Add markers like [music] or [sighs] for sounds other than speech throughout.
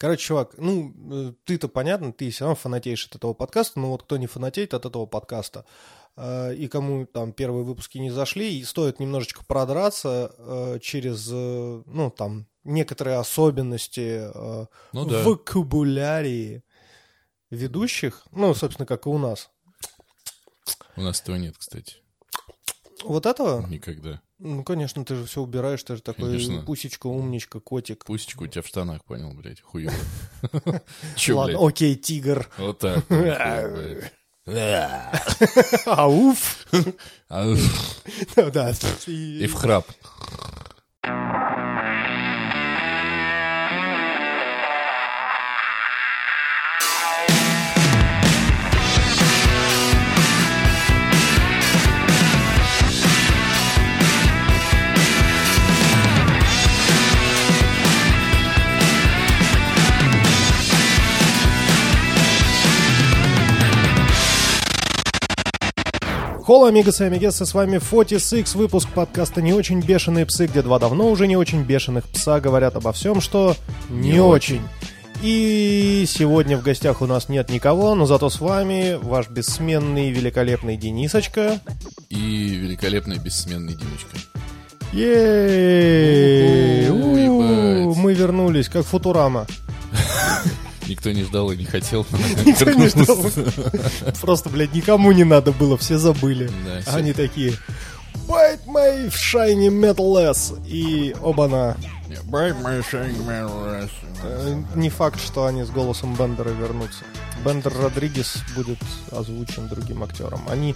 Короче, чувак, ну, э, ты-то понятно, ты все равно фанатеешь от этого подкаста, но вот кто не фанатеет от этого подкаста, э, и кому там первые выпуски не зашли, и стоит немножечко продраться э, через, ну, там, некоторые особенности Ну да. вокабулярии ведущих, ну, собственно, как и у нас. У нас этого нет, кстати. Вот этого? Никогда. Ну, конечно, ты же все убираешь, ты же такой Конечно. пусечка, умничка, котик. Пусечка у тебя в штанах, понял, блядь, хуёво. [laughs] Чё, Ладно, окей, тигр. Вот так. [laughs] Ауф. [laughs] А, Да. И в храп. Холо, амигос и амигесы, с вами Фоти Сикс, выпуск подкаста «Не очень бешеные псы», где два давно уже не очень бешеных пса говорят обо всем, что не, Не очень. И сегодня в гостях у нас нет никого, но зато с вами ваш бессменный великолепный Денисочка. И великолепный бессменный Димочка. Ей! Мы вернулись, как Футурама. [laughs] Никто не ждал и не хотел. [laughs] Никто не ждал. [laughs] Просто, блядь, никому не надо было, все забыли. Да, Они такие Bite my shiny metal ass И оба-на my shining metal ass. Э, Не факт, что они с голосом Бендера вернутся Бендер Родригес будет озвучен другим актером Они,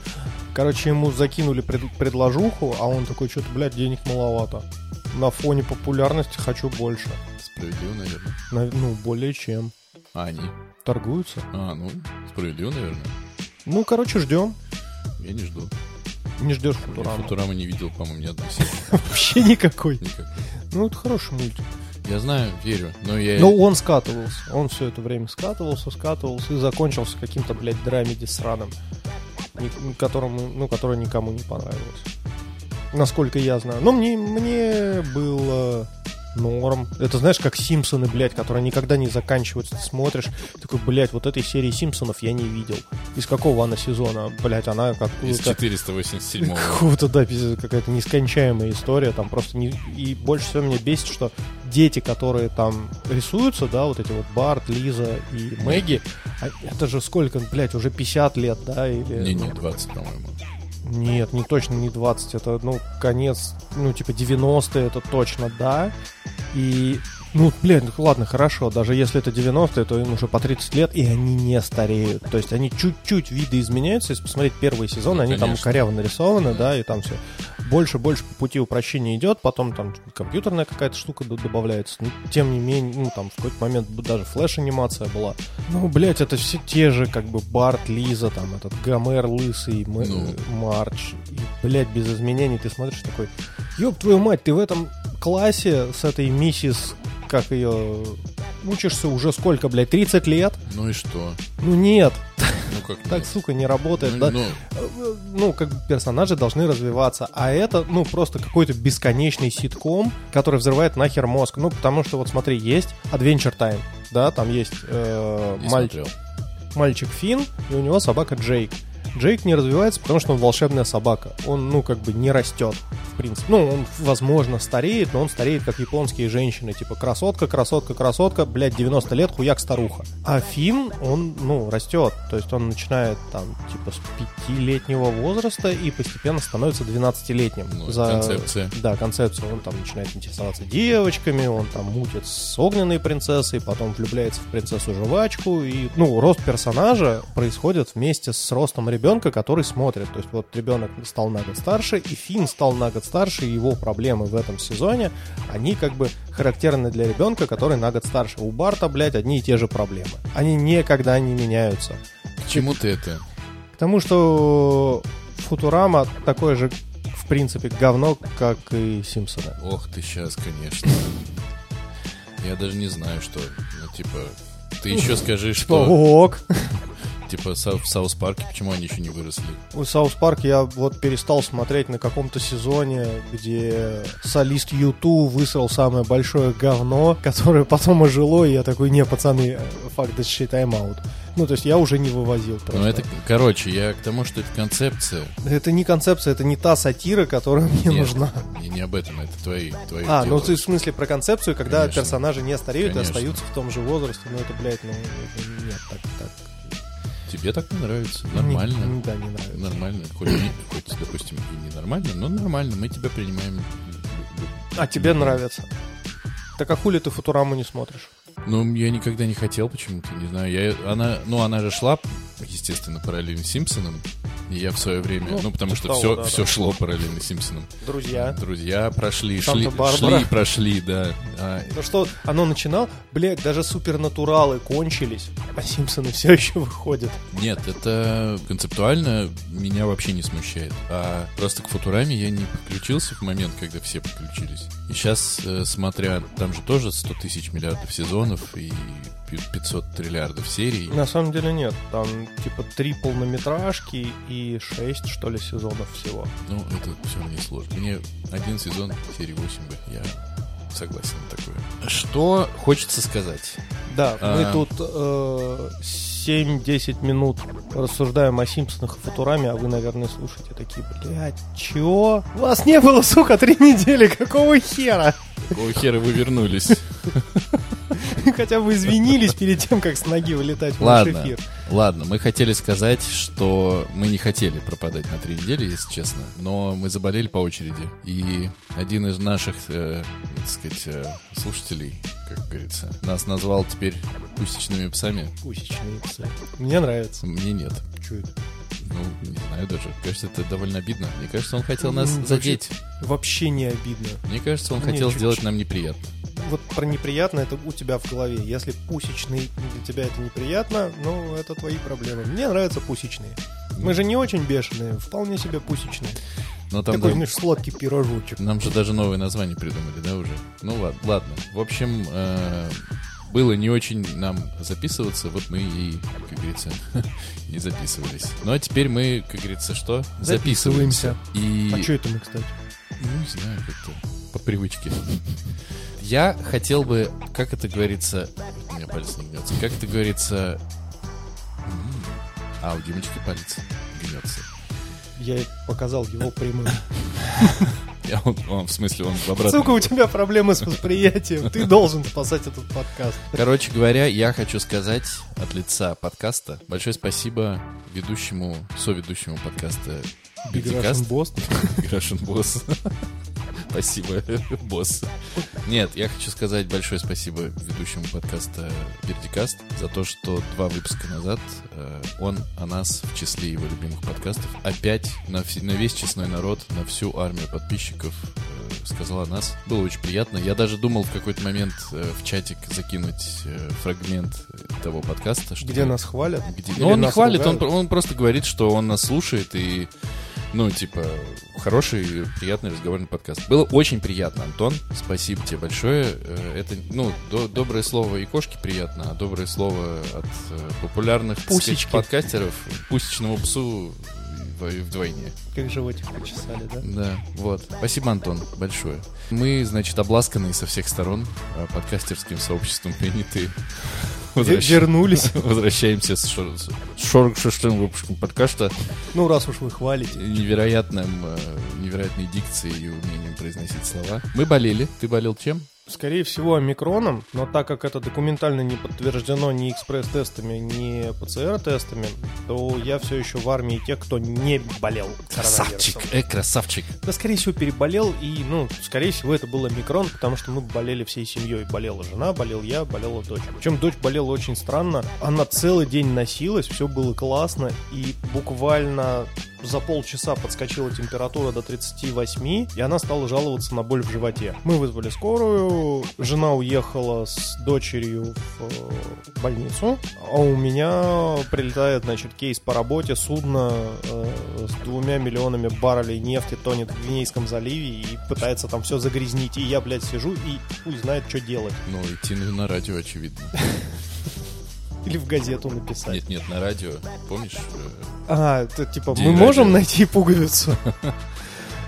короче, ему закинули пред- предложуху А он такой, что-то, блядь, денег маловато На фоне популярности хочу больше Справедливо, наверное. На- Ну, более чем А, они? Торгуются А, ну, справедливо, наверное. Ну, короче, ждем Я не жду. Не ждешь Я Футураму Футурамы не видел, по-моему, ни одной серии. [laughs] Вообще никакой Никак. Ну, это хороший мультик Я знаю, верю, но я... Но он скатывался. Он все это время скатывался, скатывался и закончился каким-то, блядь, драмеди сраным, которому, ну, который никому не понравилось. Насколько я знаю. Но мне, мне было норм. Это знаешь, как Симпсоны, блядь, которые никогда не заканчиваются. Ты смотришь, такой, блядь, вот этой серии Симпсонов я не видел. Из какого она сезона? Блядь, она Из какую-то... 487-го. [laughs] Какого-то, да, какая-то нескончаемая история, там просто не... И больше всего меня бесит, что дети, которые там рисуются, да, вот эти вот Барт, Лиза и Мэгги, а это же сколько, блядь, уже 50 лет, да, или... Не-не, ну, 20, по-моему. Нет, не точно не 20, это, ну, конец, ну, типа 90-е, это точно, да, и... Ну, блядь, ну, ладно, хорошо, даже если это 90-е, то им уже по 30 лет, и они не стареют. То есть они чуть-чуть виды изменяются, если посмотреть первые сезоны, Ну, они там конечно. коряво нарисованы, да, и там все больше-больше по пути упрощения идет, потом там компьютерная какая-то штука добавляется. Ну, тем не менее, ну, там в какой-то момент даже флеш-анимация была. Ну, блядь, это все те же, как бы, Барт, Лиза, там, этот Гомер, Лысый, М- Ну. Марч. И, блядь, без изменений ты смотришь такой, ёб твою мать, ты в этом классе с этой миссис, как ее, учишься уже сколько, блядь, 30 лет? Ну и что? Ну нет, Ну как так, нет? сука, не работает. Ну, да? ну, ну, как бы персонажи должны развиваться. А это, ну, просто какой-то бесконечный ситком, который взрывает нахер мозг. Ну, потому что, вот смотри, есть Adventure Time, да, там есть э, не маль- смотрел. мальчик Финн, и у него собака Джейк. Джейк не развивается, потому что он волшебная собака. Он, ну, как бы не растет, в принципе. Ну, он, возможно, стареет, но он стареет, как японские женщины. Типа, красотка, красотка, красотка, блядь, 90 лет, хуяк старуха. А Финн, он, ну, растет. То есть он начинает, там, типа, с пятилетнего возраста и постепенно становится 12-летним. Ну, концепция. Да, концепция. Он там начинает интересоваться девочками, он там мутит с огненной принцессой, потом влюбляется в принцессу-жвачку. И, ну, рост персонажа происходит вместе с ростом ребенка, который смотрит. То есть вот ребенок стал на год старше, и Финн стал на год старше, и его проблемы в этом сезоне, они как бы характерны для ребенка, который на год старше. У Барта, блядь, одни и те же проблемы. Они никогда не меняются. К чему ты это? К тому, что Футурама такое же, в принципе, говно, как и Симпсоны. Ох ты сейчас, конечно. Я даже не знаю, что. Ну, типа, ты еще скажи, что... Ок. Типа Са- в South Park е, почему они еще не выросли? У South Park я вот перестал смотреть на каком-то сезоне, где солист U2 высрал самое большое говно, которое потом ожило, и я такой, не, пацаны, fuck that shit, I'm out. Ну, то есть я уже не вывозил просто. Ну, это, короче, я к тому, что это концепция. Это не концепция, это не та сатира, которая мне Нет, нужна. Не, не об этом, это твои, твои А, дела. ну ты в смысле про концепцию, когда Конечно. персонажи не стареют Конечно. и остаются в том же возрасте. Ну это, блядь, ну это нет, так, так. Тебе так не нравится? Нормально. Не- да, не нравится. Нормально. Хоть, не- хоть, допустим, и не нормально, но нормально. Мы тебя принимаем. А тебе нравится? Так а хули ты Футураму не смотришь? Ну, я никогда не хотел почему-то, не знаю. Я, она, ну, она же шла, естественно, параллельно с Симпсоном. И я в свое время, Ну, ну, потому что того, все, да, все да. шло параллельно с Симпсоном. Друзья. Друзья прошли, шли, шли, прошли, да. А, Ну что, оно начинал, блядь, даже супернатуралы кончились, а Симпсоны все еще выходят. Нет, это концептуально меня вообще не смущает. А просто к Футураме я не подключился в момент, когда все подключились. И сейчас, смотря, там же тоже 100 тысяч миллиардов сезонов и пи- 500 триллиардов серий. На самом деле нет, там типа три полнометражки и шесть, что ли, сезонов всего. Ну, это все мне сложно. Мне один сезон серии 8 бы. Я согласен на такое. Что хочется сказать? Да, А. мы тут э, 7-10 минут рассуждаем о Симпсонах и Футураме, а вы, наверное, слушаете такие, блядь, чё? Вас не было, сука, три [laughs] недели, какого хера? Какого хера вы вернулись? [laughs] Хотя бы извинились перед тем, как с ноги вылетать в наш Ладно, эфир. ладно, мы хотели сказать, что мы не хотели пропадать на три недели, если честно, но мы заболели по очереди. И один из наших, э, так сказать, э, слушателей, как говорится, нас назвал теперь пусечными псами. Пусечные псы. Мне нравится. Мне нет. Чё это? Ну, не знаю даже. Кажется, это довольно обидно. Мне кажется, он хотел Ну, нас вообще- задеть. Вообще не обидно. Мне кажется, он Не, хотел чуть- сделать нам неприятно. Вот про неприятно это у тебя в голове. Если пусечный для тебя это неприятно, ну, это твои проблемы. Мне нравятся пусечные. Мы же не очень бешеные, вполне себе пусечные. Но там Такой, знаешь, сладкий пирожочек. Нам же даже новое название придумали, да, уже? Ну ладно, ладно. В общем, э, было не очень нам записываться, вот мы и, как говорится, [laughs] не записывались. Ну а теперь мы, как говорится, что? Записываемся. И... А что это мы, кстати? Ну, не знаю, как-то по привычке. [laughs] Я хотел бы, как это говорится... У меня палец не гнется. Как это говорится... А, у Димочки палец гнется. Я показал его прямым. [laughs] Я, он, он, в смысле, он в обратном... Сука, у тебя проблемы с восприятием. Ты должен спасать этот подкаст. Короче говоря, я хочу сказать от лица подкаста большое спасибо ведущему, соведущему подкаста Бигдикаст. Босс. [laughs] Грашин Босс. Спасибо, [laughs] босс. Нет, я хочу сказать большое спасибо ведущему подкаста Бердикаст за то, что два выпуска назад э, он о нас в числе его любимых подкастов опять на, на весь честной народ, на всю армию подписчиков э, сказал о нас. Было очень приятно. Я даже думал в какой-то момент э, в чатик закинуть э, фрагмент того подкаста. чтобы- Где нас хвалят? где- Ну, он не хвалит, он, он просто говорит, что он нас слушает и, ну, типа, хороший, приятный разговорный подкаст. Было очень приятно, Антон. Спасибо тебе большое. Э, Это, ну, до- доброе слово и кошке приятно, а доброе слово от э, популярных сказать, подкастеров пусечному псу вдвойне. Как животик почесали, да? Да, вот. Спасибо, Антон, большое. Мы, значит, обласканные со всех сторон э, подкастерским сообществом приняты. Возвращ- Вернулись. [laughs] Возвращаемся с шор- с 46-м выпуском подкаста. Ну, раз уж вы хвалите. Невероятным, э, невероятной дикцией и умением произносить слова. Мы болели. Ты болел чем? Скорее всего, омикроном, но так как это документально не подтверждено ни экспресс-тестами, ни ПЦР-тестами, то я все еще в армии тех, кто не болел Красавчик, э, красавчик. Да, скорее всего, переболел, и, ну, скорее всего, это был омикрон, потому что мы болели всей семьей. Болела жена, болел я, болела дочь. Причем дочь болела очень странно. Она целый день носилась, все было классно, и буквально за полчаса подскочила температура до 38, и она стала жаловаться на боль в животе. Мы вызвали скорую, жена уехала с дочерью в э, больницу, а у меня прилетает, значит, кейс по работе, судно э, с двумя миллионами баррелей нефти тонет в Гвинейском заливе и пытается там все загрязнить, и я, блядь, сижу и хуй знает, что делать. Ну, идти на на радио, очевидно. [laughs] [laughs] Или в газету написать. Нет, нет, на радио. Помнишь? э, А, это типа, День мы можем радио. найти пуговицу? [laughs]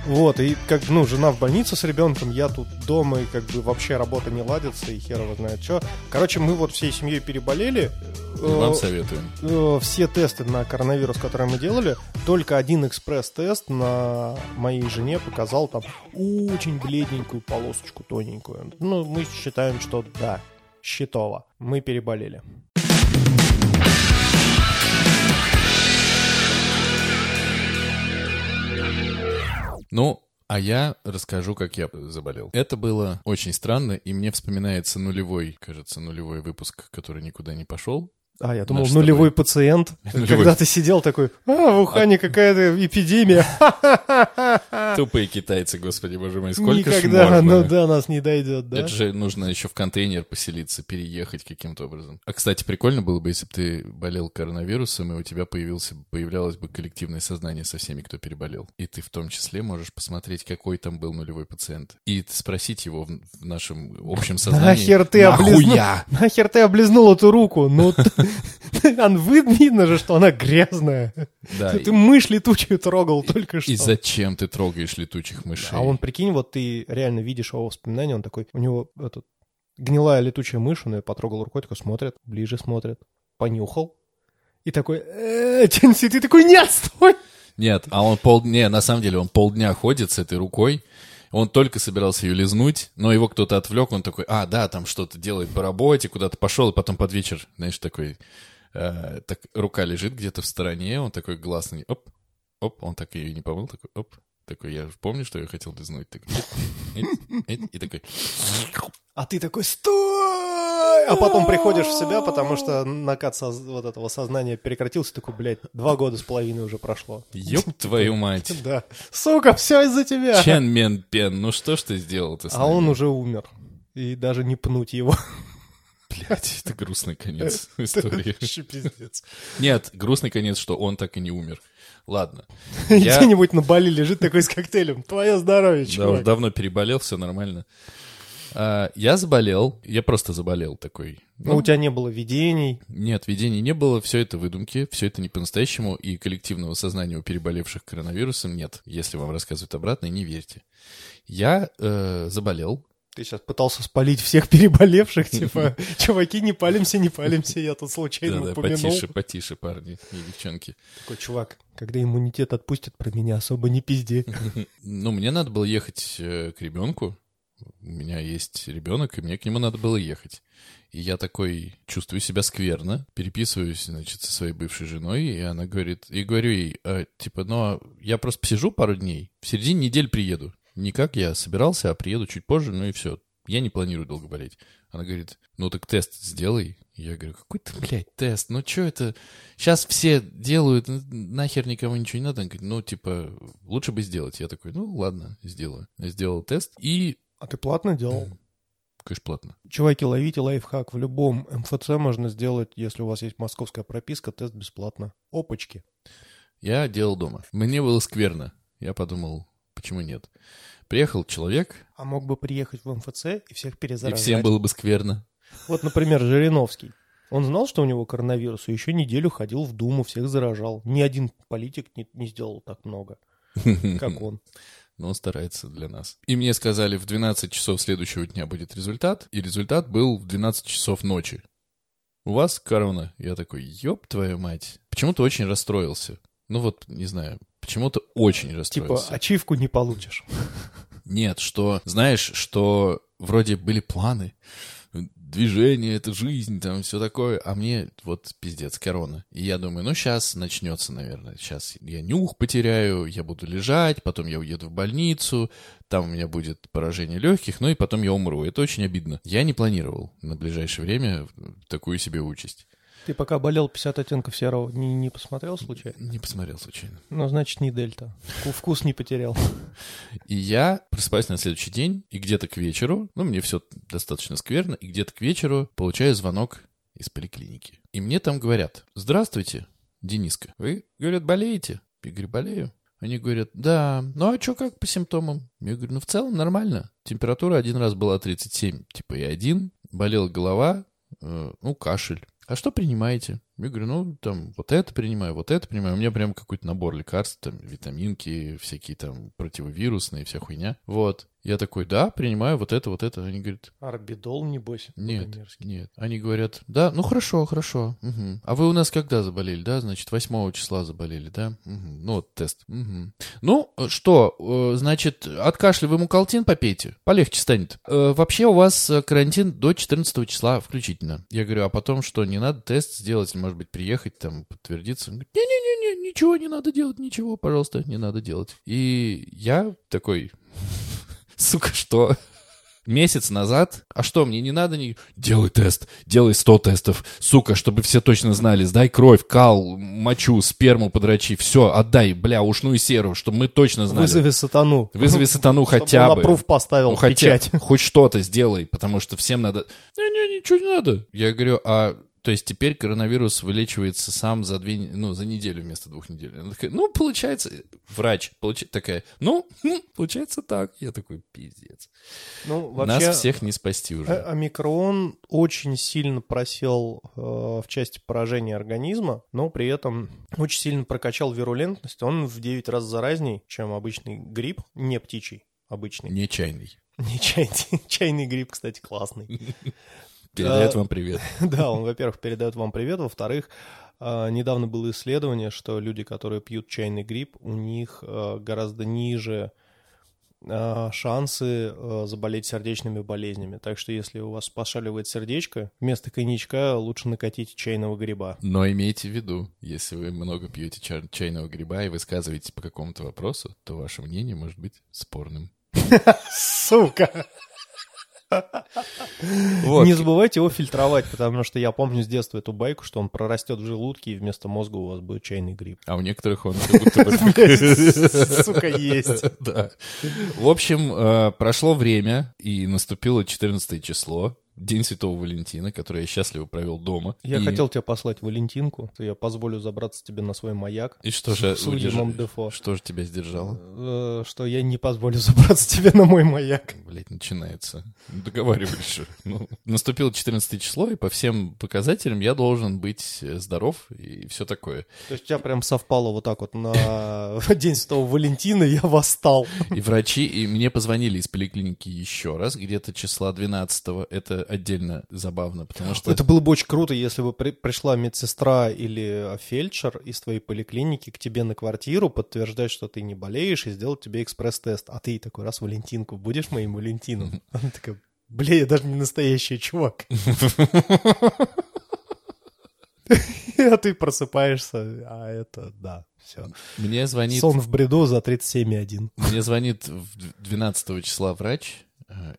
Вот, и как, ну, жена в больнице с ребенком, я тут дома, и как бы вообще работа не ладится, и хер его знает что. Короче, мы вот всей семьей переболели. Вам Э, советуем. э, все тесты на коронавирус, которые мы делали, только один экспресс-тест на моей жене показал там очень бледненькую полосочку тоненькую. Ну, мы считаем, что да, щитово. Мы переболели. Ну, а я расскажу, как я заболел. Это было очень странно, и мне вспоминается нулевой, кажется, нулевой выпуск, который никуда не пошел. А, я думал, Наш нулевой пациент. [laughs] Нулевой. Когда ты сидел такой, а, в Ухане какая-то эпидемия. [laughs] Тупые китайцы, господи, боже мой, сколько ж Никогда, можно? ну да, нас не дойдет, да? Это же нужно еще в контейнер поселиться, переехать каким-то образом. А, кстати, прикольно было бы, если бы ты болел коронавирусом, и у тебя появился, появлялось бы коллективное сознание со всеми, кто переболел. И ты в том числе можешь посмотреть, какой там был нулевой пациент. И спросить его в, в нашем общем сознании. Нахер ты облизнул, нахер ты облизнул эту руку? Ну, [laughs] [laughs] видно же, что она грязная. Да, Ты мышь летучую трогал только что. И зачем ты трогаешь летучих мышей? А он, прикинь, вот ты реально видишь его воспоминания, он такой, у него этот, гнилая летучая мышь, он ее потрогал рукой, такой смотрит, ближе смотрит, понюхал, и такой, «Э, Тенси, ты такой, нет, стой! Нет, а он пол... Не, на самом деле он полдня ходит с этой рукой. Он только собирался ее лизнуть, но его кто-то отвлек, он такой, а, да, там что-то делает по работе, куда-то пошел, и потом под вечер, знаешь, такой, э, так рука лежит где-то в стороне, он такой ней, оп, оп, он так ее не помыл, такой, оп, такой, я помню, что я хотел лизнуть, такой, и такой, А ты такой, стой! А потом приходишь в себя, потому что [laughs] накат соз- вот этого сознания прекратился, такой, блядь, два года с половиной уже прошло. ёб твою мать. [laughs] Да. Сука, все из-за тебя. Чен Мен Пен, ну что ж ты сделал-то А он уже умер. И даже не пнуть его. [laughs] Блядь, это грустный конец истории. Нет, грустный конец, что он так и не умер. Ладно. [laughs] Я- Где-нибудь на Бали лежит такой с коктейлем. Твое здоровье, Да, чувак. уж давно переболел, все нормально. А, я заболел, я просто заболел такой. Но Ну, у тебя не было видений. Нет, видений не было, все это выдумки, все это не по-настоящему, и коллективного сознания у переболевших коронавирусом нет. Если вам рассказывают обратно, не верьте. Я э, заболел, Ты сейчас пытался спалить всех [laughs] переболевших, типа, чуваки, не палимся, не палимся, я тут случайно Да-да, упомянул. потише, потише, парни и девчонки. Такой, чувак, когда иммунитет отпустит, про меня особо не пизди. [laughs] Ну, мне надо было ехать э, к ребенку. У меня есть ребенок, и мне к нему надо было ехать. И я такой чувствую себя скверно, переписываюсь, значит, со своей бывшей женой, и она говорит, и говорю ей, «А, типа, ну, а я просто посижу пару дней, в середине недели приеду. Не как я собирался, а приеду чуть позже, ну и все. Я не планирую долго болеть. Она говорит, ну так тест сделай. Я говорю, какой ты, блядь, тест? Ну что это? Сейчас все делают, нахер никому ничего не надо. Она говорит, ну, типа, лучше бы сделать. Я такой, ну, ладно, сделаю. Я сделал тест и, А ты платно делал? конечно, платно. Чуваки, ловите лайфхак. В любом МФЦ можно сделать, если у вас есть московская прописка, тест бесплатно. Опачки. Я делал дома. Мне было скверно. Я подумал, почему нет? Приехал человек, А мог бы приехать в МФЦ и всех и перезаражать. всем было бы скверно. Вот, например, Жириновский. Он знал, что у него коронавирус, и еще неделю ходил в Думу, всех заражал. Ни один политик не, не сделал так много, [laughs] как он. Но он старается для нас. И мне сказали, в 12 часов следующего дня будет результат, и результат был в 12 часов ночи. У вас корона? Я такой, ёб твою мать. Почему-то очень расстроился. Ну вот, не знаю, почему-то очень Типа, расстроился. ачивку не получишь. Нет, что, знаешь, что вроде были планы, движение, это жизнь, там все такое, а мне вот пиздец, корона. И я думаю, ну сейчас начнется, наверное, сейчас я нюх потеряю, я буду лежать, потом я уеду в больницу, там у меня будет поражение легких, ну и потом я умру. Это очень обидно. Я не планировал на ближайшее время такую себе участь. Ты пока болел 50 оттенков серого, не, не посмотрел случайно? Не посмотрел случайно. Ну, значит, не дельта. Вку- Вкус не потерял. [laughs] И я просыпаюсь на следующий день, и где-то к вечеру, ну, мне все достаточно скверно, и где-то к вечеру получаю звонок из поликлиники. И мне там говорят, здравствуйте, Дениска, вы, говорят, болеете? Я говорю, болею. Они говорят, да, ну а что как по симптомам? Я говорю, ну в целом нормально. Температура один раз была 37, типа и один, болела голова, э, ну кашель. А что принимаете? Я говорю, ну, там, вот это принимаю, вот это принимаю. У меня прям какой-то набор лекарств, там, витаминки, всякие там противовирусные, вся хуйня. Вот. Я такой, да, принимаю вот это, вот это. Они говорят, Арбидол, небось. нет, нет. Они говорят, да, ну хорошо, хорошо. мгм. А вы у нас когда заболели, да? Значит, 8 числа заболели, да? Мгм. Ну вот тест. Мгм. Ну, что, э, значит, от кашля вы мукалтин попейте, полегче станет. Э, Вообще у вас э, карантин до 14 числа включительно. Я говорю, а потом что, не надо тест сделать, может быть, приехать там, подтвердиться? Он говорит, не-не-не, ничего не надо делать, ничего, пожалуйста, не надо делать. И я такой, сука, что? Месяц назад, а что, мне не надо не... Делай тест, делай 100 тестов, сука, чтобы все точно знали, сдай кровь, кал, мочу, сперму подрачи, все, отдай, бля, ушную серу, чтобы мы точно знали. Вызови сатану. Вызови сатану Чтобы хотя бы. аппрув поставил Ну, хотя, печать. хоть что-то сделай, потому что всем надо... Не-не, ничего не надо. Я говорю, а то есть теперь коронавирус вылечивается сам за две, ну, за неделю вместо двух недель. Она такая, ну, получается, врач получ- такая, ну, хм, получается так. Я такой, пиздец. Ну, вообще, Нас всех не спасти уже. омикрон очень сильно просел э, в части поражения организма, но при этом очень сильно прокачал вирулентность. Он в 9 раз заразней, чем обычный грипп, не птичий, обычный. Не чайный. Не чайный. [laughs] Чайный грипп, кстати, классный. Передает вам привет. [laughs] Да, он, во-первых, передает вам привет, во-вторых, а, недавно было исследование, что люди, которые пьют чайный гриб, у них а, гораздо ниже а, шансы заболеть сердечными болезнями. Так что если у вас пошаливает сердечко, вместо коньячка лучше накатите чайного гриба. Но имейте в виду, если вы много пьете чар- чайного гриба и высказываетесь по какому-то вопросу, то ваше мнение может быть спорным. [laughs] Сука! Вот. Не забывайте его фильтровать, потому что я помню с детства эту байку, что он прорастет в желудке, и вместо мозга у вас будет чайный гриб. А у некоторых он как будто бы... [laughs] Сука, есть. [laughs] Да. В общем, э, прошло время, и наступило 14 число, День Святого Валентина, который я счастливо провел дома. Я И- хотел тебе послать Валентинку, то я позволю забраться тебе на свой маяк. И что же, с удерж- Дефо. что же тебя сдержало? Э, Что я не позволю [laughs] забраться тебе на мой маяк. Блять, начинается. Договаривались же. Ну, наступило 14 число, и по всем показателям я должен быть э, здоров и все такое. То есть у тебя прям совпало вот так вот на [laughs] День Святого Валентина, я восстал. И врачи, и мне позвонили из поликлиники еще раз, где-то числа 12 Это отдельно забавно, потому что... Это было бы очень круто, если бы при- пришла медсестра или э, фельдшер из твоей поликлиники к тебе на квартиру подтверждать, что ты не болеешь, и сделать тебе экспресс-тест. А ты такой раз Валентинку, будешь моим Валентином? Она такая, бля, я даже не настоящий чувак. [laughs] [laughs] А ты просыпаешься, а это, да, все. Мне звонит... Сон в бреду за 37,1. Мне звонит в д- 12 числа врач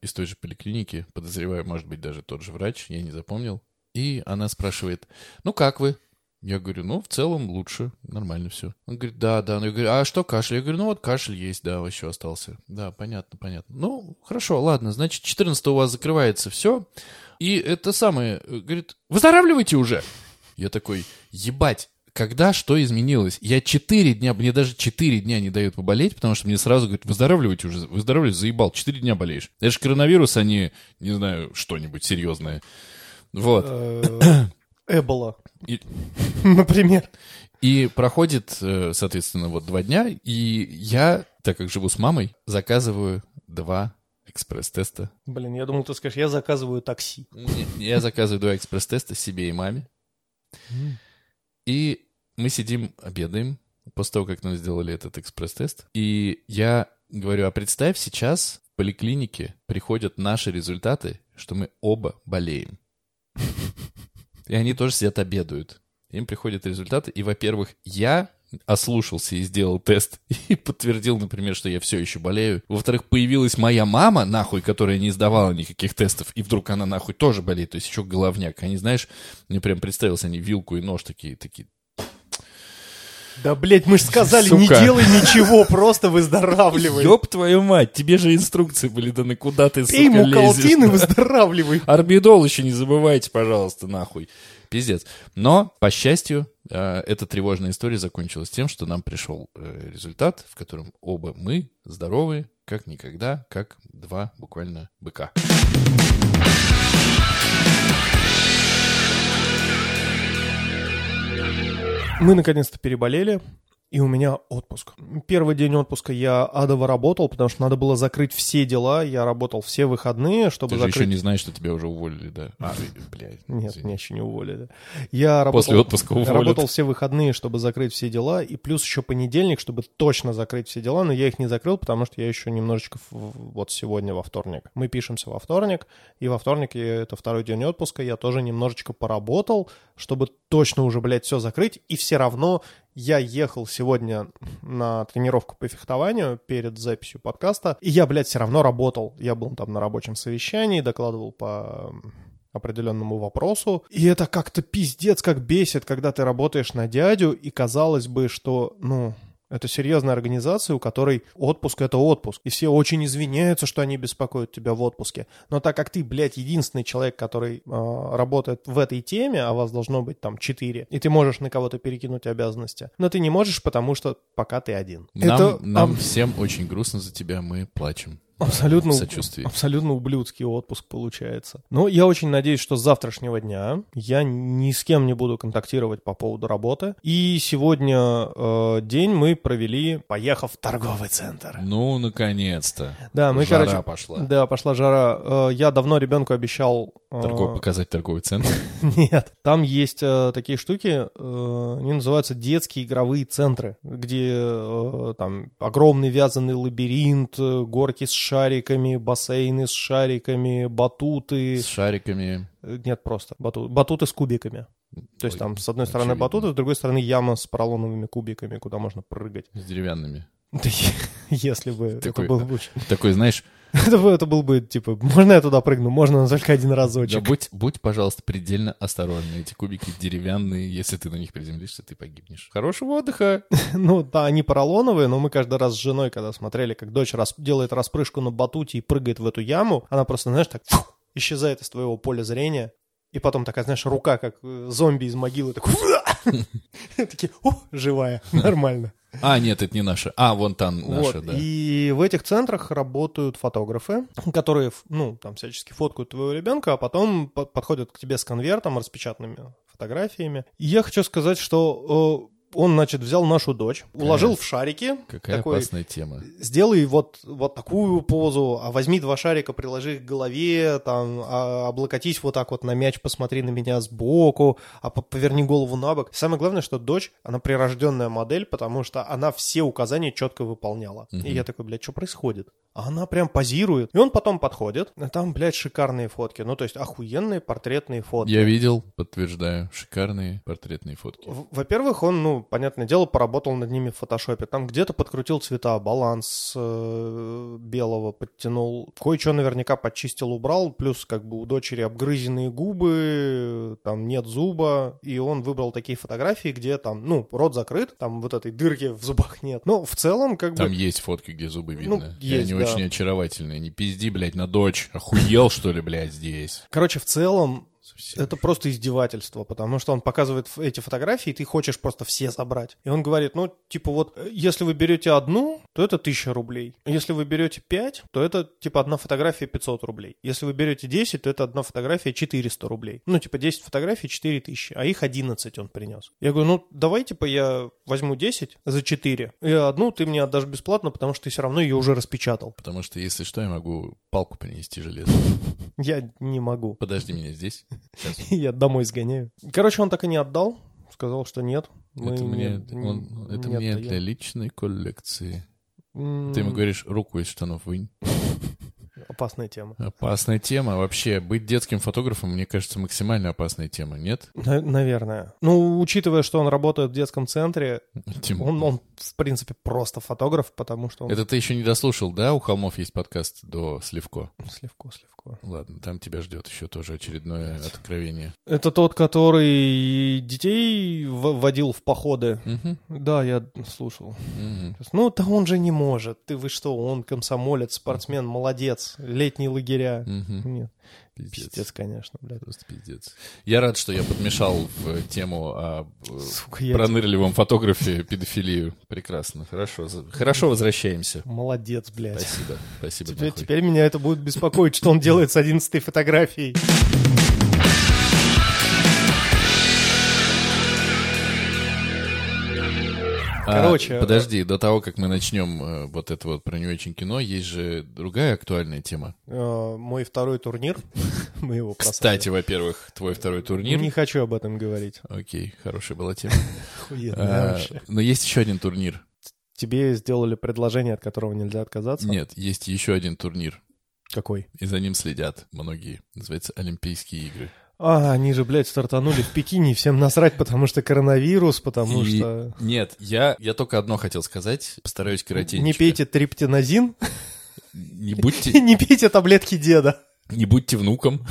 из той же поликлиники, подозреваю, может быть, даже тот же врач, я не запомнил. И она спрашивает, ну как вы? Я говорю, ну, в целом лучше, нормально все. Он говорит, да, да. Ну, я говорю, а что кашель? Я говорю, ну вот кашель есть, да, еще остался. Да, понятно, понятно. Ну, хорошо, ладно, значит, 14 у вас закрывается все. И это самое, э, говорит, выздоравливайте уже. Я такой, ебать, когда что изменилось? Я четыре дня, мне даже четыре дня не дают поболеть, потому что мне сразу говорят, выздоравливайте уже, выздоравливайте, заебал, четыре дня болеешь. Это же коронавирус, а не, не знаю, что-нибудь серьезное. Вот. Э, Эбола, И, например. и проходит, э, соответственно, вот два дня, и я, так как живу с мамой, заказываю два экспресс-теста. Блин, я думал, ты скажешь, я заказываю такси. Не, Я заказываю два экспресс-теста себе и маме. И мы сидим, обедаем, после того, как нам сделали этот экспресс-тест. И я говорю, а представь, сейчас в поликлинике приходят наши результаты, что мы оба болеем. И они тоже сидят, обедают. Им приходят результаты, и, во-первых, я ослушался и сделал тест [laughs] и подтвердил, например, что я все еще болею. Во-вторых, появилась моя мама, нахуй, которая не сдавала никаких тестов, и вдруг она, нахуй, тоже болеет, то есть еще головняк. Они, знаешь, мне прям представилось, они вилку и нож такие, такие, Да, блядь, мы же сказали, не Сука. делай ничего, просто выздоравливай. Ёб твою мать, тебе же инструкции были даны, куда ты, Пей сука, мукалтин и выздоравливай. Арбидол еще не забывайте, пожалуйста, нахуй. Пиздец. Но, по счастью, э, эта тревожная история закончилась тем, что нам пришел э, результат, в котором оба мы здоровы, как никогда, как два буквально быка. Мы наконец-то переболели. И у меня отпуск. Первый день отпуска я адово работал, потому что надо было закрыть все дела. Я работал все выходные, чтобы Ты закрыть... же еще не знаешь, что тебя уже уволили, да? А, блядь. Нет, извини. меня еще не уволили. Я работал, После отпуска уволят. работал все выходные, чтобы закрыть все дела, и плюс еще понедельник, чтобы точно закрыть все дела, но я их не закрыл, потому что я еще немножечко вот сегодня во вторник. Мы пишемся во вторник, и во вторник, это второй день отпуска, я тоже немножечко поработал, чтобы точно уже, блядь, все закрыть, и все равно я ехал сегодня на тренировку по фехтованию перед записью подкаста, и я, блядь, все равно работал. Я был там на рабочем совещании, докладывал по определенному вопросу. И это как-то пиздец как бесит, когда ты работаешь на дядю, и казалось бы, что, ну, это серьезная организация, у которой отпуск — это отпуск. И все очень извиняются, что они беспокоят тебя в отпуске. Но так как ты, блядь, единственный человек, который э, работает в этой теме, а вас должно быть там четыре, и ты можешь на кого-то перекинуть обязанности, но ты не можешь, потому что пока ты один. Нам, это нам аб- всем очень грустно за тебя, мы плачем. Абсолютно, сочувствии. абсолютно ублюдский отпуск получается. Но я очень надеюсь, что с завтрашнего дня я ни с кем не буду контактировать по поводу работы. И сегодня э, день мы провели, поехав в торговый центр. Ну, наконец-то. Да, мы, Жара короче, пошла. Да, пошла жара. Э, Я давно ребенку обещал... э, Торгов- показать торговый центр. [laughs] Нет, там есть э, такие штуки, э, они называются детские игровые центры, где э, там огромный вязаный лабиринт, э, горки с шариками, бассейны с шариками, батуты. С шариками. Э, Нет, просто бату- батуты с кубиками. То есть Ой, там с одной стороны очевидно. батуты, с другой стороны яма с поролоновыми кубиками, куда можно прыгать. С деревянными. [laughs] Да если бы Такой, это был бы... Такой, знаешь, [laughs] Это бы, это был бы, типа, можно я туда прыгну? Можно но только один да разочек. будь, будь, пожалуйста, предельно осторожный. Эти кубики деревянные, если ты на них приземлишься, ты погибнешь. Хорошего отдыха! [laughs] Ну, да, они поролоновые, но мы каждый раз с женой, когда смотрели, как дочь рас- делает распрыжку на батуте и прыгает в эту яму, она просто, знаешь, так фу, исчезает из твоего поля зрения. И потом такая, знаешь, рука, как э, зомби из могилы, такой... [laughs] Такие, о, живая, нормально. А, нет, это не наша. А, вон там наша, Вот, да. И в этих центрах работают фотографы, которые, ну, там всячески фоткают твоего ребенка, а потом по- подходят к тебе с конвертом, распечатанными фотографиями. И я хочу сказать, что он, значит, взял нашу дочь, уложил в шарики. Какая такой, опасная тема. Сделай вот, вот такую позу, а возьми два шарика, приложи их к голове, там, а, облокотись вот так вот на мяч, посмотри на меня сбоку, а по- поверни голову на бок. Самое главное, что дочь, она прирожденная модель, потому что она все указания четко выполняла. И я такой, блядь, что происходит? А она прям позирует. И он потом подходит, а там, блядь, шикарные фотки. Ну, то есть охуенные портретные фотки. Я видел, подтверждаю, шикарные портретные фотки. Во-первых, он, ну, понятное дело, поработал над ними в фотошопе. Там где-то подкрутил цвета, баланс э, белого подтянул. Кое-что наверняка подчистил, убрал. Плюс, как бы, у дочери обгрызенные губы, там нет зуба. И он выбрал такие фотографии, где там, ну, рот закрыт, там вот этой дырки в зубах нет. Но в целом, как Там бы... есть фотки, где зубы Ну, видно. И есть, они да. Очень очаровательные. Не пизди, блядь, на дочь. Охуел, что ли, блядь, здесь? Короче, в целом, Совсем. Это просто издевательство, потому что он показывает эти фотографии, и ты хочешь просто все забрать. И он говорит, ну, типа вот, э, если вы берете одну, то это 1000 рублей. Если вы берете 5, то это, типа, одна фотография 500 рублей. Если вы берете 10, то это одна фотография 400 рублей. Ну, типа, 10 фотографий 4000, а их 11 он принес. Я говорю, ну, давай, типа, я возьму 10 за 4, и одну ты мне отдашь бесплатно, потому что ты все равно ее уже распечатал. Потому что, если что, я могу палку принести железную. Я не могу. Подожди меня здесь. Сейчас. [laughs] Я домой сгоняю. Короче, он так и не отдал. Сказал, что нет. это мне, не- он- это не мне отдаем. для личной коллекции. Ты ему говоришь, руку из штанов вынь. Опасная тема. Опасная тема. Вообще, быть детским фотографом, мне кажется, максимально опасная тема, нет? На- наверное. Ну, учитывая, что он работает в детском центре, Тим, он, он в принципе, просто фотограф, потому что он... Это ты еще не дослушал, да? У холмов есть подкаст до Сливко. Сливко, сливко. Ладно, там тебя ждет еще тоже очередное откровение. Это тот, который детей водил в походы. Мгм, Да, я слушал. мгм. Ну, да он же не может. Ты вы что, он комсомолец, спортсмен, молодец. Летние лагеря. Мгм. Нет, Пиздец. пиздец, конечно, блядь. Просто пиздец. Я рад, что я подмешал в тему о э, Сука, я пронырливом фотографе педофилию. Прекрасно. Хорошо. Хорошо возвращаемся. Молодец, блядь. Спасибо. Спасибо, Теперь, нахуй. теперь меня это будет беспокоить, что он делает с одиннадцатой фотографией. Короче, А, подожди, до того, как мы начнем э, вот это вот про не очень кино, есть же другая актуальная тема. э, мой второй турнир, [laughs] мы его. Кстати, во-первых, твой второй турнир. Не хочу об этом говорить. Окей, хорошая была тема. [laughs] А. Но есть еще один турнир. Тебе сделали предложение, от которого нельзя отказаться? Нет, есть еще один турнир. Какой? И за ним следят многие. Называется Олимпийские игры. А, они же, блядь, стартанули в Пекине, и всем насрать, потому что коронавирус, потому И- что... Нет, я, я только одно хотел сказать. Постараюсь коротенько. Не пейте триптинозин, Не будьте, [laughs] не пейте таблетки деда. Не будьте внуком.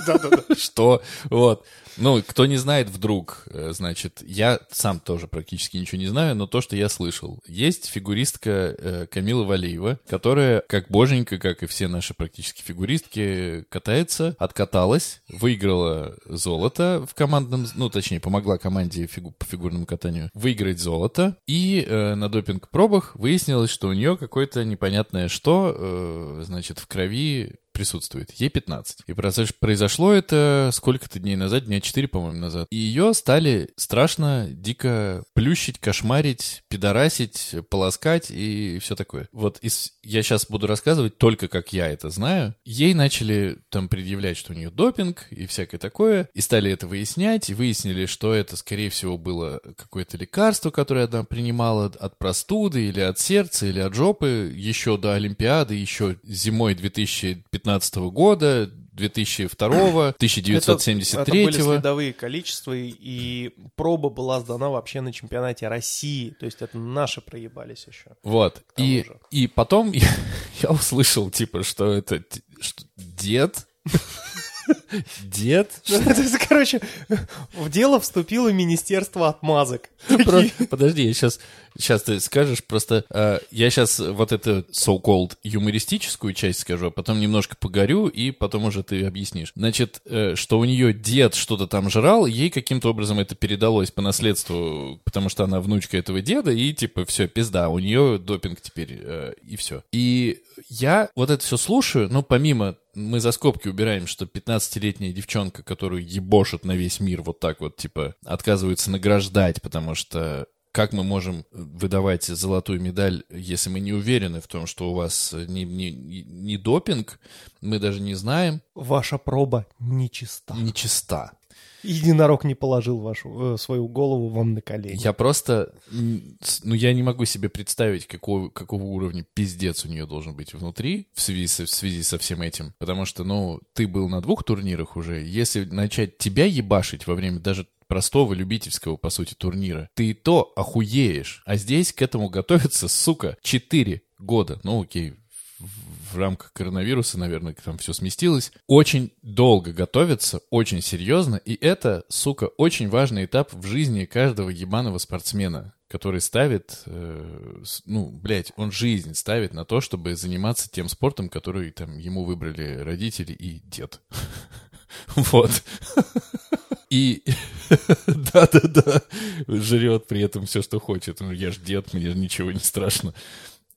[laughs] Что? Вот. Ну, кто не знает вдруг, э, значит, я сам тоже практически ничего не знаю, но то, что я слышал. Есть фигуристка э, Камила Валеева, которая, как боженька, как и все наши практически фигуристки, катается, откаталась, выиграла золото в командном, ну, точнее, помогла команде фигу- по фигурному катанию выиграть золото, и э, на допинг-пробах выяснилось, что у нее какое-то непонятное что, э, значит, в крови присутствует. Ей 15. И произош- произошло это сколько-то дней назад, дня 4, по-моему, назад. И ее стали страшно, дико плющить, кошмарить, пидорасить, полоскать и все такое. Вот из... я сейчас буду рассказывать только как я это знаю. Ей начали там предъявлять, что у нее допинг и всякое такое. И стали это выяснять. И выяснили, что это, скорее всего, было какое-то лекарство, которое она принимала от простуды или от сердца, или от жопы еще до Олимпиады, еще зимой 2015 года, 2002, Это, 1973. это были следовые количества, и- проба была сдана вообще на чемпионате России. То есть это наши проебались еще. Вот. И, же. и потом [laughs] я, я услышал, типа, что это что, дед. [laughs] Дед? [laughs] Ну, короче, в дело вступило Министерство отмазок. Подожди, я сейчас, сейчас ты скажешь, просто э, я сейчас вот эту so-called юмористическую часть скажу, а потом немножко погорю, и потом уже ты объяснишь. Значит, э, что у нее дед что-то там жрал, ей каким-то образом это передалось по наследству, потому что она внучка этого деда, и типа все, пизда, у нее допинг теперь, э, и все. И я вот это все слушаю, ну, помимо мы за скобки убираем, что 15-летняя девчонка, которую ебошат на весь мир вот так вот, типа, отказываются награждать, потому что как мы можем выдавать золотую медаль, если мы не уверены в том, что у вас не, не, не допинг, мы даже не знаем, Ваша проба нечиста. нечиста. Единорог не положил вашу, э, свою голову вам на колени. Я просто, ну, я не могу себе представить, какого, какого уровня пиздец у нее должен быть внутри в связи, со, в связи со всем этим. Потому что, ну, ты был на двух турнирах уже. Если начать тебя ебашить во время даже простого любительского, по сути, турнира, ты и то охуеешь. А здесь к этому готовится, сука, 4 года. Ну, окей, в- рамках коронавируса, наверное, там все сместилось. Очень долго готовятся, очень серьезно, и это, сука, очень важный этап в жизни каждого ебаного спортсмена, который ставит, э, ну, блядь, он жизнь ставит на то, чтобы заниматься тем спортом, который там ему выбрали родители и дед. [laughs] Вот. [laughs] И [laughs] да-да-да, жрет при этом все, что хочет. Ну, я ж дед, мне ничего не страшно.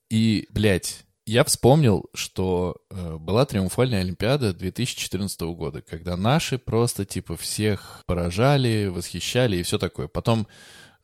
И, блядь, я вспомнил, что э, была триумфальная Олимпиада 2014 года, когда наши просто, типа, всех поражали, восхищали и все такое. Потом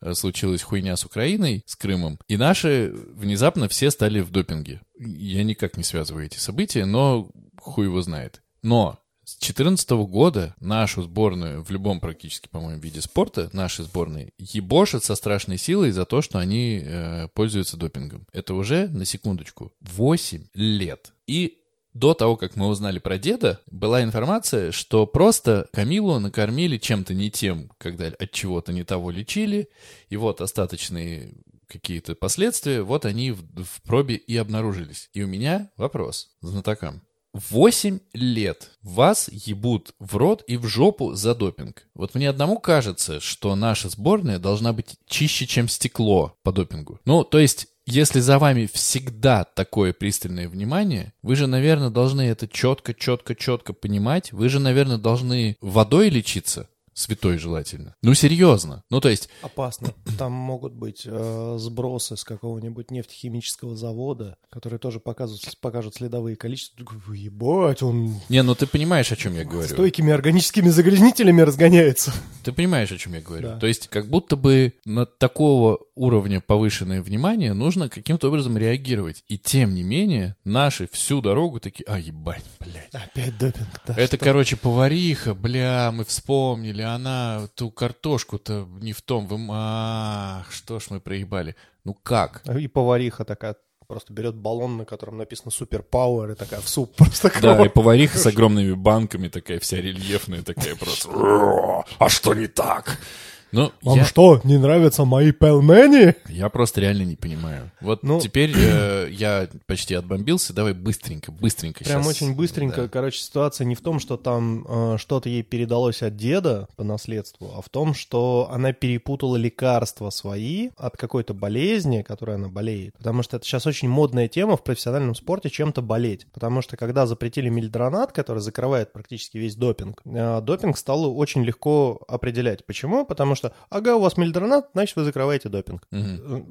э, случилась хуйня с Украиной, с Крымом, и наши внезапно все стали в допинге. Я никак не связываю эти события, но хуй его знает. Но с 2014 года нашу сборную в любом практически, по-моему, виде спорта, наши сборные, ебошат со страшной силой за то, что они э, пользуются допингом. Это уже, на секундочку, 8 лет. И до того, как мы узнали про деда, была информация, что просто Камилу накормили чем-то не тем, когда от чего-то не того лечили, и вот остаточные какие-то последствия, вот они в, в пробе и обнаружились. И у меня вопрос знатокам. Восемь лет вас ебут в рот и в жопу за допинг. Вот мне одному кажется, что наша сборная должна быть чище, чем стекло по допингу. Ну, то есть, если за вами всегда такое пристальное внимание, вы же, наверное, должны это четко, четко, четко понимать. Вы же, наверное, должны водой лечиться. Святой желательно. Ну, серьезно. Ну, то есть, Опасно. [clears throat] Там могут быть э, сбросы с какого-нибудь нефтехимического завода, которые тоже покажут, покажут следовые количества. Ебать, он не, ну ты понимаешь, о чем я говорю. стойкими органическими загрязнителями разгоняется. Ты понимаешь, о чем я говорю. Да. То есть, как будто бы на такого уровня повышенное внимание нужно каким-то образом реагировать. И тем не менее, наши всю дорогу такие, а, ебать, блядь. Опять допинг, да. Это, короче, повариха, бля, мы вспомнили, она ту картошку-то не в том, вы... Ах, что ж мы проебали. Ну как? И повариха такая просто берет баллон, на котором написано супер пауэр, и такая в суп [laughs] просто Да, и кровь. повариха с огромными банками такая вся рельефная, такая просто. «Ро, А что не так? Ну, Вам я, что, не нравятся мои пельмени? я просто реально не понимаю. Вот Ну- теперь э, я почти отбомбился. Давай быстренько, быстренько Прям щас. очень быстренько. Да. Короче, ситуация не в том, что там э, что-то ей передалось от деда по наследству, а в том, что она перепутала лекарства свои от какой-то болезни, которой она болеет. Потому что это сейчас очень модная тема в профессиональном спорте чем-то болеть. Потому что когда запретили мильдронат, который закрывает практически весь допинг, э, допинг стало очень легко определять. Почему? Потому что, ага, у вас мильдронат, значит, вы закрываете допинг. Э,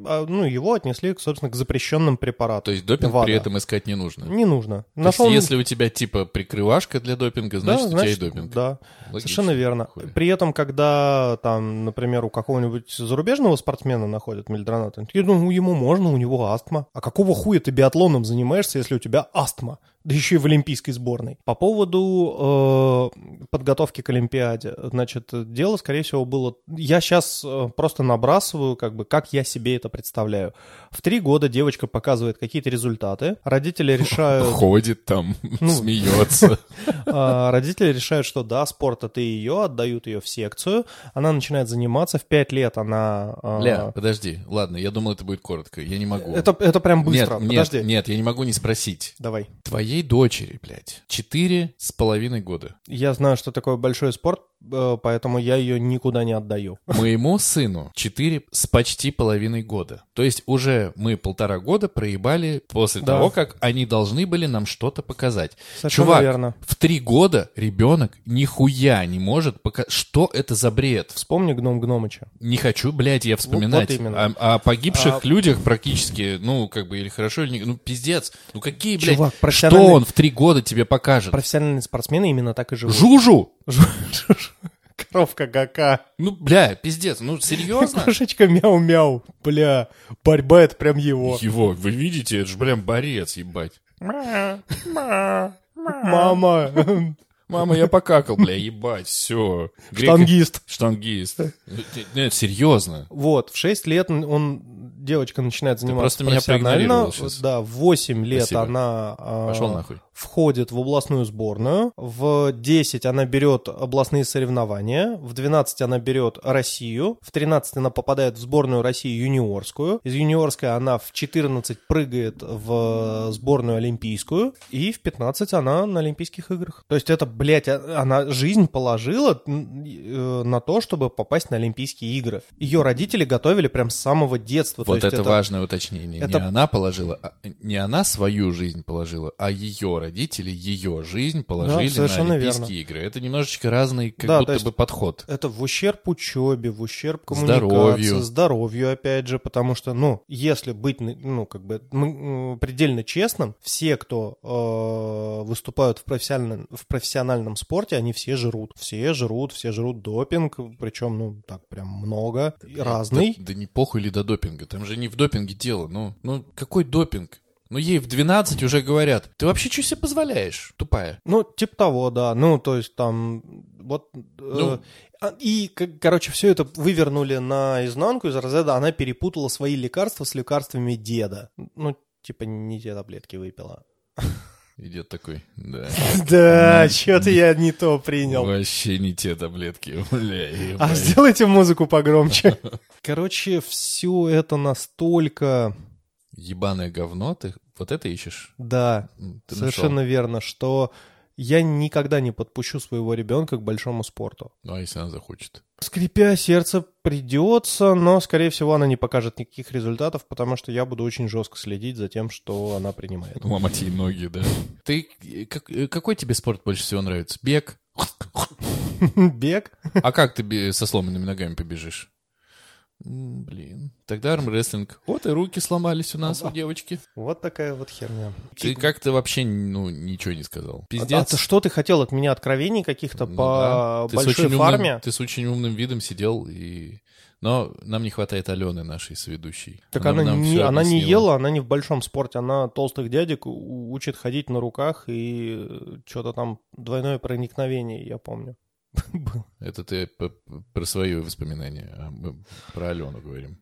а, ну, его отнесли, собственно, к запрещенным препаратам. То есть допинг ВАДА. при этом искать не нужно. Не нужно. То Нашел- есть если у тебя типа прикрывашка для допинга, значит, у тебя и допинг. Да, Логично. совершенно верно. Хуй. При этом, когда там, например, у какого-нибудь зарубежного спортсмена находят мельдронат, они такие, ну, ему можно, у него астма. А какого хуя ты биатлоном занимаешься, если у тебя астма? Да еще и в олимпийской сборной. По поводу э, подготовки к Олимпиаде, значит, дело, скорее всего, было... Я сейчас просто набрасываю, как бы, как я себе это представляю. В три года девочка показывает какие-то результаты, родители решают... Ходит там, [laughs] Ну. смеется. [laughs] А, Родители решают, что да, спорт это ее, отдают ее в секцию. Она начинает заниматься. В пять лет она... а, Бля, подожди. Ладно, я думал, это будет коротко. Я не могу. Это, это прям быстро. Нет, Подожди. нет, нет, я не могу не спросить. Давай. Твоей дочери, блядь, четыре с половиной года. Я знаю, что такое большой спорт, поэтому я ее никуда не отдаю. [laughs] Моему сыну четыре с почти половиной года. То есть уже мы полтора года проебали после Да. того, как они должны были нам что-то показать. Совершенно Чувак, верно. в три года ребенок нихуя не может показать. Что это за бред? Вспомни гном Гномыча. Не хочу, блядь, я вспоминать. вот именно. О, о погибших А- людях практически, ну, как бы, или хорошо, или не... Ну, пиздец. Ну, какие, блядь, Чувак, что профессиональный- он в три года тебе покажет? Профессиональные спортсмены именно так и живут. Жужу! Коровка кака. Ну, бля, пиздец, ну, серьезно? [laughs] Кошечка мяу-мяу. Бля, борьба это прям его. Его, вы видите, это же, блин, борец, ебать. Мама. Мама, я покакал, бля, ебать, все. Штангист. Штангист. Нет, серьезно. Вот, в 6 лет он- девочка начинает заниматься просто меня профессионально. Да, в 8 лет Спасибо. она а, Пошел нахуй. Входит в областную сборную. В 10 она берет областные соревнования. В 12 она берет Россию. В 13 она попадает в сборную России юниорскую. Из юниорской она в 14 прыгает в сборную олимпийскую. И в 15 она на Олимпийских играх. То есть это, блядь, а- она жизнь положила э, на то, чтобы попасть на Олимпийские игры. Ее родители готовили прям с самого детства. Вот есть это, важное уточнение. это- Не она положила, а- не она свою жизнь положила, а ее родители ее жизнь положили на совершенно Олимпийские игры. Это немножечко разный, как Да, то будто бы подход. Это в ущерб учебе, в ущерб коммуникации, Здоровью. здоровью. опять же, потому что, ну, если быть, ну, как бы, предельно честным, все, кто э, выступают в профессиональном, в профессиональном спорте, они все жрут. Все жрут, все жрут допинг, причем, ну, так прям много, и разный. Да, да не похуй ли до допинга. Там же не в допинге дело. Ну, ну какой допинг? Ну, ей в 12 уже говорят, ты вообще что себе позволяешь, тупая? Ну, типа того, да. Ну, то есть там вот... э, Ну. а- и, короче, все это вывернули наизнанку из разряда, она перепутала свои лекарства с лекарствами деда. Ну, типа не те таблетки выпила. Идет такой, да. [laughs] Да, что-то я не то принял. Вообще не те таблетки, бля, А сделайте музыку погромче. Короче, все это настолько... Ебаное говно, ты вот это ищешь? Да, Ты совершенно верно, что я никогда не подпущу своего ребенка к большому спорту. нашел? Ну, а если она захочет? Скрипя сердце, придется, но, скорее всего, она не покажет никаких результатов, потому что я буду очень жестко следить за тем, что она принимает. Ломать ей ноги, да. Ты, э, как- э, какой тебе спорт больше всего нравится? Бег? [laughs] Бег? А как ты со сломанными ногами побежишь? Блин. Тогда армрестлинг. Вот и руки сломались у нас, у девочки. Вот такая вот херня. Ты как-то вообще, ну, ничего не сказал. А Пиздец. ты что ты хотел от меня откровений каких-то Ну по да. Ты с большой умным- фарме? ты с очень умным видом сидел и... Но нам не хватает Алены, нашей соведущей. Так она, нам не, она не ела, она не в большом спорте, она толстых дядек учит ходить на руках и что-то там двойное проникновение, я помню. [laughs] Это ты про свои воспоминания. а мы про Алену говорим.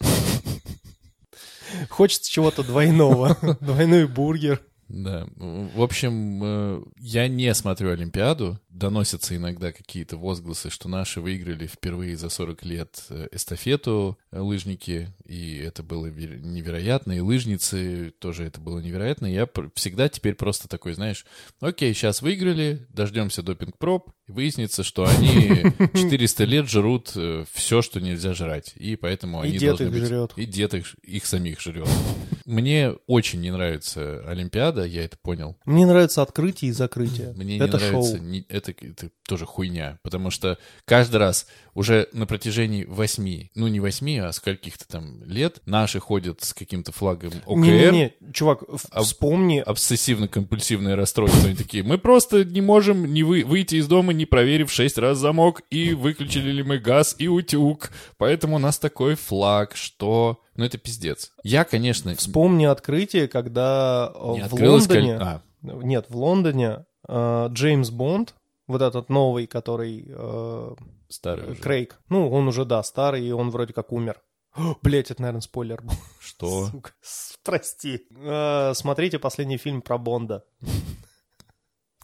[laughs] Хочется чего-то двойного. [laughs] Двойной бургер. Да. В общем, э, я не смотрю Олимпиаду. Доносятся иногда какие-то возгласы, что наши выиграли впервые за 40 лет э, эстафету э, лыжники, и это было вер- невероятно, и лыжницы тоже это было невероятно. Я всегда теперь просто такой, знаешь, окей, сейчас выиграли, дождемся допинг-проб, выяснится, что они [laughs] 400 лет жрут все, что нельзя жрать, и поэтому И они дед должны их быть... жрет. И дед их, их самих жрет. Мне очень не нравится Олимпиада, я это понял. Мне нравится открытие и закрытие. Мне это не нравится, шоу. не- это, это тоже хуйня, потому что каждый раз уже на протяжении восьми, ну не восьми, а скольких-то там лет наши ходят с каким-то флагом ОКР, Не-не-не, чувак, вспомни, обсессивно-компульсивное расстройство. Они такие, мы просто не можем не вы, выйти из дома, не проверив шесть раз замок, и выключили ли мы газ и утюг. Поэтому у нас такой флаг, что... Ну это пиздец. Я, конечно... вспомни открытие, когда э, не в открылась коль- Лондоне... А, Нет, в Лондоне э, Джеймс Бонд, вот этот новый, который э, старый уже. Крейг, ну, он уже, да, старый, и он вроде как умер. Блять, это, наверное, спойлер был. Что? [laughs] Сука, [laughs] прости. Э, смотрите последний фильм про Бонда.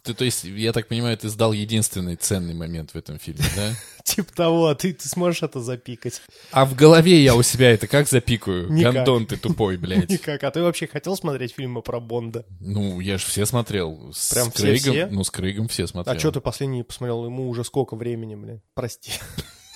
Ты, то есть, я так понимаю, ты сдал единственный ценный момент в этом фильме, да? [laughs] Типа того, а ты, ты сможешь это запикать? А в голове я у себя это как запикаю? Никак. Гандон ты тупой, [laughs] блядь. Никак. А ты вообще хотел смотреть фильмы про Бонда? Ну, я же все смотрел. С Прям все- Крейгом, все? Ну, с Крейгом все смотрел. А что ты последний посмотрел? Ему уже сколько времени, блин? Прости. [laughs]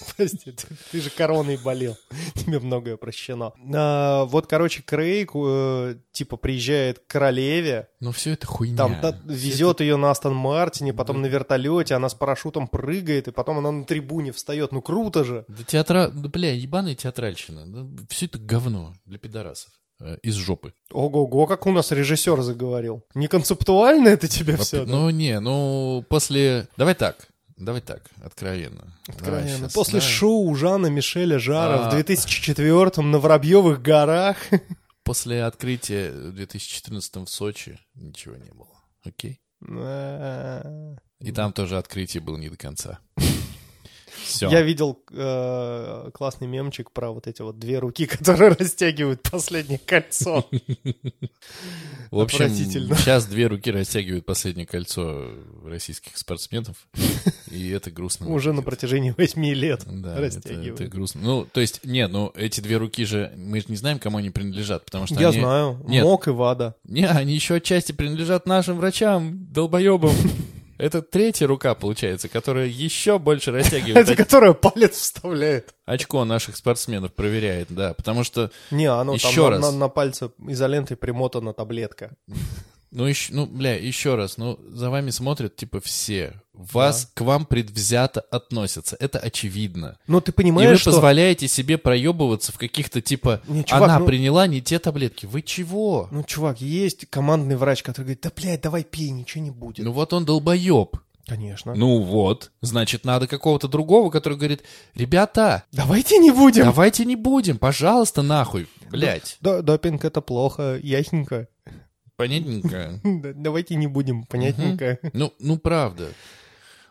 [laughs] Прости, ты, ты же короной болел. [laughs] Тебе многое прощено. А, вот, короче, Крейг, э, типа, приезжает к королеве, Ну, все это хуйня. там та- везет ее на Астон Мартине, потом на вертолете, она с парашютом прыгает, и потом она на трибуне встает. Ну, круто же. Да театра... Да, бля, ебаная театральщина. все это говно для пидорасов. Э, Из жопы. Ого-го, как у нас режиссер заговорил. Не концептуально это тебе Во- все, Ну, не, ну, после... Давай так. Давай так, откровенно. Давай Откровенно. щас, После да. шоу Жана Мишеля Жара А. в 2004-м на Воробьевых горах. [laughs] После открытия в 2014 в Сочи ничего не было. Окей? Э, И там тоже открытие было не до конца. Все. Я видел э, классный мемчик про вот эти вот две руки, [laughs] которые растягивают последнее кольцо. В общем, сейчас две руки растягивают последнее кольцо российских спортсменов, и это грустно. Уже на протяжении восьми лет растягивают. это грустно. Ну, то есть, нет, ну, эти две руки же, мы же не знаем, кому они принадлежат, потому что Я знаю. Мок и Вада. Не, они еще отчасти принадлежат нашим врачам, долбоебам. Это третья рука, получается, которая еще больше [laughs] растягивает Это которая палец вставляет. очко наших спортсменов, проверяет, да, потому что Не, оно Еще там на- раз. на, на пальце изолентой примотана таблетка. Ну, еще, ну, бля, еще раз, ну, за вами смотрят, типа, все. Вас, к вам предвзято относятся. Это очевидно. Но ты И вы понимаешь, что... позволяете себе проебываться в каких-то, типа, Не, чувак, она ну- приняла не те таблетки. Вы чего? Ну, чувак, есть командный врач, который говорит, да, блядь, давай пей, ничего не будет. Ну, вот он долбоеб. Конечно. Ну, вот. Значит, надо какого-то другого, который говорит, ребята, Давайте не будем. давайте не будем, пожалуйста, нахуй. Блять, Да, допинг это плохо, ясненько. Понятненько. [laughs] Да, Давайте не будем, понятненько. Ну, ну, правда.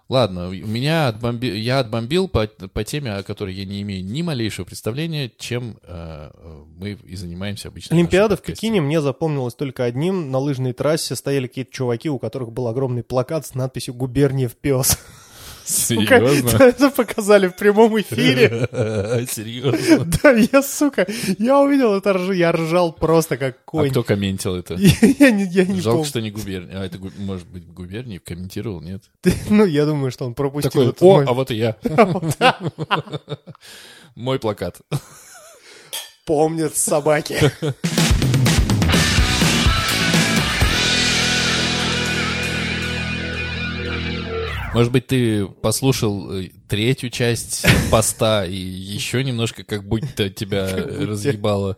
Ладно, у меня отбомби... я отбомбил по, по теме, о которой я не имею ни малейшего представления, чем э, мы и занимаемся обычно. Олимпиада в. Пекине мне запомнилась только одним. На лыжной трассе стояли какие-то чуваки, у которых был огромный плакат с надписью «Губерниев пес». [laughs] Сука, Серьезно? Это показали в прямом эфире. [laughs] Серьезно? [laughs] Да, я, сука, я увидел это, я ржал просто как А конь. кто комментил это? [laughs] Я не, не Жалко, помню. что не губерний. А это, может быть, губерниев комментировал, нет? Ну, я думаю, что он пропустил Такой, о, а вот и я. Мой плакат. Помнят собаки. Может быть, ты послушал э, третью часть [laughs] поста и еще немножко как будто тебя [laughs] разъебало.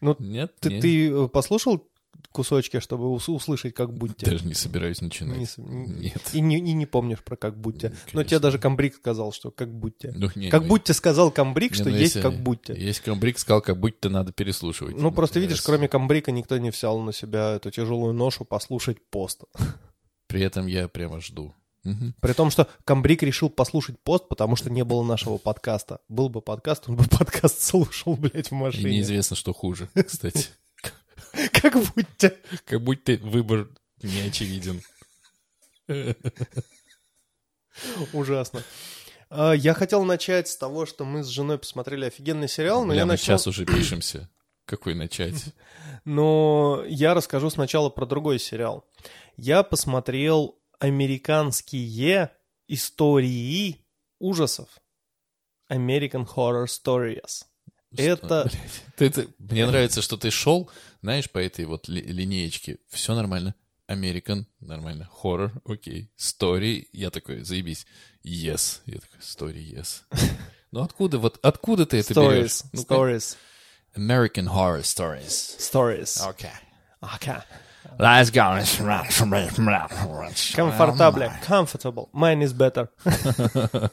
Ну, Нет? Ты, Не? ты э, послушал кусочки, чтобы ус- услышать, как будьте? Даже не собираюсь начинать. Не Нет. И не, и не помнишь про как будьте. Но Конечно. тебе даже Камбрик сказал, что как будьте. Ну, не, Как ну, будьте сказал Камбрик, не, что ну, есть если- как будьте. Если Камбрик сказал, как будто надо переслушивать. Ну, просто видишь, раз. кроме Камбрика никто не взял на себя эту тяжелую ношу послушать пост. При этом я прямо жду. Мгм. При том, что Камбрик решил послушать пост, потому что не было нашего подкаста. Был бы подкаст, он бы подкаст слушал, блядь, в И машине. неизвестно, что хуже, [laughs] кстати. Как будьте. Как будто выбор не очевиден. Ужасно. А, Я хотел начать с того, что мы с женой посмотрели офигенный сериал, но Бля, я начал... сейчас уже пишемся. Какой начать? [laughs] Но я расскажу сначала про другой сериал. Я посмотрел американские истории ужасов. American Horror Stories. Это- [laughs] Что? Ты- ты- Мне нравится, что ты шел, знаешь, по этой вот ли- линеечке. Все нормально. American, нормально. Horror, окей. Story, я такой, заебись. Yes. Я такой, story, yes. Ну откуда, вот откуда ты это берешь? Stories. Ну, Stories. American Horror Stories. Stories. Окей. Okay. Let's go. Comfortable. Comfortable. Mine is better. [laughs]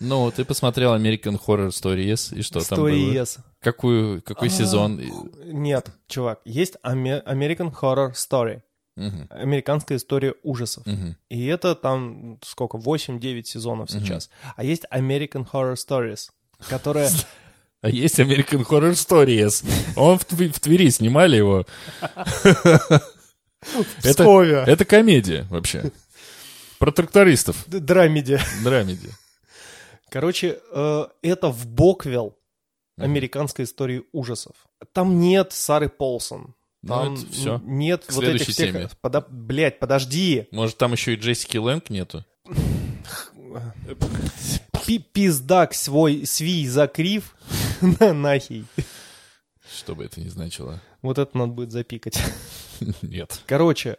Ну, ты посмотрел American Horror Stories, и что там было? Stories. Какую, какой А, сезон? Нет, чувак, есть American Horror Story. Мгм, Американская история ужасов. мгм. И это там сколько, 8-9 сезонов сейчас. А есть American Horror Stories, которая... [laughs] А есть American Horror Stories. Он в Твери снимали его. [laughs] Это, Пскове. это комедия вообще. Про трактористов. Драмеди. Драмеди. Короче, э, это в Боквилл американской истории ужасов. Там нет Сары Полсон. Ну, Там это всё. н- нет К вот этих следующей всех... теме. Подо- Блядь, подожди. Может, там еще и Джессики Лэнг нету? Пи- Пиздак свой, свий закрив [laughs] на нахей. Что бы это ни значило. Вот это надо будет запикать. [laughs] Нет. Короче,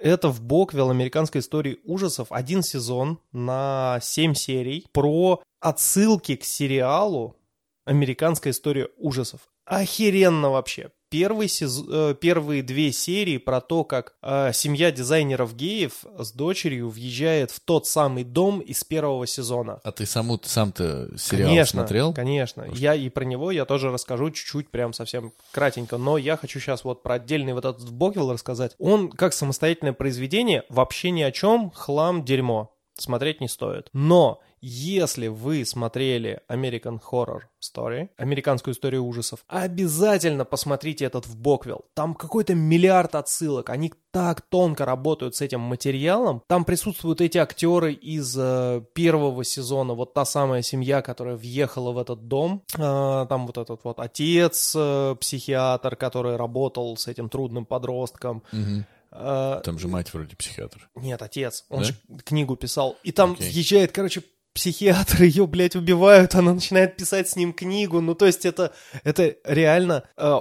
это в Боквилл американской истории ужасов. Один сезон на 7 серий про отсылки к сериалу «Американская история ужасов». Охеренно вообще. Первый сез- э, Первые две серии про то, как э, семья дизайнеров геев с дочерью въезжает в тот самый дом из первого сезона. А ты саму, сам-то сериал конечно, смотрел? Конечно. Я и про него я тоже расскажу чуть-чуть, прям совсем кратенько. Но я хочу сейчас вот про отдельный вот этот Боквилл рассказать. Он, как самостоятельное произведение, вообще ни о чем, хлам, дерьмо. Смотреть не стоит. Но если вы смотрели American Horror Story, американскую историю ужасов, обязательно посмотрите этот в Боквилл. Там какой-то миллиард отсылок. Они так тонко работают с этим материалом. Там присутствуют эти актеры из э, первого сезона. Вот та самая семья, которая въехала в этот дом. Э, там вот этот вот отец, э, психиатр, который работал с этим трудным подростком. Э, Там же мать вроде психиатр. нет, отец. Он Да? же книгу писал. И там Окей. въезжает, короче, психиатр, ее, [laughs] блядь, убивают, она начинает писать с ним книгу. Ну, то есть это, это реально э,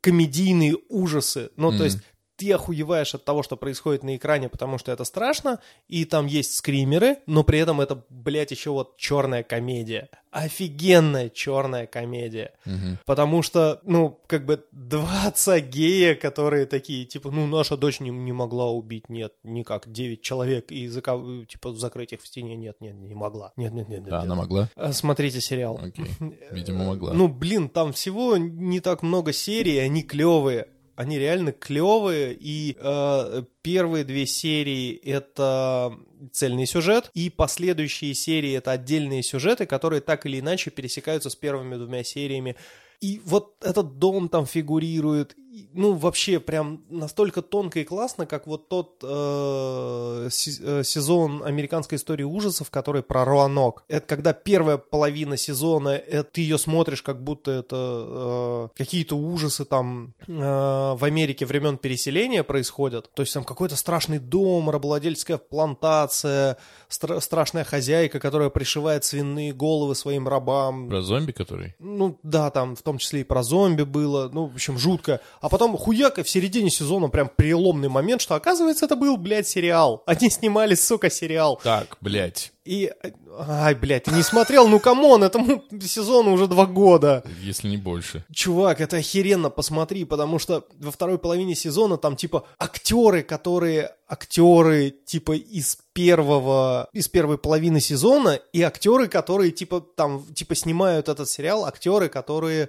комедийные ужасы. Ну, то Мгм. есть ты охуеваешь от того, что происходит на экране, потому что это страшно, и там есть скримеры, но при этом это, блядь, еще вот черная комедия. Офигенная черная комедия. Мгм. Потому что, ну, как бы два отца гея, которые такие, типа, ну, наша дочь не, не могла убить, нет, никак, девять человек, и зака- типа, закрыть их в стене, нет, нет, не могла. Нет, нет, нет, нет. А нет. она могла? А, Смотрите сериал. Окей. [laughs] Видимо, могла. Ну, блин, там всего не так много серий, они клевые. Они реально клевые, и э, первые две серии это цельный сюжет, и последующие серии это отдельные сюжеты, которые так или иначе пересекаются с первыми двумя сериями. И вот этот дом там фигурирует, ну, вообще прям настолько тонко и классно, как вот тот э, э, сезон американской истории ужасов, который про Роанок. Это когда первая половина сезона, это ты ее смотришь, как будто это э, какие-то ужасы там э, в Америке времен переселения происходят. То есть там какой-то страшный дом, рабовладельческая плантация, стра- страшная хозяйка, которая пришивает свиные головы своим рабам. Про зомби, который? Ну да, там в том числе и про зомби было, ну, в общем, жутко. А потом хуяк, и в середине сезона прям переломный момент, что оказывается это был, блядь, сериал. Они снимали, сука, сериал. Так, блядь. И, ай, блядь, ты не смотрел? Ну, come on, этому сезону уже два года. Если не больше. Чувак, это охеренно, посмотри, потому что во второй половине сезона там, типа, актеры, которые, актеры, типа, из первого, из первой половины сезона, и актеры, которые, типа, там, типа, снимают этот сериал, актеры, которые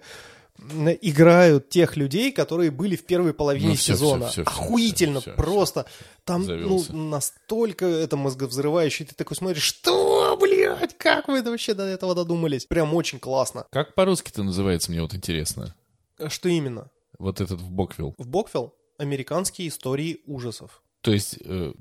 играют тех людей, которые были в первой половине Ну, всё, сезона. всё, всё, всё, Охуительно, всё, всё, просто. Там, Завелся. ну, настолько это мозговзрывающе, ты такой смотришь, что, блядь, как вы это вообще до этого додумались? Прям очень классно. Как по-русски-то называется, мне вот интересно. Что именно? Вот этот в Боквилл. В Боквилл американские истории ужасов. То есть э,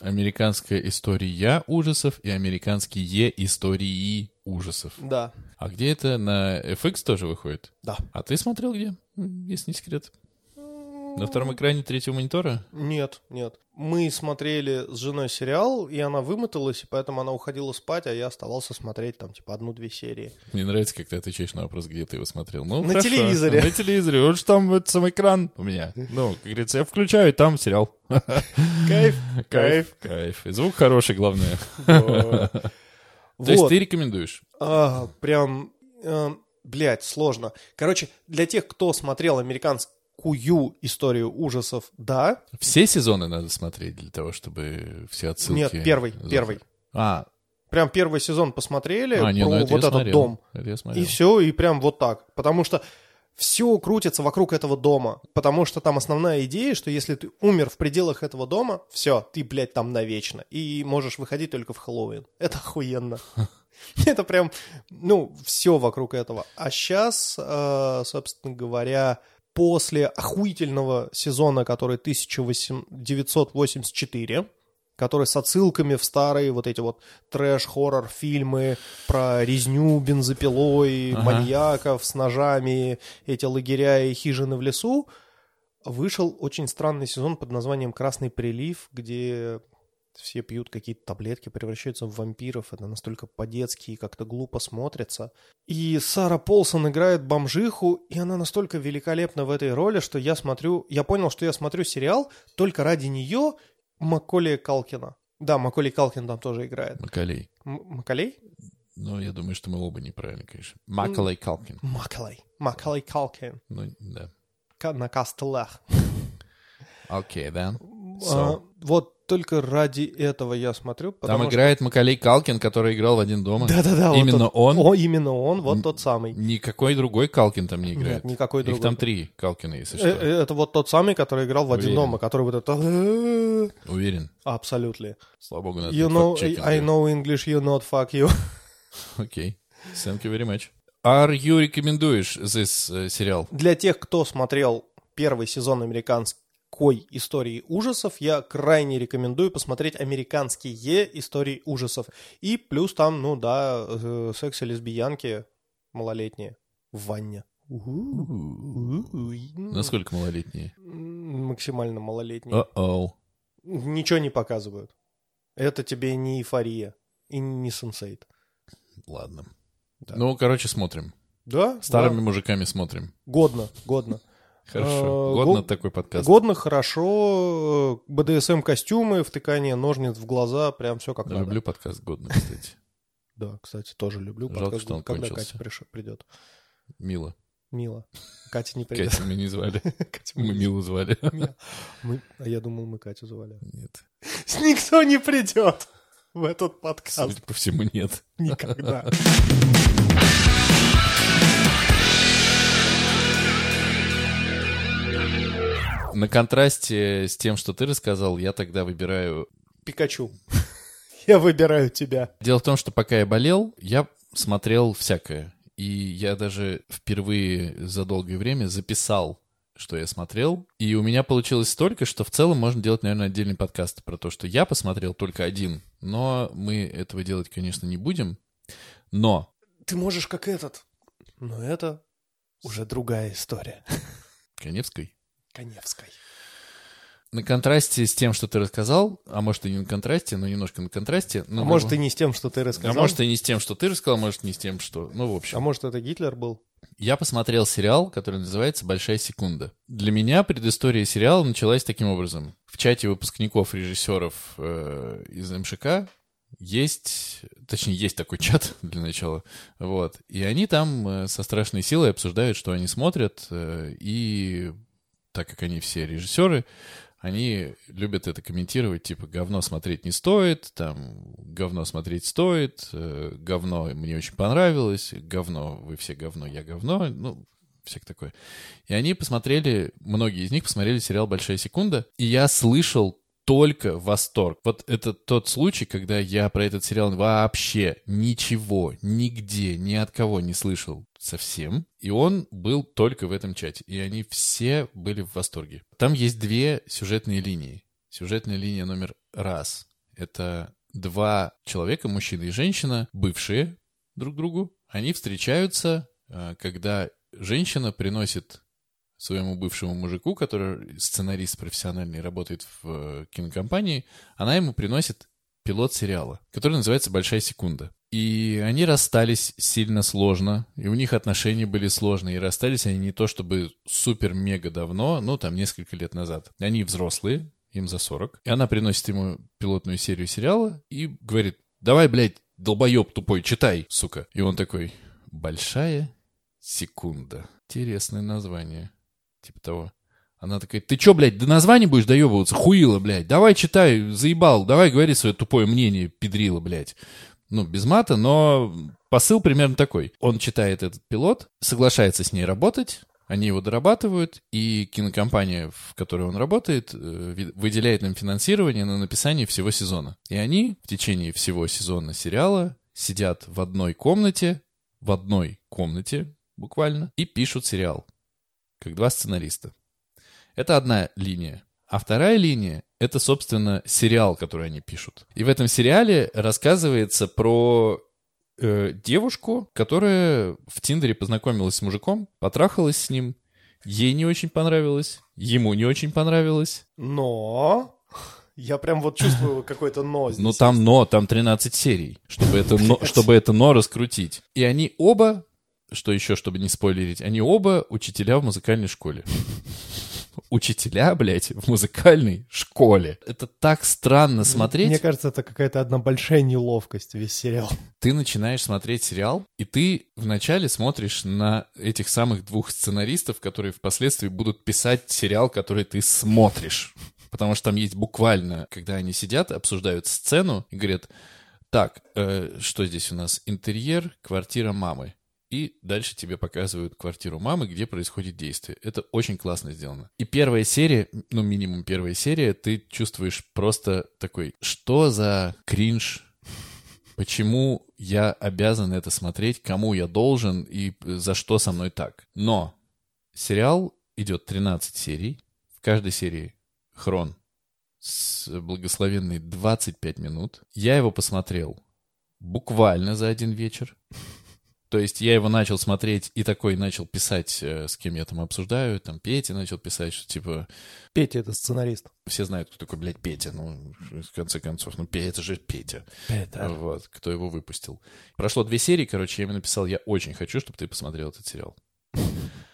американская история ужасов и американские истории ужасов. Да, А где это? На FX тоже выходит? да. А ты смотрел где? Если не секрет. На втором экране третьего монитора? Нет, нет. Мы смотрели с женой сериал, и она вымоталась, и поэтому она уходила спать, а я оставался смотреть там, типа, одну-две серии. Мне нравится, как ты отвечаешь на вопрос, где ты его смотрел. Ну, На хорошо. телевизоре. На телевизоре. Вот же там вот сам экран у меня. Ну, как говорится, я включаю, и там сериал. Кайф, [laughs] Кайф. Кайф. И звук хороший, главное. Вот. То есть ты рекомендуешь? А, прям, э, блядь, сложно. Короче, для тех, кто смотрел американскую историю ужасов, да. Все сезоны надо смотреть для того, чтобы все отсылки... Нет, первый, заходили? первый. А, Прям первый сезон посмотрели а не, про ну это вот этот смотрел. дом. Это я И смотрел. все, и прям вот так. Потому что все крутится вокруг этого дома. Потому что там основная идея, что если ты умер в пределах этого дома, все, ты, блядь, там навечно. И можешь выходить только в Хэллоуин. Это охуенно. [laughs] Это прям, ну, все вокруг этого. А сейчас, собственно говоря, после охуительного сезона, который 1984, который с отсылками в старые вот эти вот трэш-хоррор фильмы про резню бензопилой, Ага. маньяков с ножами, эти лагеря и хижины в лесу, вышел очень странный сезон под названием «Красный прилив», где все пьют какие-то таблетки, превращаются в вампиров. Это настолько по-детски и как-то глупо смотрится. И Сара Полсон играет бомжиху, и она настолько великолепна в этой роли, что я смотрю... Я понял, что я смотрю сериал только ради нее Макколи Калкина. Да, Макколи Калкин там тоже играет. Макалей. М- Макколей? Ну, я думаю, что мы оба неправильно, конечно. Макалей Калкин. Макколей. Макколей Калкин. Ну, да. На костылах. Окей, да. А, вот только ради этого я смотрю, Там что... играет Макалей Калкин, который играл в «Один дома». Да-да-да. вот Именно тот- он? О, именно он, вот тот самый. Никакой другой Калкин там не играет. Нет, никакой Их другой. там три Калкина, если Э, что. э, Это вот тот самый, который играл в «Один дома», который вот это... Уверен. Абсолютно. Слава богу, нас You know. I know English, you not fuck you. [laughs] Окей. Thank you very much. Are you рекомендуешь this э, сериал? Для тех, кто смотрел первый сезон американской истории ужасов, я крайне рекомендую посмотреть американские истории ужасов. И плюс там, ну да, э, секс и лесбиянки малолетние в ванне. Насколько малолетние? Максимально малолетние. О-оу. Ничего не показывают. Это тебе не эйфория и не сенсейт. Ладно. Ну, короче, смотрим. Да? Старыми Да. мужиками смотрим. Годно, годно. Хорошо. Э, Годно го- такой подкаст. Годно, хорошо. БДСМ-костюмы, втыкание ножниц в глаза, прям все как надо. Люблю подкаст годно, [laughs] кстати. Да, кстати, тоже люблю. Жалко, подкаст. что он Когда кончился. Катя приш- придет? Мило. Мила. Катя не придет. [laughs] Катю мы не звали. [laughs] Катя Мы Милу звали. А я думал, мы Катю звали. Нет. Никто не придет в этот подкаст. Судя по всему, нет. Никогда. На контрасте с тем, что ты рассказал, я тогда выбираю... Пикачу. [laughs] Я выбираю тебя. Дело в том, что пока я болел, я смотрел всякое. И я даже впервые за долгое время записал, что я смотрел. И у меня получилось столько, что в целом можно делать, наверное, отдельный подкаст про то, что я посмотрел только один. Но мы этого делать, конечно, не будем. Но Ты можешь как этот. Но это уже другая история. Коневской Коневской. на контрасте с тем, что ты рассказал, а может и не на контрасте, но немножко на контрасте. Ну, А может и не с тем, что ты а рассказал. может и не с тем, что ты рассказал, может не с тем, что... Ну, в общем. А может это Гитлер был? Я посмотрел сериал, который называется «Большая секунда». Для меня предыстория сериала началась таким образом. В чате выпускников режиссеров э, из МШК есть, точнее, есть такой чат [laughs] для начала, вот, и они там э, со страшной силой обсуждают, что они смотрят, э, и так как они все режиссеры, они любят это комментировать, типа, говно смотреть не стоит, там, говно смотреть стоит, э, говно мне очень понравилось, говно, вы все говно, я говно, ну, всякое такое. И они посмотрели, многие из них посмотрели сериал «Большая секунда», и я слышал только восторг. Вот это тот случай, когда я про этот сериал вообще ничего, нигде, ни от кого не слышал совсем. И он был только в этом чате. И они все были в восторге. Там есть две сюжетные линии. Сюжетная линия номер раз. Это два человека, мужчина и женщина, бывшие друг другу. Они встречаются, э, когда женщина приносит своему бывшему мужику, который сценарист профессиональный, работает в э, кинокомпании, она ему приносит пилот сериала, который называется «Большая секунда». И они расстались сильно сложно, и у них отношения были сложные, и расстались они не то чтобы супер-мега давно, ну, там, несколько лет назад. Они взрослые, им за 40, и она приносит ему пилотную серию сериала и говорит, давай, блядь, долбоеб тупой, читай, сука. И он такой, большая секунда. Интересное название. Типа того. Она такая, ты чё, блядь, до названия будешь доебываться? Хуила, блядь. Давай читай, заебал. Давай говори свое тупое мнение, педрила, блядь. Ну, без мата, но посыл примерно такой. Он читает этот пилот, соглашается с ней работать, они его дорабатывают, и кинокомпания, в которой он работает, э, выделяет им финансирование на написание всего сезона. И они в течение всего сезона сериала сидят в одной комнате, в одной комнате буквально, и пишут сериал как два сценариста. Это одна линия. А вторая линия — это, собственно, сериал, который они пишут. И в этом сериале рассказывается про э, девушку, которая в Тиндере познакомилась с мужиком, потрахалась с ним, ей не очень понравилось, ему не очень понравилось. Но... Я прям вот чувствую [laughs] какое-то но здесь. Ну там но, там 13 серий, чтобы это но, чтобы это но раскрутить. И они оба что еще, чтобы не спойлерить, они оба учителя в музыкальной школе. Учителя, блядь, в музыкальной школе. Это так странно смотреть. Мне кажется, это какая-то одна большая неловкость весь сериал. Ты начинаешь смотреть сериал, и ты вначале смотришь на этих самых двух сценаристов, которые впоследствии будут писать сериал, который ты смотришь. Потому что там есть буквально, когда они сидят, обсуждают сцену и говорят, так, э, что здесь у нас? Интерьер, квартира мамы и дальше тебе показывают квартиру мамы, где происходит действие. Это очень классно сделано. И первая серия, ну, минимум первая серия, ты чувствуешь просто такой, что за кринж, почему я обязан это смотреть, кому я должен и за что со мной так. Но сериал идет 13 серий, в каждой серии хрон с благословенной 25 минут. Я его посмотрел буквально за один вечер. То есть я его начал смотреть и такой начал писать, э, с кем я там обсуждаю, там Петя начал писать, что типа... Петя — это сценарист. Все знают, кто такой, блядь, Петя, ну, в конце концов, ну, Петя, это же Петя. Петя. Вот, кто его выпустил. Прошло две серии, короче, я ему написал, я очень хочу, чтобы ты посмотрел этот сериал.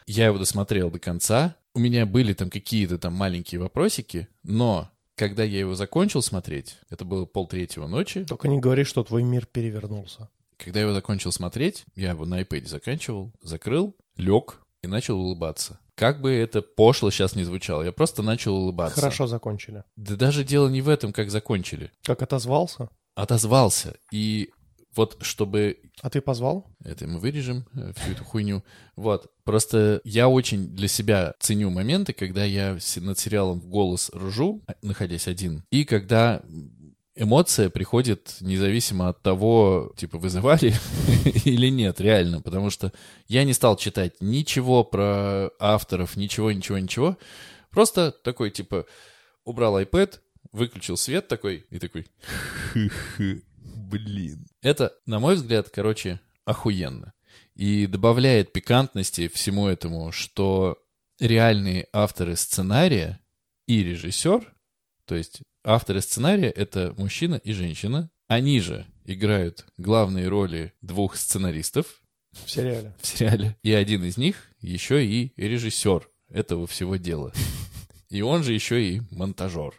Я его досмотрел до конца. У меня были там какие-то там маленькие вопросики, но когда я его закончил смотреть, это было полтретьего ночи. Только не говори, что твой мир перевернулся. Когда я его закончил смотреть, я его на iPad заканчивал, закрыл, лег и начал улыбаться. Как бы это пошло сейчас не звучало, я просто начал улыбаться. Хорошо закончили. Да даже дело не в этом, как закончили. Как отозвался? Отозвался. И вот чтобы... А ты позвал? Это мы вырежем, э, всю эту хуйню. Вот. Просто я очень для себя ценю моменты, когда я над сериалом в голос ржу, находясь один, и когда эмоция приходит независимо от того, типа, вызывали [laughs] или нет, реально. Потому что я не стал читать ничего про авторов, ничего, ничего, ничего. Просто такой, типа, убрал iPad, выключил свет такой и такой, [laughs] блин. Это, на мой взгляд, короче, охуенно. И добавляет пикантности всему этому, что реальные авторы сценария и режиссер, то есть Авторы сценария — это мужчина и женщина. Они же играют главные роли двух сценаристов, В сериале. в сериале. И один из них еще и режиссер этого всего дела. И он же еще и монтажер.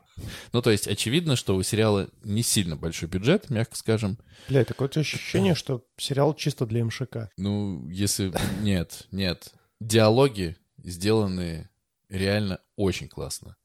Ну, то есть, очевидно, что у сериала не сильно большой бюджет, мягко скажем. Бля, такое ощущение, что сериал чисто для МШК. Ну, если... Нет, нет. Диалоги сделаны реально очень классно.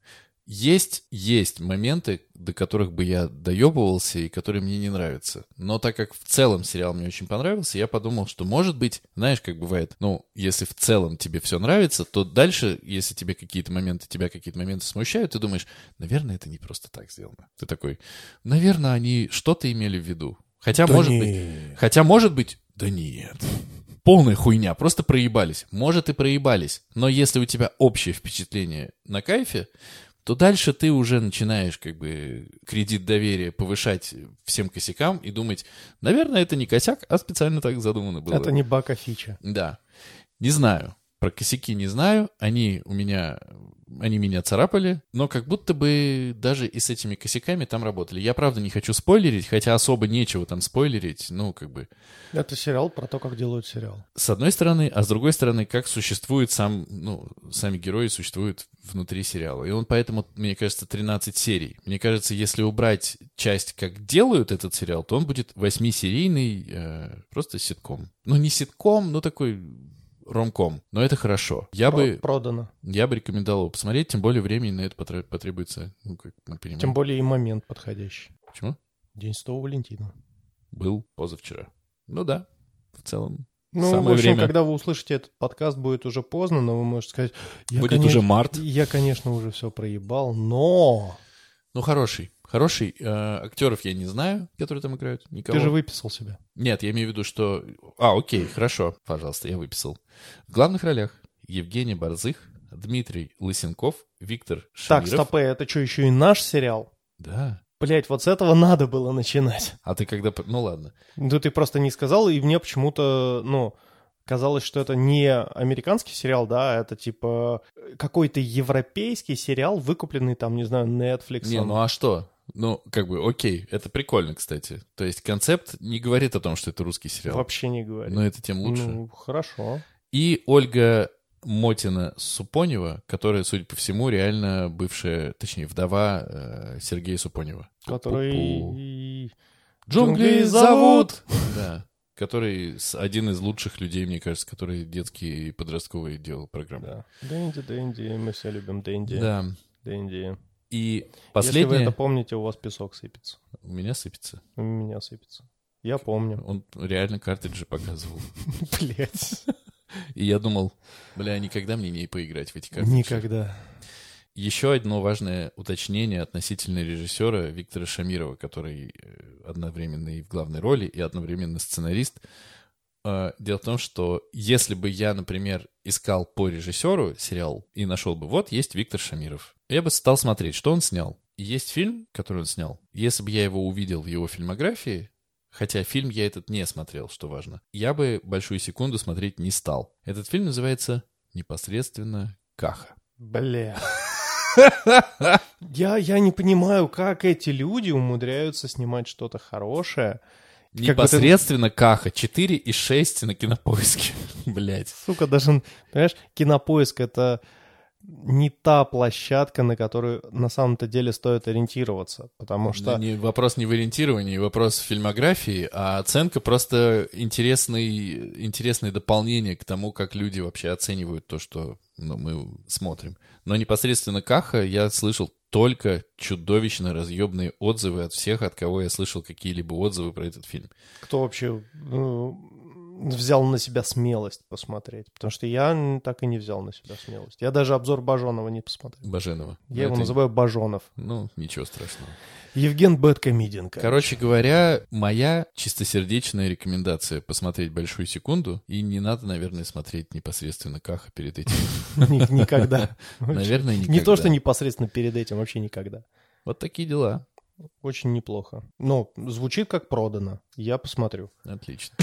Есть, есть моменты, до которых бы я доебывался и которые мне не нравятся. Но так как в целом сериал мне очень понравился, я подумал, что может быть, знаешь, как бывает, ну, если в целом тебе все нравится, то дальше, если тебе какие-то моменты, тебя какие-то моменты смущают, ты думаешь, наверное, это не просто так сделано. Ты такой, наверное, они что-то имели в виду. Хотя, Да может не. быть, хотя, может быть, да нет. Полная хуйня, просто проебались. Может и проебались, но если у тебя общее впечатление на кайфе, то дальше ты уже начинаешь как бы кредит доверия повышать всем косякам и думать, наверное, это не косяк, а специально так задумано было. Это не бака фича. Да. Не знаю. Про косяки не знаю. Они у меня... Они меня царапали, но как будто бы даже и с этими косяками там работали. Я, правда, не хочу спойлерить, хотя особо нечего там спойлерить. Ну, как бы... Это сериал про то, как делают сериал. С одной стороны, а с другой стороны, как существует сам, ну, сами герои существуют внутри сериала. И он поэтому, мне кажется, 13 серий. Мне кажется, если убрать часть, как делают этот сериал, то он будет восьмисерийный, э, просто ситком. Ну, не ситком, но такой ромком. Но это хорошо. Я Про- бы, Продано. я бы рекомендовал его посмотреть, тем более времени на это потре- потребуется, ну, как мы понимаем. Тем более и момент подходящий. Почему? День Святого Валентина. Был позавчера. Ну да, в целом. Ну, Самое в общем, время. когда вы услышите этот подкаст, будет уже поздно, но вы можете сказать... Я, Будет конечно- уже март. Я, конечно, уже все проебал, но... Ну, хороший. Хороший. Э, актеров я не знаю, которые там играют. Никого. Ты же выписал себя. Нет, я имею в виду, что... А, окей, хорошо. Пожалуйста, я выписал. В главных ролях Евгений Борзых, Дмитрий Лысенков, Виктор Так, Шамиров. стопэ, это что, еще и наш сериал? Да. Блять, вот с этого надо было начинать. А ты когда... Ну, ладно. Ну, ты просто не сказал, и мне почему-то, ну, казалось, что это не американский сериал, да, а это типа какой-то европейский сериал, выкупленный там, не знаю, Netflix. Не, ну а что? Ну, как бы, окей, это прикольно, кстати. То есть концепт не говорит о том, что это русский сериал. Вообще не говори. Но это тем лучше. Ну, хорошо. И Ольга Мотина Супонева, которая, судя по всему, реально бывшая, точнее, вдова э, Сергея Супонева. Который... Джунгли Джунгли зовут! [laughs] Да. Который один из лучших людей, мне кажется, который детские и подростковые делал программы. Да. Дэнди, Дэнди, мы все любим Дэнди. Да. Дэнди. И Если вы последнее это помните, у вас песок сыпется. у меня сыпется. У меня сыпется. Я помню. Он реально картриджи показывал. [laughs] Блять. И я думал, бля, никогда мне не поиграть в эти картриджи. Никогда. Еще одно важное уточнение относительно режиссера Виктора Шамирова, который э, одновременно и в главной роли, и одновременно сценарист. Э, Дело в том, что если бы я, например, искал по режиссеру сериал и нашел бы, вот есть Виктор Шамиров, я бы стал смотреть, что он снял. Есть фильм, который он снял. Если бы я его увидел в его фильмографии, хотя фильм я этот не смотрел, что важно, я бы большую секунду смотреть не стал. Этот фильм называется непосредственно «Каха». Бля. Я, я не понимаю, как эти люди умудряются снимать что-то хорошее. Как бы ты- Непосредственно Каха. 4 и 6 на кинопоиске. [laughs] Блять. Сука, даже, понимаешь, кинопоиск это не та площадка, на которую на самом-то деле стоит ориентироваться. Потому что Не, вопрос не в ориентировании, вопрос в фильмографии, а оценка просто интересный, интересное дополнение к тому, как люди вообще оценивают то, что ну, мы смотрим. Но непосредственно Каха я слышал только чудовищно разъебные отзывы от всех, от кого я слышал какие-либо отзывы про этот фильм. кто вообще ну, взял на себя смелость посмотреть? Потому что я так и не взял на себя смелость. Я даже обзор Бажонова не посмотрел. Баженова. Я его Это- называю Бажонов. Ну, ничего страшного. Евген Бэткомедиан. Короче говоря, моя чистосердечная рекомендация посмотреть большую секунду, и не надо, наверное, смотреть непосредственно Каха перед этим. [laughs] Ни- Никогда. [laughs] Наверное, никогда. Не то, что непосредственно перед этим, вообще никогда. Вот такие дела. Очень неплохо. Но звучит как продано. Я посмотрю. Отлично.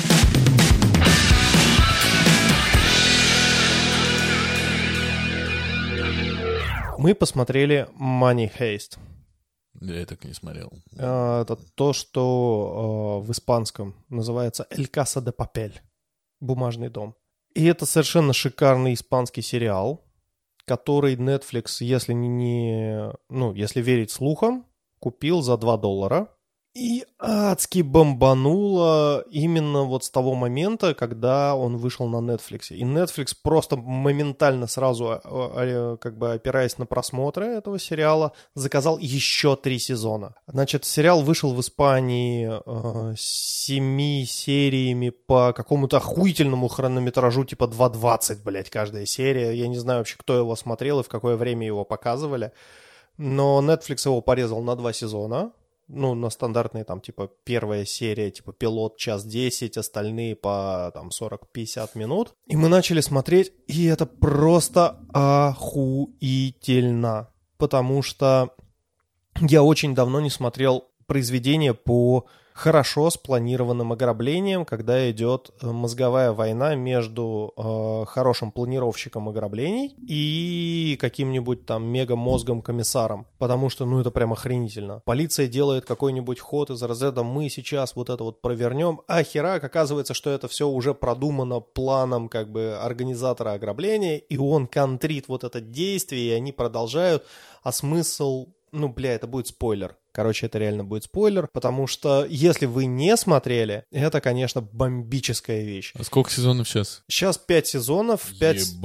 Мы посмотрели Money Heist. Я так не смотрел. Э, Это то, что э, в испанском называется El Casa de Papel. «Бумажный дом». И это совершенно шикарный испанский сериал, который Netflix, если не, ну, если верить слухам, купил за 2 доллара. И адски бомбануло именно вот с того момента, когда он вышел на Netflix. И Netflix просто моментально сразу, а, а, как бы опираясь на просмотры этого сериала, заказал еще три сезона. Значит, сериал вышел в Испании э, семи сериями по какому-то охуительному хронометражу, типа 2.20, блядь, каждая серия. Я не знаю вообще, кто его смотрел и в какое время его показывали. Но Netflix его порезал на два сезона ну, на стандартные, там, типа, первая серия, типа, пилот час 10, остальные по, там, 40-50 минут. И мы начали смотреть, и это просто охуительно. Потому что я очень давно не смотрел произведение по хорошо спланированным ограблением, когда идет э, мозговая война между э, хорошим планировщиком ограблений и каким-нибудь там мега-мозгом-комиссаром. Потому что, ну, это прям охренительно. Полиция делает какой-нибудь ход из разряда «мы сейчас вот это вот провернем», а херак, оказывается, что это все уже продумано планом как бы организатора ограбления, и он контрит вот это действие, и они продолжают, а смысл ну, бля, это будет спойлер. Короче, это реально будет спойлер, потому что если вы не смотрели, это, конечно, бомбическая вещь. А сколько сезонов сейчас? Сейчас пять сезонов. В пять, в,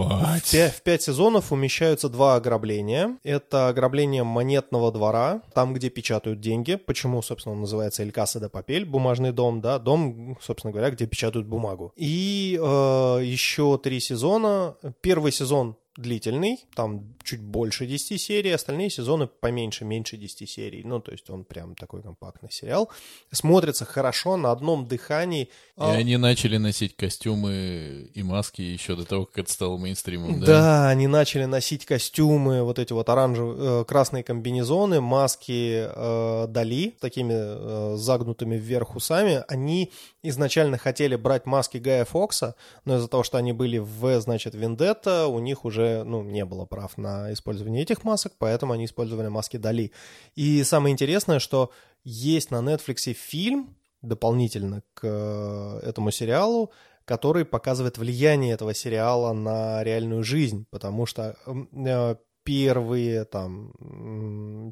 пять, в пять сезонов умещаются два ограбления. Это ограбление монетного двора, там, где печатают деньги. Почему, собственно, он называется Эль Каса де Папель, бумажный дом, да, дом, собственно говоря, где печатают бумагу. И э, еще три сезона. Первый сезон длительный, там чуть больше 10 серий, остальные сезоны поменьше, меньше 10 серий. Ну, то есть он прям такой компактный сериал. Смотрится хорошо, на одном дыхании. И а... они начали носить костюмы и маски еще до того, как это стало мейнстримом, да? Да, они начали носить костюмы, вот эти вот оранжевые, э, красные комбинезоны, маски э, Дали, такими э, загнутыми вверх усами. Они изначально хотели брать маски Гая Фокса, но из-за того, что они были в, значит, Вендетта, у них уже, ну, не было прав на использование этих масок, поэтому они использовали маски Дали. И самое интересное, что есть на Netflix фильм дополнительно к э, этому сериалу, который показывает влияние этого сериала на реальную жизнь, потому что э, первые там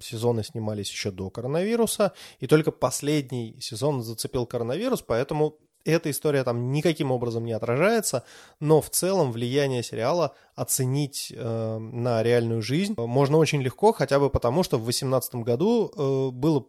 сезоны снимались еще до коронавируса, и только последний сезон зацепил коронавирус, поэтому эта история там никаким образом не отражается, но в целом влияние сериала оценить э, на реальную жизнь можно очень легко, хотя бы потому, что в 2018 году э, было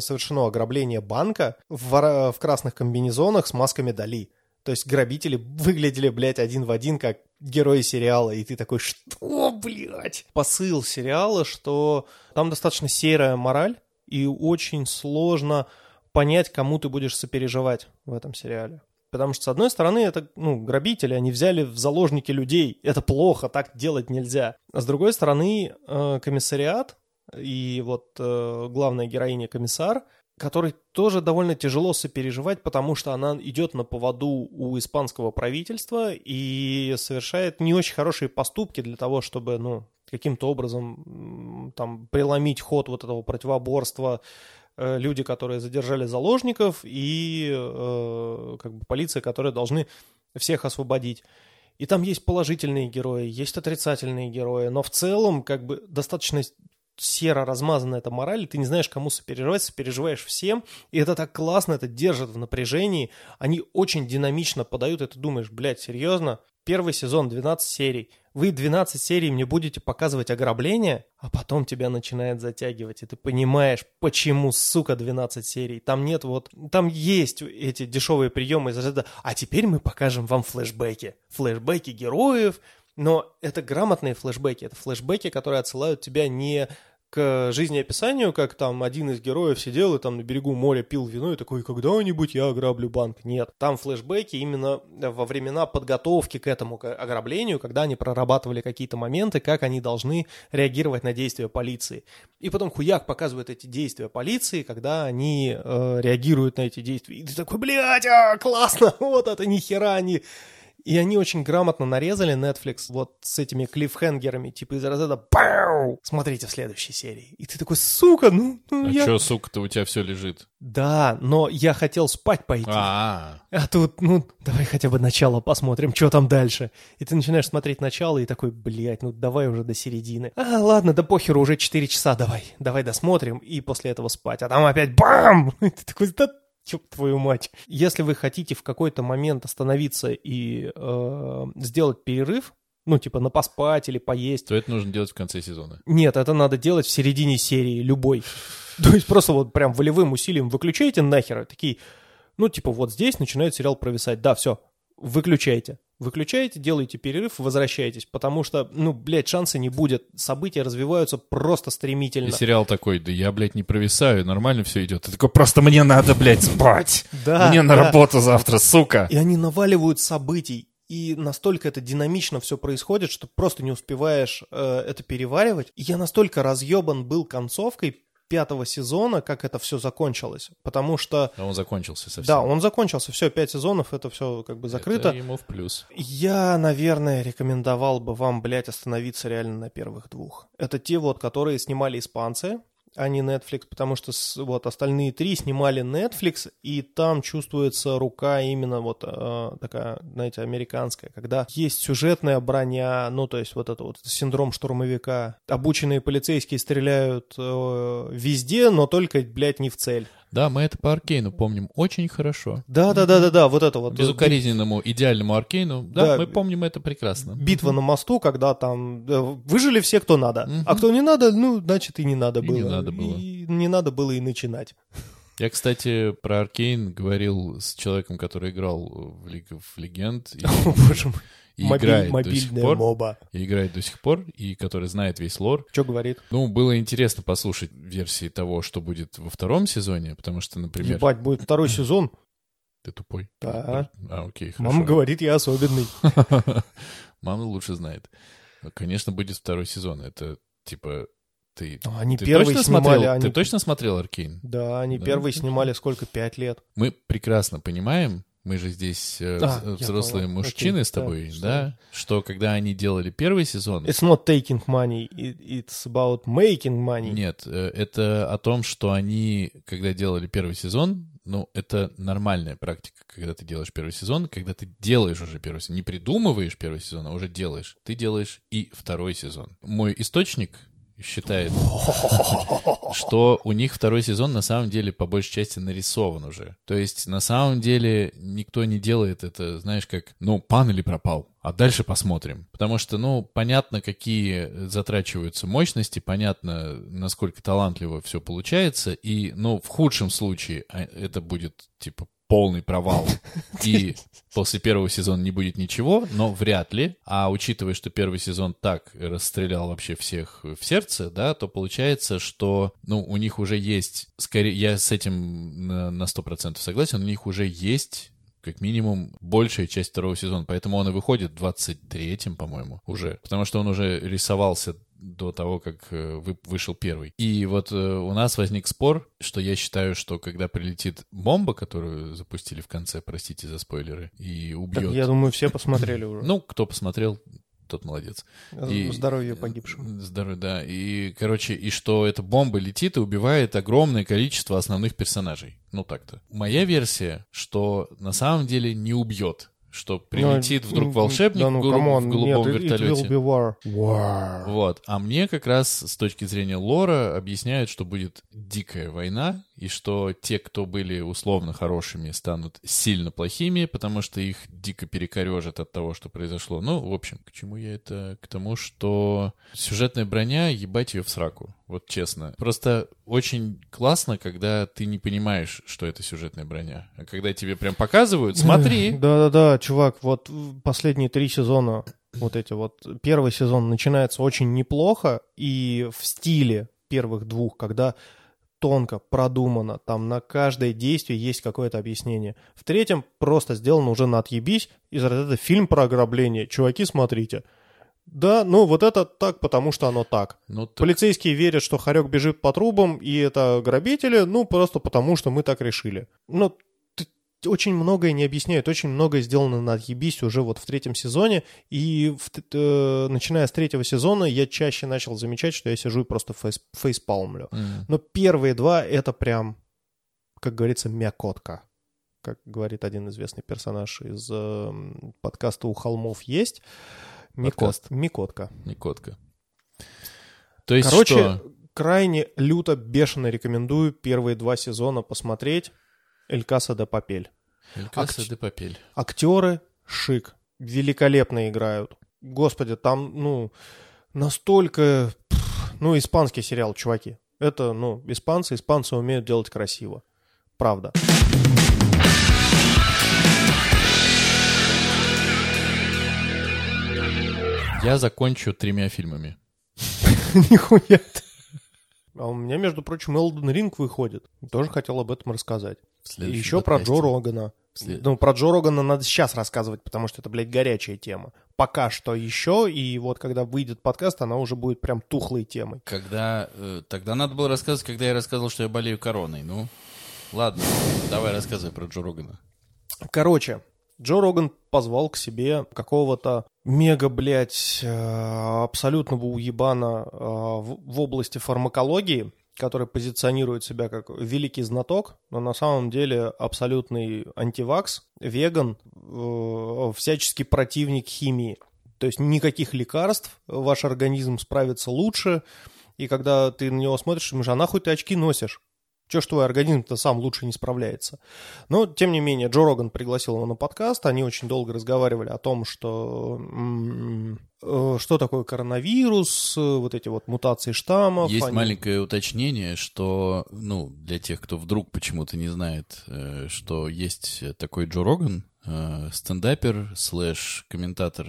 совершено ограбление банка в, в красных комбинезонах с масками Дали. То есть грабители выглядели, блядь, один в один, как герои сериала, и ты такой, что, блядь? Посыл сериала, что там достаточно серая мораль, и очень сложно понять, кому ты будешь сопереживать в этом сериале. Потому что, с одной стороны, это, ну, грабители, они взяли в заложники людей. Это плохо, так делать нельзя. А с другой стороны, э, комиссариат и вот э, главная героиня комиссар – который тоже довольно тяжело сопереживать, потому что она идет на поводу у испанского правительства и совершает не очень хорошие поступки для того, чтобы, ну, каким-то образом там преломить ход вот этого противоборства люди, которые задержали заложников, и э, как бы полиция, которые должны всех освободить. И там есть положительные герои, есть отрицательные герои, но в целом как бы достаточно серо размазана эта мораль, ты не знаешь, кому сопереживать, сопереживаешь всем, и это так классно, это держит в напряжении, они очень динамично подают, и ты думаешь, блядь, серьезно? Первый сезон, 12 серий, вы 12 серий мне будете показывать ограбление, а потом тебя начинает затягивать, и ты понимаешь, почему, сука, 12 серий. Там нет вот... Там есть эти дешевые приемы из разряда «А теперь мы покажем вам флешбеки». Флешбеки героев, но это грамотные флешбеки. Это флешбеки, которые отсылают тебя не к жизнеописанию, как там один из героев сидел и там на берегу моря пил вино и такой, когда-нибудь я ограблю банк. Нет, там флешбеки именно во времена подготовки к этому ограблению, когда они прорабатывали какие-то моменты, как они должны реагировать на действия полиции. И потом хуяк показывает эти действия полиции, когда они э, реагируют на эти действия. И ты такой, блядь, а, классно, [laughs] вот это ни хера не И они очень грамотно нарезали Netflix вот с этими клиффхенгерами, типа из разряда «Пау!» Смотрите в следующей серии. И ты такой, сука, ну, ну А я... чё, сука-то, у тебя все лежит? Да, но я хотел спать пойти. А, А тут, ну, давай хотя бы начало посмотрим, что там дальше. И ты начинаешь смотреть начало и такой, блядь, ну давай уже до середины. А, ладно, да похеру, уже 4 часа, давай, давай досмотрим, и после этого спать. А там опять бам! [laughs] И ты такой, да Ёб твою мать. Если вы хотите в какой-то момент остановиться и э, сделать перерыв, ну, типа на поспать или поесть, то это нужно делать в конце сезона. нет, это надо делать в середине серии, любой. То есть просто вот прям волевым усилием выключаете нахер, такие, ну, типа вот здесь начинает сериал провисать. Да, все, выключайте. Выключаете, делаете перерыв, возвращаетесь, потому что, ну, блядь, шанса не будет. События развиваются просто стремительно. И сериал такой, да я, блядь, не провисаю, нормально все идет. Ты такой, просто мне надо, блядь, спать. Да, Мне на да. работу завтра, сука. И они наваливают событий. И настолько это динамично все происходит, что просто не успеваешь э, это переваривать. И я настолько разъебан был концовкой пятого сезона, как это все закончилось. Потому что, А он закончился совсем. да, он закончился, все, пять сезонов, это все как бы закрыто. Это ему в плюс. Я, наверное, рекомендовал бы вам, блядь, остановиться реально на первых двух. Это те вот, которые снимали испанцы, а не Netflix, потому что вот остальные три снимали Netflix, и там чувствуется рука именно вот э, такая, знаете, американская, когда есть сюжетная броня, ну, то есть вот это вот синдром штурмовика. Обученные полицейские стреляют э, везде, но только, блядь, не в цель. Да, мы это по Аркейну помним очень хорошо. Да-да-да-да-да, вот это вот. Безукоризненному, идеальному Аркейну. Да, Да. мы помним это прекрасно. битва на мосту, когда там э, выжили все, кто надо. Мгм. А кто не надо, ну, значит, и не надо И было. не надо было. И не надо было и начинать. Я, кстати, про Аркейн говорил с человеком, который играл в League of Legends и, [laughs] О, боже мой. и Мобиль- играет до сих мобильная пор. моба. И играет до сих пор, и который знает весь лор. Что говорит? Ну, было интересно послушать версии того, что будет во втором сезоне, потому что, например... Ебать, будет второй [clears throat] сезон. Ты тупой? Да. А, окей, хорошо. Мама говорит, я особенный. [laughs] Мама лучше знает. Конечно, будет второй сезон. Это, типа, ты... А Они Ты первый точно снимали. смотрел? они- Ты точно смотрел Аркейн? Да, они Да, точно. снимали сколько? Пять лет. Мы прекрасно понимаем, мы же здесь э, А, я взрослые мужчины Окей, с тобой, да, да, что когда они делали первый сезон, It's not taking money, it- it's about making money. нет, э, это о том, что они, когда делали первый сезон, ну, это нормальная практика, когда ты делаешь первый сезон, когда ты делаешь уже первый сезон, не придумываешь первый сезон, а уже делаешь. Ты делаешь и второй сезон. Мой источник считает, [laughs] что у них второй сезон на самом деле по большей части нарисован уже. То есть на самом деле никто не делает это, знаешь, как, ну, пан или пропал, а дальше посмотрим. Потому что, ну, понятно, какие затрачиваются мощности, понятно, насколько талантливо все получается, и, ну, в худшем случае а, это будет, типа, полный провал, [laughs] и после первого сезона не будет ничего, но вряд ли. А учитывая, что первый сезон так расстрелял вообще всех в сердце, да, то получается, что, ну, у них уже есть, скорее, я с этим на, на 100% согласен, у них уже есть как минимум большая часть второго сезона, поэтому он и выходит в 23-м, по-моему, уже, потому что он уже рисовался до того, как э, вы- вышел первый. И вот э, у нас возник спор, что я считаю, что когда прилетит бомба, которую запустили в конце, простите за спойлеры, и Так, убьет... я думаю, все посмотрели уже. Ну, кто посмотрел, тот молодец. и- Здоровье погибшим. Здорово, да. И, короче, и что эта бомба летит и убивает огромное количество основных персонажей. Ну, так-то. Моя версия, что на самом деле не убьет. Что прилетит Ну, вдруг м, волшебник да ну, в, come on, в голубом нет, it- it вертолете. will be war. War. Вот. А мне как раз с точки зрения лора объясняют, что будет дикая война, и что те, кто были условно хорошими, станут сильно плохими, потому что их дико перекорежит от того, что произошло. Ну, в общем, к чему я это? К тому, что сюжетная броня, ебать ее в сраку. Вот честно. Просто очень классно, когда ты не понимаешь, что это сюжетная броня. А когда тебе прям показывают, смотри. [laughs] Да-да-да, чувак, вот последние три сезона, вот эти вот, первый сезон начинается очень неплохо, и в стиле первых двух, когда тонко, продумано, там на каждое действие есть какое-то объяснение. В третьем просто сделано уже на отъебись, из разряда фильм про ограбление. Чуваки, смотрите. Да, ну вот это так, потому что оно так. Ну, так Полицейские верят, что Харек бежит по трубам, и это грабители, ну, просто потому что мы так решили. Ну, очень многое не объясняют, очень многое сделано на отъебись уже вот в третьем сезоне, и в, э, начиная с третьего сезона я чаще начал замечать, что я сижу и просто фейс, фейспалмлю. Мгм. Но первые два — это прям, как говорится, мякотка. Как говорит один известный персонаж из э, подкаста «У холмов есть». Микот. Микотка. Никотка. То есть Короче, что? крайне люто, бешено рекомендую первые два сезона посмотреть. «Эль Каса де Папель». Эль Каса акт- де Папель. Актеры шик, великолепно играют. Господи, там, ну, настолько, ну, испанский сериал, чуваки. Это, ну, испанцы, испанцы умеют делать красиво. Правда. Я закончу тремя фильмами. [laughs] Нихуя ты. А у меня, между прочим, Элден Ринг выходит. Тоже хотел об этом рассказать. И еще про подкасте. Джо Рогана. след- Ну, про Джо Рогана надо сейчас рассказывать, потому что это, блядь, горячая тема. Пока что еще, и вот когда выйдет подкаст, она уже будет прям тухлой темой. Когда... э, тогда надо было рассказывать, когда я рассказывал, что я болею короной. Ну, ладно, давай рассказывай про Джо Рогана. Короче, Джо Роган позвал к себе какого-то мега, блядь, э, абсолютного уебана э, в области фармакологии, который позиционирует себя как великий знаток, но на самом деле абсолютный антивакс, веган, э, всяческий противник химии. То есть никаких лекарств, ваш организм справится лучше, и когда ты на него смотришь, думаешь, а нахуй ты очки носишь? Че ж твой организм-то сам лучше не справляется? Но, тем не менее, Джо Роган пригласил его на подкаст, они очень долго разговаривали о том, что э, что такое коронавирус, вот эти вот мутации штаммов. Есть они- маленькое уточнение, что, ну, для тех, кто вдруг почему-то не знает, э, что есть такой Джо Роган, э, стендапер, слэш комментатор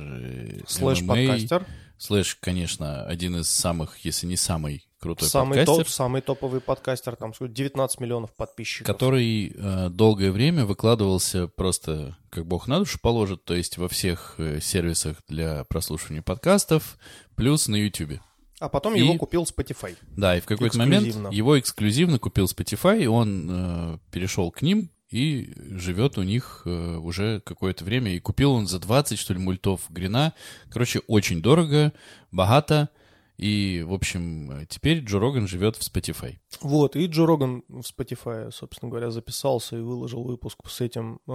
Слэш MMA, подкастер. слэш, конечно, один из самых, если не самый крутой Самый, подкастер, топ, самый топовый подкастер, там сколько, 19 миллионов подписчиков. который э, долгое время выкладывался просто как бог на душу положит, то есть во всех э, сервисах для прослушивания подкастов, плюс на YouTube. А потом И- его купил Spotify. Да, и в какой-то момент его эксклюзивно купил Spotify, и он э, перешел к ним и живет у них э, уже какое-то время. И купил он за 20, что ли, мультов Грина. Короче, очень дорого, богато. И, в общем, э, теперь Джо Роган живет в Spotify. Вот, и Джо Роган в Spotify, собственно говоря, записался и выложил выпуск с этим э,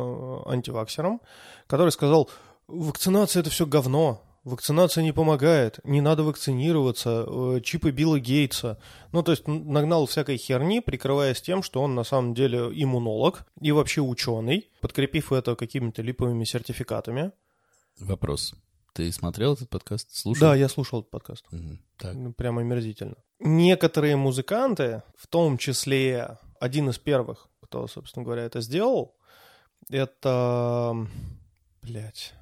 антиваксером, который сказал, вакцинация это все говно, вакцинация не помогает, не надо вакцинироваться, э, чипы Билла Гейтса. Ну, то есть нагнал всякой херни, прикрываясь тем, что он на самом деле иммунолог и вообще ученый, подкрепив это какими-то липовыми сертификатами. Вопрос. Ты смотрел этот подкаст? Слушал? Да, я слушал этот подкаст. Мгм. Так. Ну, Прямо омерзительно. Некоторые музыканты, в том числе один из первых, кто, собственно говоря, это сделал, это... Блять.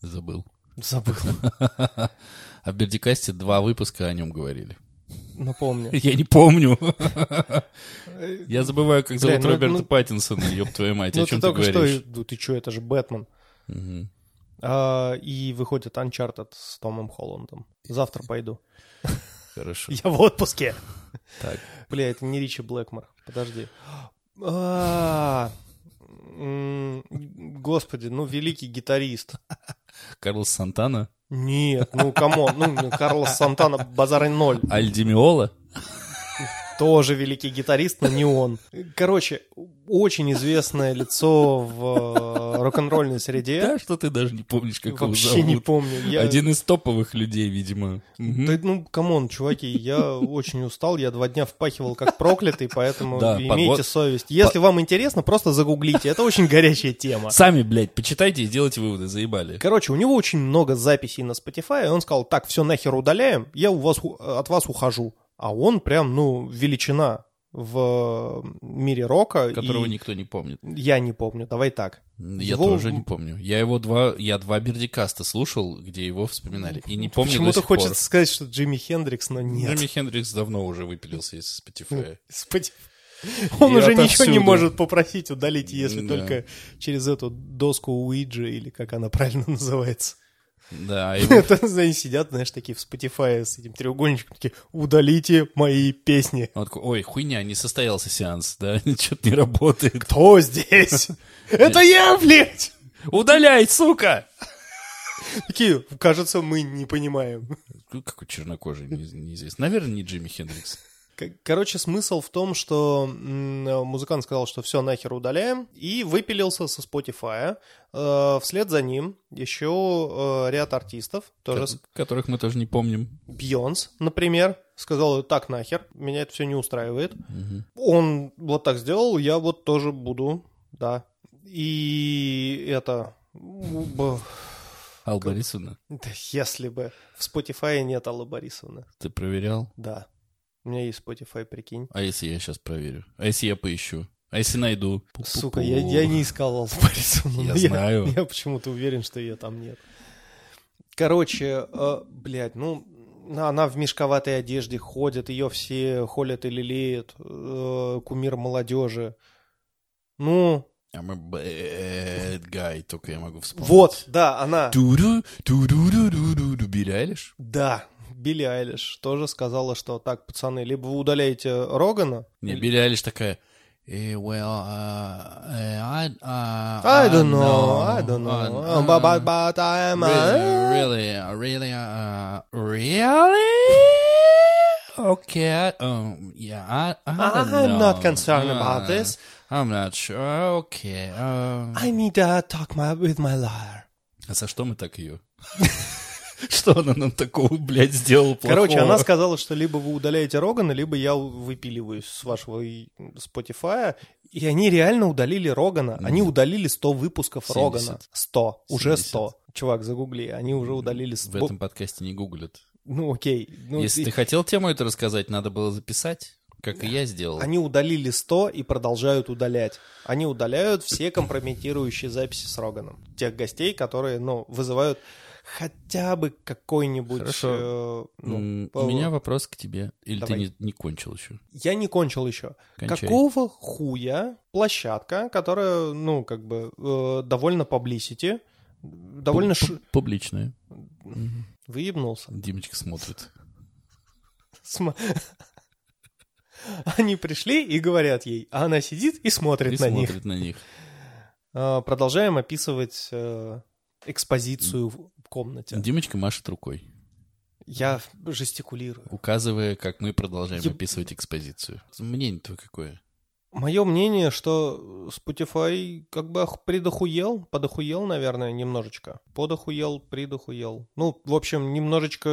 Забыл. Забыл. [laughs] А в Бердикасте два выпуска о нем говорили. Напомню. [laughs] Я не помню. [laughs] Я забываю, как зовут ну, Роберта ну- Паттинсона, ёб твою мать, о чем ты говоришь? Ты что, это же Бэтмен. А, и выходит Uncharted с Томом Холландом. Завтра пойду. Хорошо. Я в отпуске. Так. Бля, это не Ричи Блэкмор. Подожди. А, Господи, ну великий гитарист. Карлос Сантана. Нет, ну come on, ну Карлос Сантана базара ноль. Аль Ди Меола. Тоже великий гитарист, но не он. Короче, очень известное лицо в э, рок-н-ролльной среде. Да, что ты даже не помнишь, как его Вообще зовут. не помню. Я... Один из топовых людей, видимо. Да, ну, come on, чуваки, я очень устал, я два дня впахивал как проклятый, поэтому Да, имейте подвод- совесть. Если вам интересно, просто загуглите, это очень горячая тема. Сами, блядь, почитайте и сделайте выводы, заебали. Короче, у него очень много записей на Spotify, и он сказал, так, все нахер удаляем, я у вас, от вас ухожу. А он прям, ну, величина в мире рока. Которого и никто не помнит. Я не помню, давай так. Я Его- тоже не помню. Я его два, я два Бердикаста слушал, где его вспоминали. И не помню Почему-то пор. хочется сказать, что Джимми Хендрикс, но нет. Джимми Хендрикс давно уже выпилился из Spotify. Spotify. Он И уже ничего отовсюду. не может попросить удалить, если Да. только через эту доску Уиджи, или как она правильно [laughs] называется. Да, [laughs] его... Это, они сидят, знаешь, такие в Spotify с этим треугольничком, такие, удалите мои песни. Он такой, ой, хуйня, не состоялся сеанс, да, [laughs] что-то не работает. Кто здесь? [laughs] Это я, блядь! Удаляй, сука! Такие, кажется, мы не понимаем. Ну, Какой чернокожий, не- неизвестно. Наверное, не Джимми Хендрикс. Короче, смысл в том, что музыкант сказал, что все нахер удаляем, и выпилился со Spotify. Э, Вслед за ним еще э, ряд артистов, тоже Которых мы тоже не помним. Бьонс, например, сказал, так нахер, меня это все не устраивает. Он вот так сделал, я вот тоже буду, да. И это... Алла Борисовна, да если бы в Spotify нет Аллы Борисовны, ты проверял? да. У меня есть Spotify, прикинь. А если я сейчас проверю? А если я поищу? А если найду? Сука, я, я не искал Аллу [laughs] Борисовну. Я знаю. Я, почему-то уверен, что ее там нет. Короче, э, блядь, ну, она в мешковатой одежде ходит, ее все холят и лелеют, э, кумир молодежи. Ну, I'm a bad guy, только я могу вспомнить. вот, да, она, Туру, туру-ру-ру-ру-ру. Билли Айлиш? да, Билли Айлиш тоже сказала, что так, пацаны, либо вы удаляете Рогана, Не, Билли Айлиш такая... eh, well, uh, eh, I, uh, I don't know, I don't know, uh, Uh, but, but, but I am, uh, Really, really, uh, really? Okay, um, yeah, I, I I'm know. not concerned about Uh, this. I'm not sure. Okay. um, I need to talk my, with my lawyer. А за что мы так ее? [laughs] Что она нам такого, блядь, сделала плохого? Короче, она сказала, что либо вы удаляете Рогана, либо я выпиливаюсь с вашего Spotify. И они реально удалили Рогана. Они удалили 100 выпусков 70. Рогана. 100. Уже 70. 100. Чувак, загугли. Они уже удалили 100. В этом подкасте не гуглят. Ну, окей. Ну, Если и- ты хотел тему эту рассказать, надо было записать, как и я сделал. Они удалили 100 и продолжают удалять. Они удаляют все компрометирующие записи с Роганом. Тех гостей, которые, ну, вызывают хотя бы какой-нибудь... Хорошо. э, ну, по- У меня вопрос к тебе. Или Давай. ты не, не кончил еще? Я не кончил еще. Кончай. Какого хуя площадка, которая, ну, как бы, э, довольно publicity, довольно ш... пу- Публичная. Выебнулся. Димочка смотрит. Они пришли и говорят ей, а она сидит и смотрит И на них. смотрит на них. А, Продолжаем описывать э, экспозицию комнате. Димочка машет рукой, Я жестикулирую. указывая, как мы продолжаем Еб- описывать экспозицию. Мнение твое какое? Мое мнение, что Spotify как бы ох- придохуел, подохуел, наверное, немножечко. Подохуел, придохуел. Ну, в общем, немножечко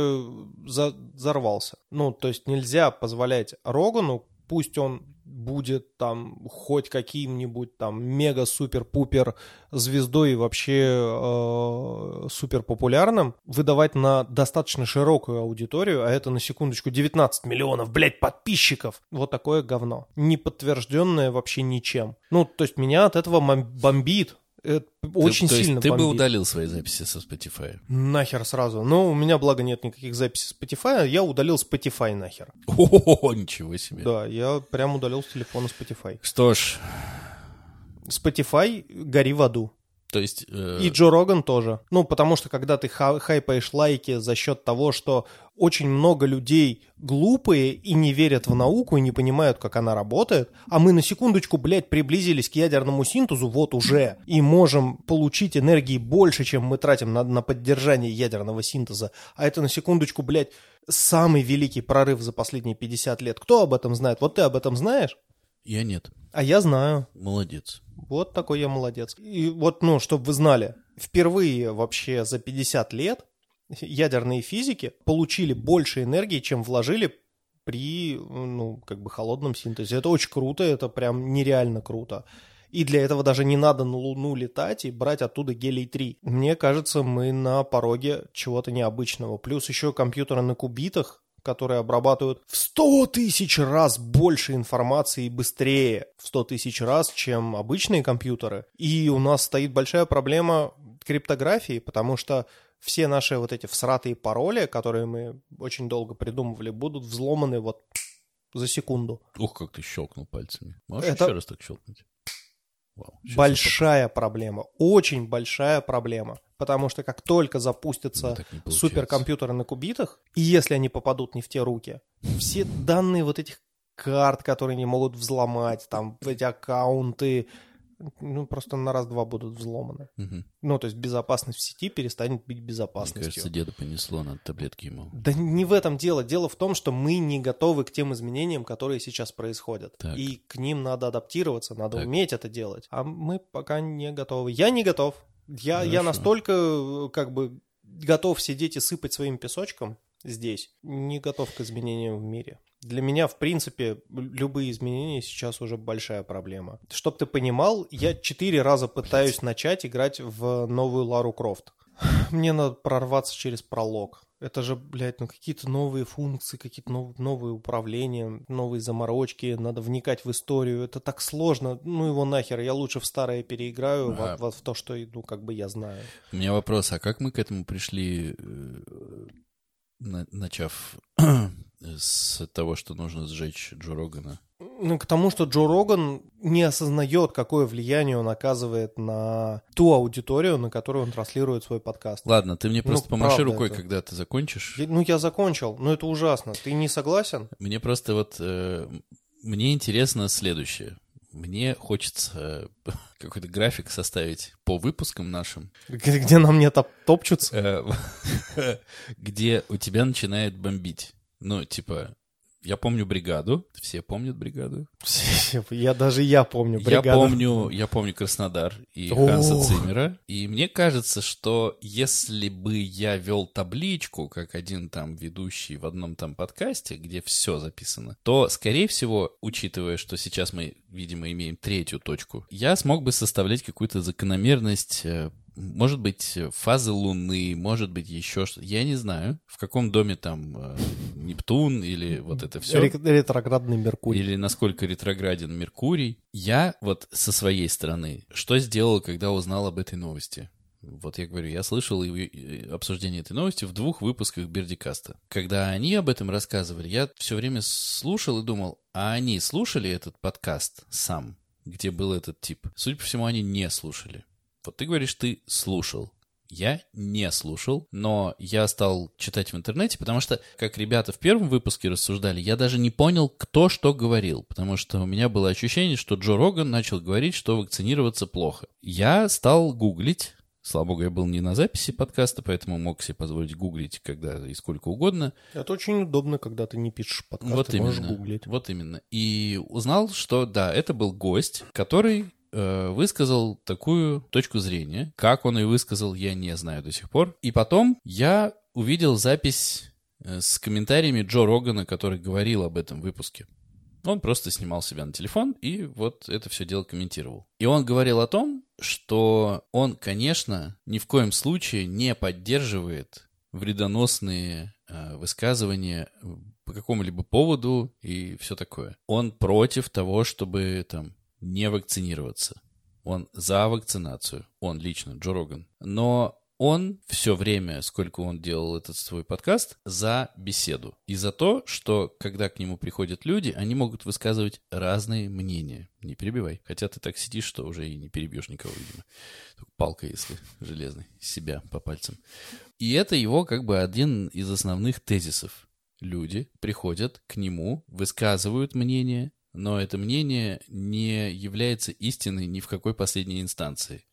за- взорвался. Ну, то есть нельзя позволять Рогану, пусть он будет там хоть каким-нибудь там мега-супер-пупер звездой и вообще э, супер популярным, выдавать на достаточно широкую аудиторию, а это на секундочку 19 миллионов, блядь, подписчиков. Вот такое говно. Не подтвержденное вообще ничем. Ну, то есть меня от этого бомбит. Это очень Ты- то есть сильно ты бы бомбит. удалил свои записи со Spotify. Нахер сразу. Но у меня, благо, нет никаких записей Spotify, я удалил Spotify нахер. О, ничего себе. Да, я прям удалил с телефона Spotify. Что ж, Spotify гори в аду. То есть... э, И Джо Роган тоже. Ну, потому что когда ты ха- хайпаешь лайки за счет того, что очень много людей глупые и не верят в науку и не понимают, как она работает, а мы на секундочку, блядь, приблизились к ядерному синтезу, вот уже, и можем получить энергии больше, чем мы тратим на, на поддержание ядерного синтеза. А это на секундочку, блядь, самый великий прорыв за последние 50 лет. Кто об этом знает? Вот ты об этом знаешь? Я нет. А я знаю. Молодец. Вот такой я молодец. И вот, ну, чтобы вы знали, впервые вообще за 50 лет ядерные физики получили больше энергии, чем вложили при, ну, как бы холодном синтезе. Это очень круто, это прям нереально круто. И для этого даже не надо на Луну летать и брать оттуда гелий-3. Мне кажется, мы на пороге чего-то необычного. Плюс еще компьютеры на кубитах, которые обрабатывают в 100 тысяч раз больше информации и быстрее в 100 тысяч раз, чем обычные компьютеры. И у нас стоит большая проблема криптографии, потому что все наши вот эти всратые пароли, которые мы очень долго придумывали, будут взломаны вот за секунду. Ух, как ты щелкнул пальцами. Можешь Это- еще раз так щелкнуть? Вау. Большая проблема, очень большая проблема. Потому что как только запустятся Ну, суперкомпьютеры на кубитах, и если они попадут не в те руки, все данные вот этих карт, которые не могут взломать, там эти аккаунты, ну, просто на раз-два будут взломаны. Мгм. Ну, то есть безопасность в сети перестанет быть Мне безопасностью. кажется, деда понесло, надо таблетки ему. Да не в этом дело. Дело в том, что мы не готовы к тем изменениям, которые сейчас происходят. Так. И к ним надо адаптироваться, надо Так. уметь это делать. А мы пока не готовы. Я не готов. Я, я настолько э, как бы готов сидеть и сыпать своим песочком здесь, не готов к изменениям в мире. Для меня, в принципе, любые изменения сейчас уже большая проблема. Чтоб ты понимал, я четыре раза пытаюсь начать играть в новую Лару Крофт. [sighs] Мне надо прорваться через пролог. Это же, блядь, ну какие-то новые функции, какие-то нов- новые управления, новые заморочки, надо вникать в историю. Это так сложно. Ну его нахер, я лучше в старое переиграю, А. вот, вот в то, что, ну, как бы я знаю. У меня вопрос, а как мы к этому пришли, э, на- начав [clears throat] с того, что нужно сжечь Джо Рогана? Ну, к тому, что Джо Роган не осознает, какое влияние он оказывает на ту аудиторию, на которую он транслирует свой подкаст. Ладно, ты мне Ну, просто помаши правда рукой, это. когда ты закончишь. Я- ну, я закончил, но это ужасно. Ты не согласен? Мне просто вот... э, мне интересно следующее. Мне хочется э, [laughs] какой-то график составить по выпускам нашим, Где, где на мне топ топчутся? э, [laughs] где у тебя начинает бомбить. Ну, типа, я помню бригаду, все помнят бригаду. [laughs] Я даже я помню. Я бригаду. помню, я помню Краснодар и. Ханса Циммера. И мне кажется, что если бы я вел табличку, как один там ведущий в одном там подкасте, где все записано, то, скорее всего, учитывая, что сейчас мы, видимо, имеем третью точку, я смог бы составлять какую-то закономерность э, может быть, фазы Луны, может быть, еще что-то. Я не знаю, в каком доме там э, Нептун или вот это все. Ретроградный Меркурий. Или насколько ретрограден Меркурий. Я вот со своей стороны, что сделал, когда узнал об этой новости? Вот я говорю, я слышал обсуждение этой новости в двух выпусках Бердикаста. Когда они об этом рассказывали, я все время слушал и думал, а они слушали этот подкаст сам, где был этот тип? Судя по всему, они не слушали. Вот ты говоришь, ты слушал. Я не слушал, но я стал читать в интернете, потому что, как ребята в первом выпуске рассуждали, я даже не понял, кто что говорил, потому что у меня было ощущение, что Джо Роган начал говорить, что вакцинироваться плохо. Я стал гуглить, слава богу, я был не на записи подкаста, поэтому мог себе позволить гуглить когда и сколько угодно. Это очень удобно, когда ты не пишешь подкаст, вот ты можешь именно. гуглить. Вот именно. И узнал, что да, это был гость, который э, высказал такую точку зрения. Как он ее высказал, я не знаю до сих пор. И потом я увидел запись э, с комментариями Джо Рогана, который говорил об этом выпуске. Он просто снимал себя на телефон и вот это все дело комментировал. И он говорил о том, что он, конечно, ни в коем случае не поддерживает вредоносные э, высказывания по какому-либо поводу и все такое. Он против того, чтобы там не вакцинироваться. Он за вакцинацию. Он лично, Джо Роган. Но он все время, сколько он делал этот свой подкаст, за беседу. И за то, что когда к нему приходят люди, они могут высказывать разные мнения. Не перебивай. Хотя ты так сидишь, что уже и не перебьешь никого, видимо. Только палка, если железный, себя по пальцам. И это его как бы один из основных тезисов. Люди приходят к нему, высказывают мнение, но это мнение не является истиной ни в какой последней инстанции.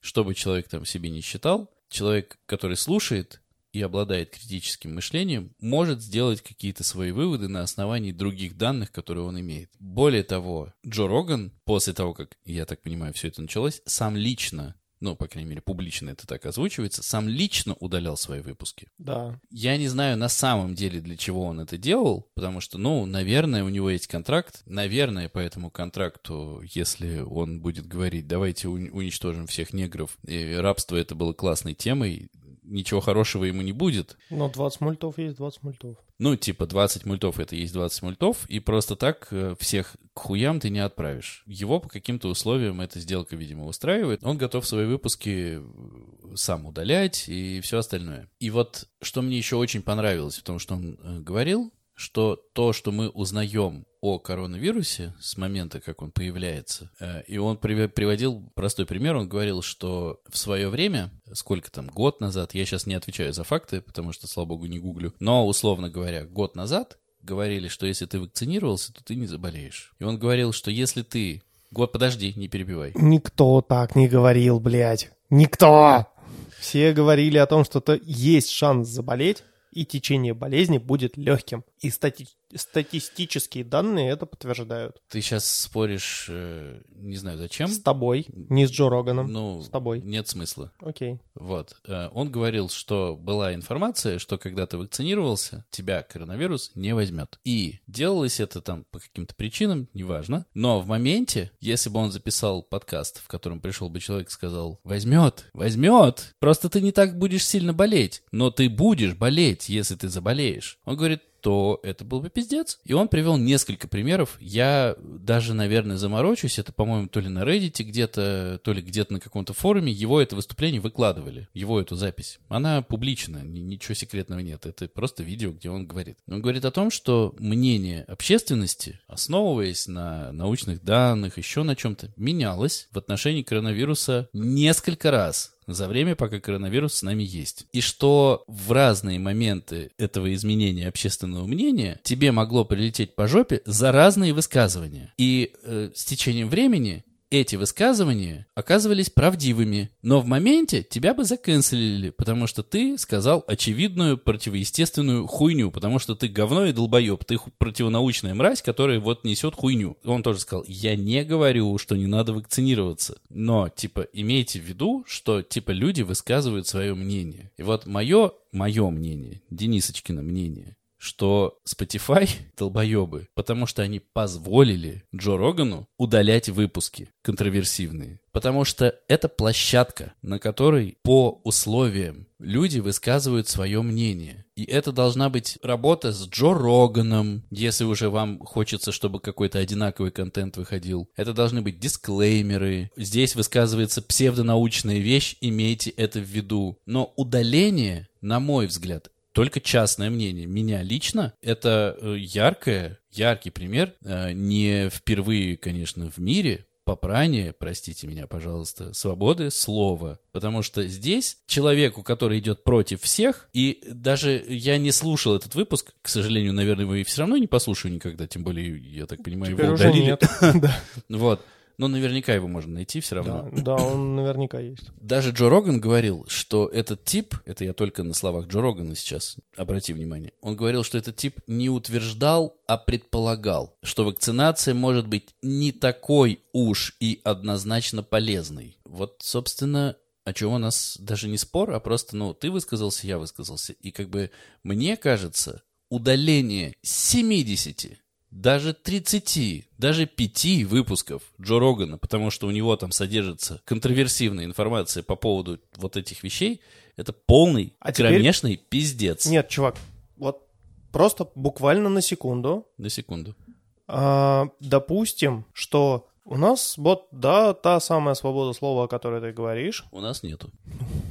Что бы человек там себе не считал, человек, который слушает и обладает критическим мышлением, может сделать какие-то свои выводы на основании других данных, которые он имеет. Более того, Джо Роган, после того, как, я так понимаю, все это началось, сам лично, ну, по крайней мере, публично это так озвучивается, сам лично удалял свои выпуски. Да. Я не знаю на самом деле, для чего он это делал, потому что, ну, наверное, у него есть контракт. Наверное, по этому контракту, если он будет говорить, давайте уни- уничтожим всех негров, и рабство это было классной темой, ничего хорошего ему не будет. Но 20 мультов есть 20 мультов. Ну, типа, 20 мультов — это есть 20 мультов, и просто так э, всех к хуям ты не отправишь. Его по каким-то условиям эта сделка, видимо, устраивает. Он готов свои выпуски э, сам удалять и все остальное. И вот, что мне еще очень понравилось в том, что он э, говорил, что то, что мы узнаем о коронавирусе с момента, как он появляется. Э, и он при- приводил простой пример. Он говорил, что в свое время, сколько там, год назад, я сейчас не отвечаю за факты, потому что, слава богу, не гуглю, но, условно говоря, год назад говорили, что если ты вакцинировался, то ты не заболеешь. И он говорил, что если ты... Год, подожди, не перебивай. Никто так не говорил, блядь. Никто! Все говорили о том, что то есть шанс заболеть, и течение болезни будет легким. И стати- статистические данные это подтверждают. Ты сейчас споришь, э, не знаю зачем. С тобой, не с Джо Роганом. Ну, с тобой. нет смысла. Окей. Вот. Э, Он говорил, что была информация, что когда ты вакцинировался, тебя коронавирус не возьмет. И делалось это там по каким-то причинам, неважно. Но в моменте, если бы он записал подкаст, в котором пришел бы человек и сказал, возьмет, возьмет, просто ты не так будешь сильно болеть, но ты будешь болеть, если ты заболеешь. Он говорит, то это был бы пиздец. И он привел несколько примеров. Я даже, наверное, заморочусь. Это, по-моему, то ли на Reddit где-то, то ли где-то на каком-то форуме. Его это выступление выкладывали. Его эту запись. Она публична. ни- Ничего секретного нет. Это просто видео, где он говорит. Он говорит о том, что мнение общественности, основываясь на научных данных, еще на чем-то, менялось в отношении коронавируса несколько раз за время, пока коронавирус с нами есть. И что в разные моменты этого изменения общественного мнения тебе могло прилететь по жопе за разные высказывания. И э, с течением времени эти высказывания оказывались правдивыми, но в моменте тебя бы заканцелили, потому что ты сказал очевидную противоестественную хуйню, потому что ты говно и долбоеб, ты противонаучная мразь, которая вот несет хуйню. Он тоже сказал, я не говорю, что не надо вакцинироваться, но, типа, имейте в виду, что, типа, люди высказывают свое мнение. И вот мое, мое мнение, Денисочкино мнение, что Spotify [laughs] долбоебы, потому что они позволили Джо Рогану удалять выпуски контроверсивные. Потому что это площадка, на которой по условиям люди высказывают свое мнение. И это должна быть работа с Джо Роганом, если уже вам хочется, чтобы какой-то одинаковый контент выходил. Это должны быть дисклеймеры. Здесь высказывается псевдонаучная вещь, имейте это в виду. Но удаление, на мой взгляд, только частное мнение. Меня лично это э, яркое, яркий пример, э, не впервые, конечно, в мире, попрание, простите меня, пожалуйста, свободы слова. Потому что здесь человеку, который идет против всех, и даже я не слушал этот выпуск, к сожалению, наверное, его и все равно не послушаю никогда, тем более, я так понимаю, Теперь его удалили. [laughs] Вот. Но наверняка его можно найти все равно. Да, да, он наверняка есть. Даже Джо Роган говорил, что этот тип, это я только на словах Джо Рогана сейчас, обрати внимание, он говорил, что этот тип не утверждал, а предполагал, что вакцинация может быть не такой уж и однозначно полезной. Вот, собственно, о чем у нас даже не спор, а просто, ну, ты высказался, я высказался. И как бы мне кажется, удаление 70 даже 30, даже 5 выпусков Джо Рогана, потому что у него там содержится контроверсивная информация по поводу вот этих вещей, это полный, А теперь- кромешный пиздец. Нет, чувак, вот просто буквально на секунду. На секунду. А, допустим, что у нас вот, да, та самая свобода слова, о которой ты говоришь. У нас нету.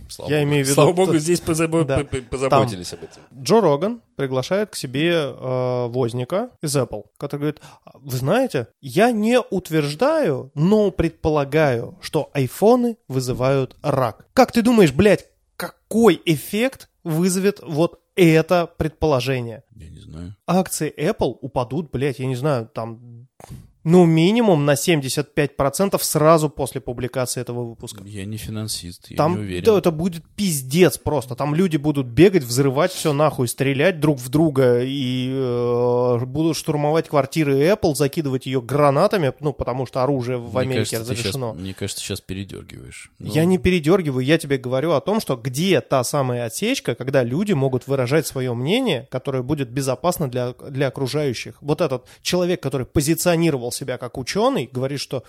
Слава Я богу. имею в виду, Слава богу, здесь позабо- Да. позаботились об этом. Джо Роган приглашает к себе э, возника из Apple, который говорит, «А, вы знаете, я не утверждаю, но предполагаю, что айфоны вызывают рак. Как ты думаешь, блядь, какой эффект вызовет вот это предположение? Я не знаю. Акции Apple упадут, блядь, я не знаю, там, ну, минимум на 75% сразу после публикации этого выпуска. Я не финансист, я Там не уверен. да, это будет пиздец просто. Там люди будут бегать, взрывать все нахуй, стрелять друг в друга и э, будут штурмовать квартиры Apple, закидывать ее гранатами, ну, потому что оружие в Мне Америке кажется, разрешено. щас- мне кажется, сейчас передергиваешь. Ну, Я не передергиваю, я тебе говорю о том, что где та самая отсечка, когда люди могут выражать свое мнение, которое будет безопасно для, для окружающих. Вот этот человек, который позиционировал себя как ученый, говорит, что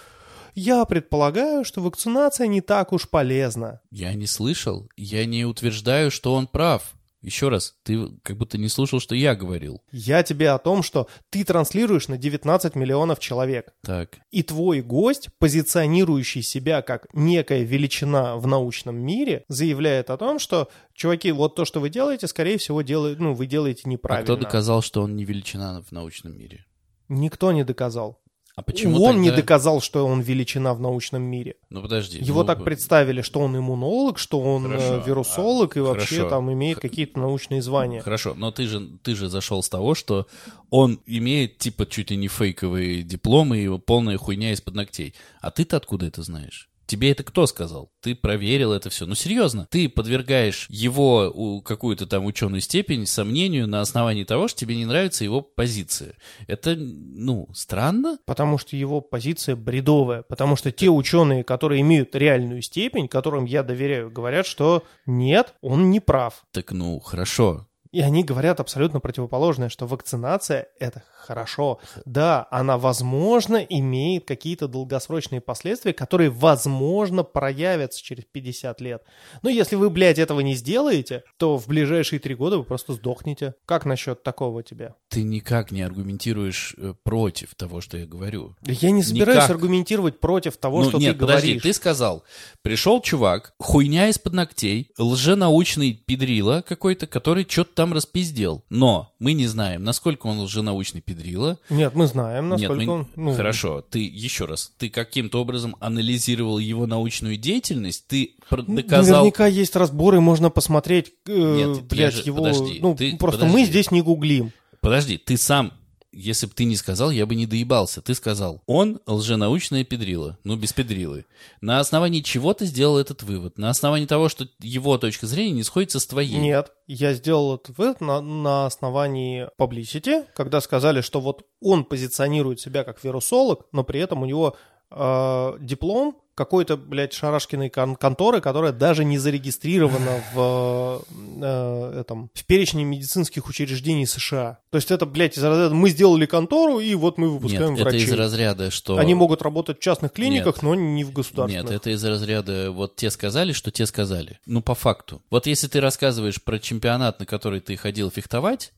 я предполагаю, что вакцинация не так уж полезна. Я не слышал, я не утверждаю, что он прав. Еще раз, ты как будто не слушал, что я говорил. Я тебе о том, что ты транслируешь на 19 миллионов человек. Так, И твой гость, позиционирующий себя как некая величина в научном мире, заявляет о том, что, чуваки, вот то, что вы делаете, скорее всего, делает, ну, вы делаете а неправильно. кто доказал, что он не величина в научном мире? Никто не доказал. А почему он не тогда- доказал, что он величина в научном мире. Ну подожди. Его ну, так представили, что он иммунолог, что он Хорошо. э, вирусолог и А, вообще хорошо. там имеет какие-то научные звания. Хорошо, но ты же, ты же зашел с того, что он имеет типа чуть ли не фейковые дипломы и полная хуйня из-под ногтей. А ты-то откуда это знаешь? Тебе это кто сказал? Ты проверил это все. Ну, серьезно, ты подвергаешь его какую-то там ученую степень сомнению на основании того, что тебе не нравится его позиция. Это, ну, странно? Потому что его позиция бредовая. Потому что те ученые, которые имеют реальную степень, которым я доверяю, говорят, что нет, он не прав. Так, ну, хорошо. И они говорят абсолютно противоположное, что вакцинация – это хорошо. Да, она, возможно, имеет какие-то долгосрочные последствия, которые, возможно, проявятся через 50 лет. Но если вы, блядь, этого не сделаете, то в ближайшие три года вы просто сдохнете. Как насчет такого тебе? Ты никак не аргументируешь э, против того, что я говорю. Я не собираюсь Никак. аргументировать против того, ну, что нет, ты подожди, говоришь. ты сказал, пришел чувак, хуйня из-под ногтей, лженаучный педрила какой-то, который что-то там распиздел. Но мы не знаем, насколько он лженаучный педрила. Нет, мы знаем, Нет, насколько мы- он... ну, Хорошо, ты еще раз, ты каким-то образом анализировал его научную деятельность, ты доказал... Наверняка есть разборы, можно посмотреть, э, Нет, блядь, же- его... подожди, ну, ты- просто подожди. мы здесь не гуглим. Подожди, ты сам, если бы ты не сказал, я бы не доебался. Ты сказал, он лженаучная педрила. Ну, без педрилы. На основании чего ты сделал этот вывод? На основании того, что его точка зрения не сходится с твоей. Нет, я сделал этот вывод на, на основании publicity, когда сказали, что вот он позиционирует себя как вирусолог, но при этом у него э, диплом какой-то, блядь, шарашкиной кон- конторы, которая даже не зарегистрирована [laughs] в, э, этом, в перечне медицинских учреждений США. То есть это, блядь, из разряда мы сделали контору, и вот мы Нет, выпускаем это врачей. из разряда, что... Они могут работать в частных клиниках, Нет. но не в государственных. Нет, это из разряда вот те сказали, что те сказали. Ну, по факту. Вот если ты рассказываешь про чемпионат, на который ты ходил фехтовать,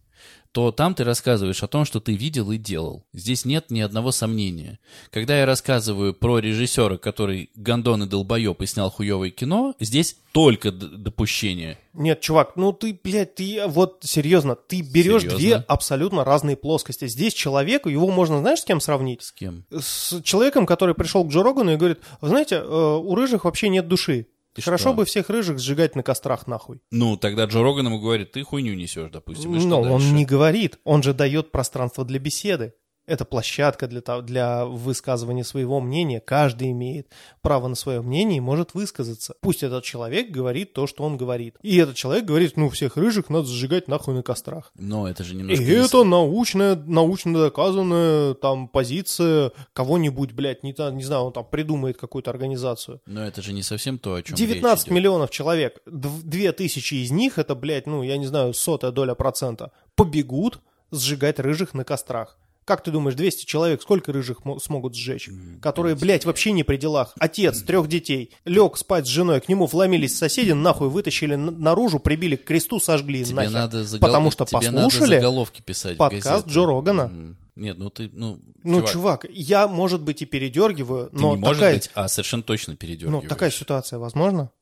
то там ты рассказываешь о том, что ты видел и делал. Здесь нет ни одного сомнения. Когда я рассказываю про режиссера, который гондон и долбоеб и снял хуевое кино, здесь только допущение. Нет, чувак, ну ты, блядь, ты вот серьезно, ты берешь Серьезно? две абсолютно разные плоскости. Здесь человеку, его можно, знаешь, с кем сравнить? С кем? С человеком, который пришел к Джо Рогану и говорит, вы знаете, э, у рыжих вообще нет души. Ты Хорошо что? бы всех рыжих сжигать на кострах нахуй. Ну, тогда Джо Роган ему говорит, ты хуйню несешь, допустим, и что Но дальше? он не говорит, он же дает пространство для беседы. Это площадка для, того- для высказывания своего мнения. Каждый имеет право на свое мнение и может высказаться. Пусть этот человек говорит то, что он говорит. И этот человек говорит, ну, всех рыжих надо сжигать нахуй на кострах. Но это же И немножко... не с- это научная, научно доказанная там позиция кого-нибудь, блядь, не, не знаю, он там придумает какую-то организацию. Но это же не совсем то, о чем 19 речь идет. миллионов человек, дв- две тысячи из них, это, блядь, ну, я не знаю, сотая доля процента, побегут сжигать рыжих на кострах. Как ты думаешь, 200 человек, сколько рыжих мо- смогут сжечь? Которые, блядь, вообще не при делах. Отец, трех детей, лег спать с женой, к нему вломились соседи, нахуй вытащили наружу, прибили к кресту, сожгли Тебе нахер. надо загол- Потому что тебе надо послушали заголовки писать подкаст. Джо Рогана. М. Нет, ну ты, ну, Ну, чувак, чувак, я, может быть, и передергиваю, ты но не может такая, быть, а совершенно точно ну, передергиваешь. такая ситуация возможна?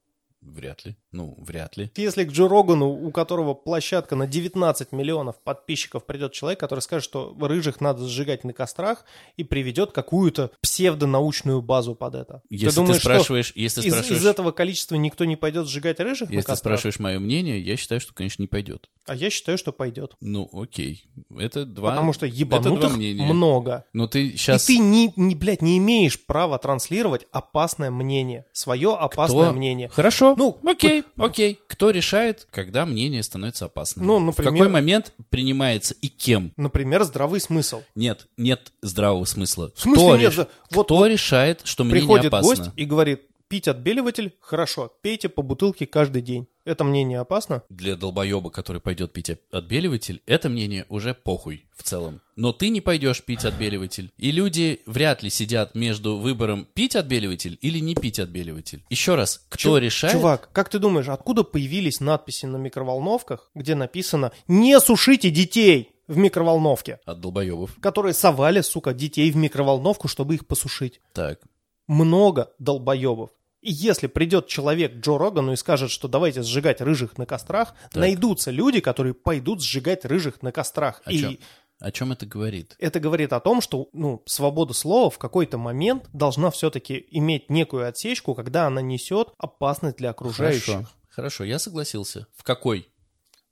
Вряд ли. Ну, вряд ли. Если к Джо Рогану, у которого площадка на 19 миллионов подписчиков, придет человек, который скажет, что рыжих надо сжигать на кострах и приведет какую-то псевдонаучную базу под это. Если ты, думаешь, что спрашиваешь, если ты из, спрашиваешь, из этого количества никто не пойдет сжигать рыжих на если ты кострах? спрашиваешь мое мнение, я считаю, что, конечно, не пойдет. А я считаю, что пойдет. Ну, окей. Это два. Потому что это два ебанутых мнения. много. Но ты сейчас. И ты, не, не, блядь, не имеешь права транслировать опасное мнение. Свое опасное мнение. Хорошо. Ну, окей, окей. Кто решает, когда мнение становится опасным? Ну, В например- какой момент принимается и кем? Например, здравый смысл. Нет, нет здравого смысла. В смысле кто нет? реш- Да, вот- кто решает, что мнение Приходит опасно? гость и говорит, пить отбеливатель, хорошо, пейте по бутылке каждый день. Это мнение опасно? Для долбоеба, который пойдет пить от- отбеливатель, это мнение уже похуй в целом. Но ты не пойдешь пить отбеливатель. И люди вряд ли сидят между выбором пить отбеливатель или не пить отбеливатель. Еще раз, кто Чу- решает? Чувак, как ты думаешь, откуда появились надписи на микроволновках, где написано «Не сушите детей в микроволновке», От долбоебов. которые совали, сука, детей в микроволновку, чтобы их посушить? Так. Много долбоебов. И если придет человек Джо Рогану и скажет, что давайте сжигать рыжих на кострах, найдутся люди, которые пойдут сжигать рыжих на кострах. А и чё? О чем это говорит? Это говорит о том, что ну, свобода слова в какой-то момент должна все-таки иметь некую отсечку, когда она несет опасность для окружающих. Хорошо, хорошо, я согласился. В какой?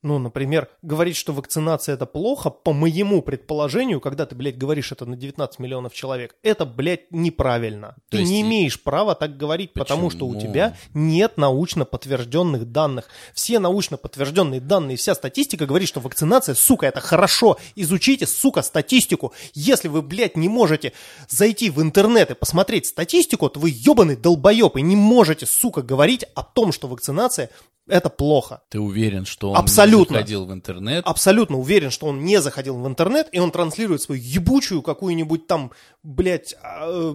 Ну, например, говорить, что вакцинация это плохо, по моему предположению, когда ты, блядь, говоришь это на 19 миллионов человек, это, блядь, неправильно. То ты есть не имеешь права так говорить, потому что у Почему? тебя нет научно подтвержденных данных. Все научно подтвержденные данные, вся статистика говорит, что вакцинация, сука, это хорошо. Изучите, сука, статистику. Если вы, блядь, не можете зайти в интернет и посмотреть статистику, то вы ебаный долбоеб и не можете, сука, говорить о том, что вакцинация это плохо. Ты уверен, что он Абсолютно. Не заходил в интернет? абсолютно уверен, что он не заходил в интернет, и он транслирует свою ебучую какую-нибудь там, блядь, а, э,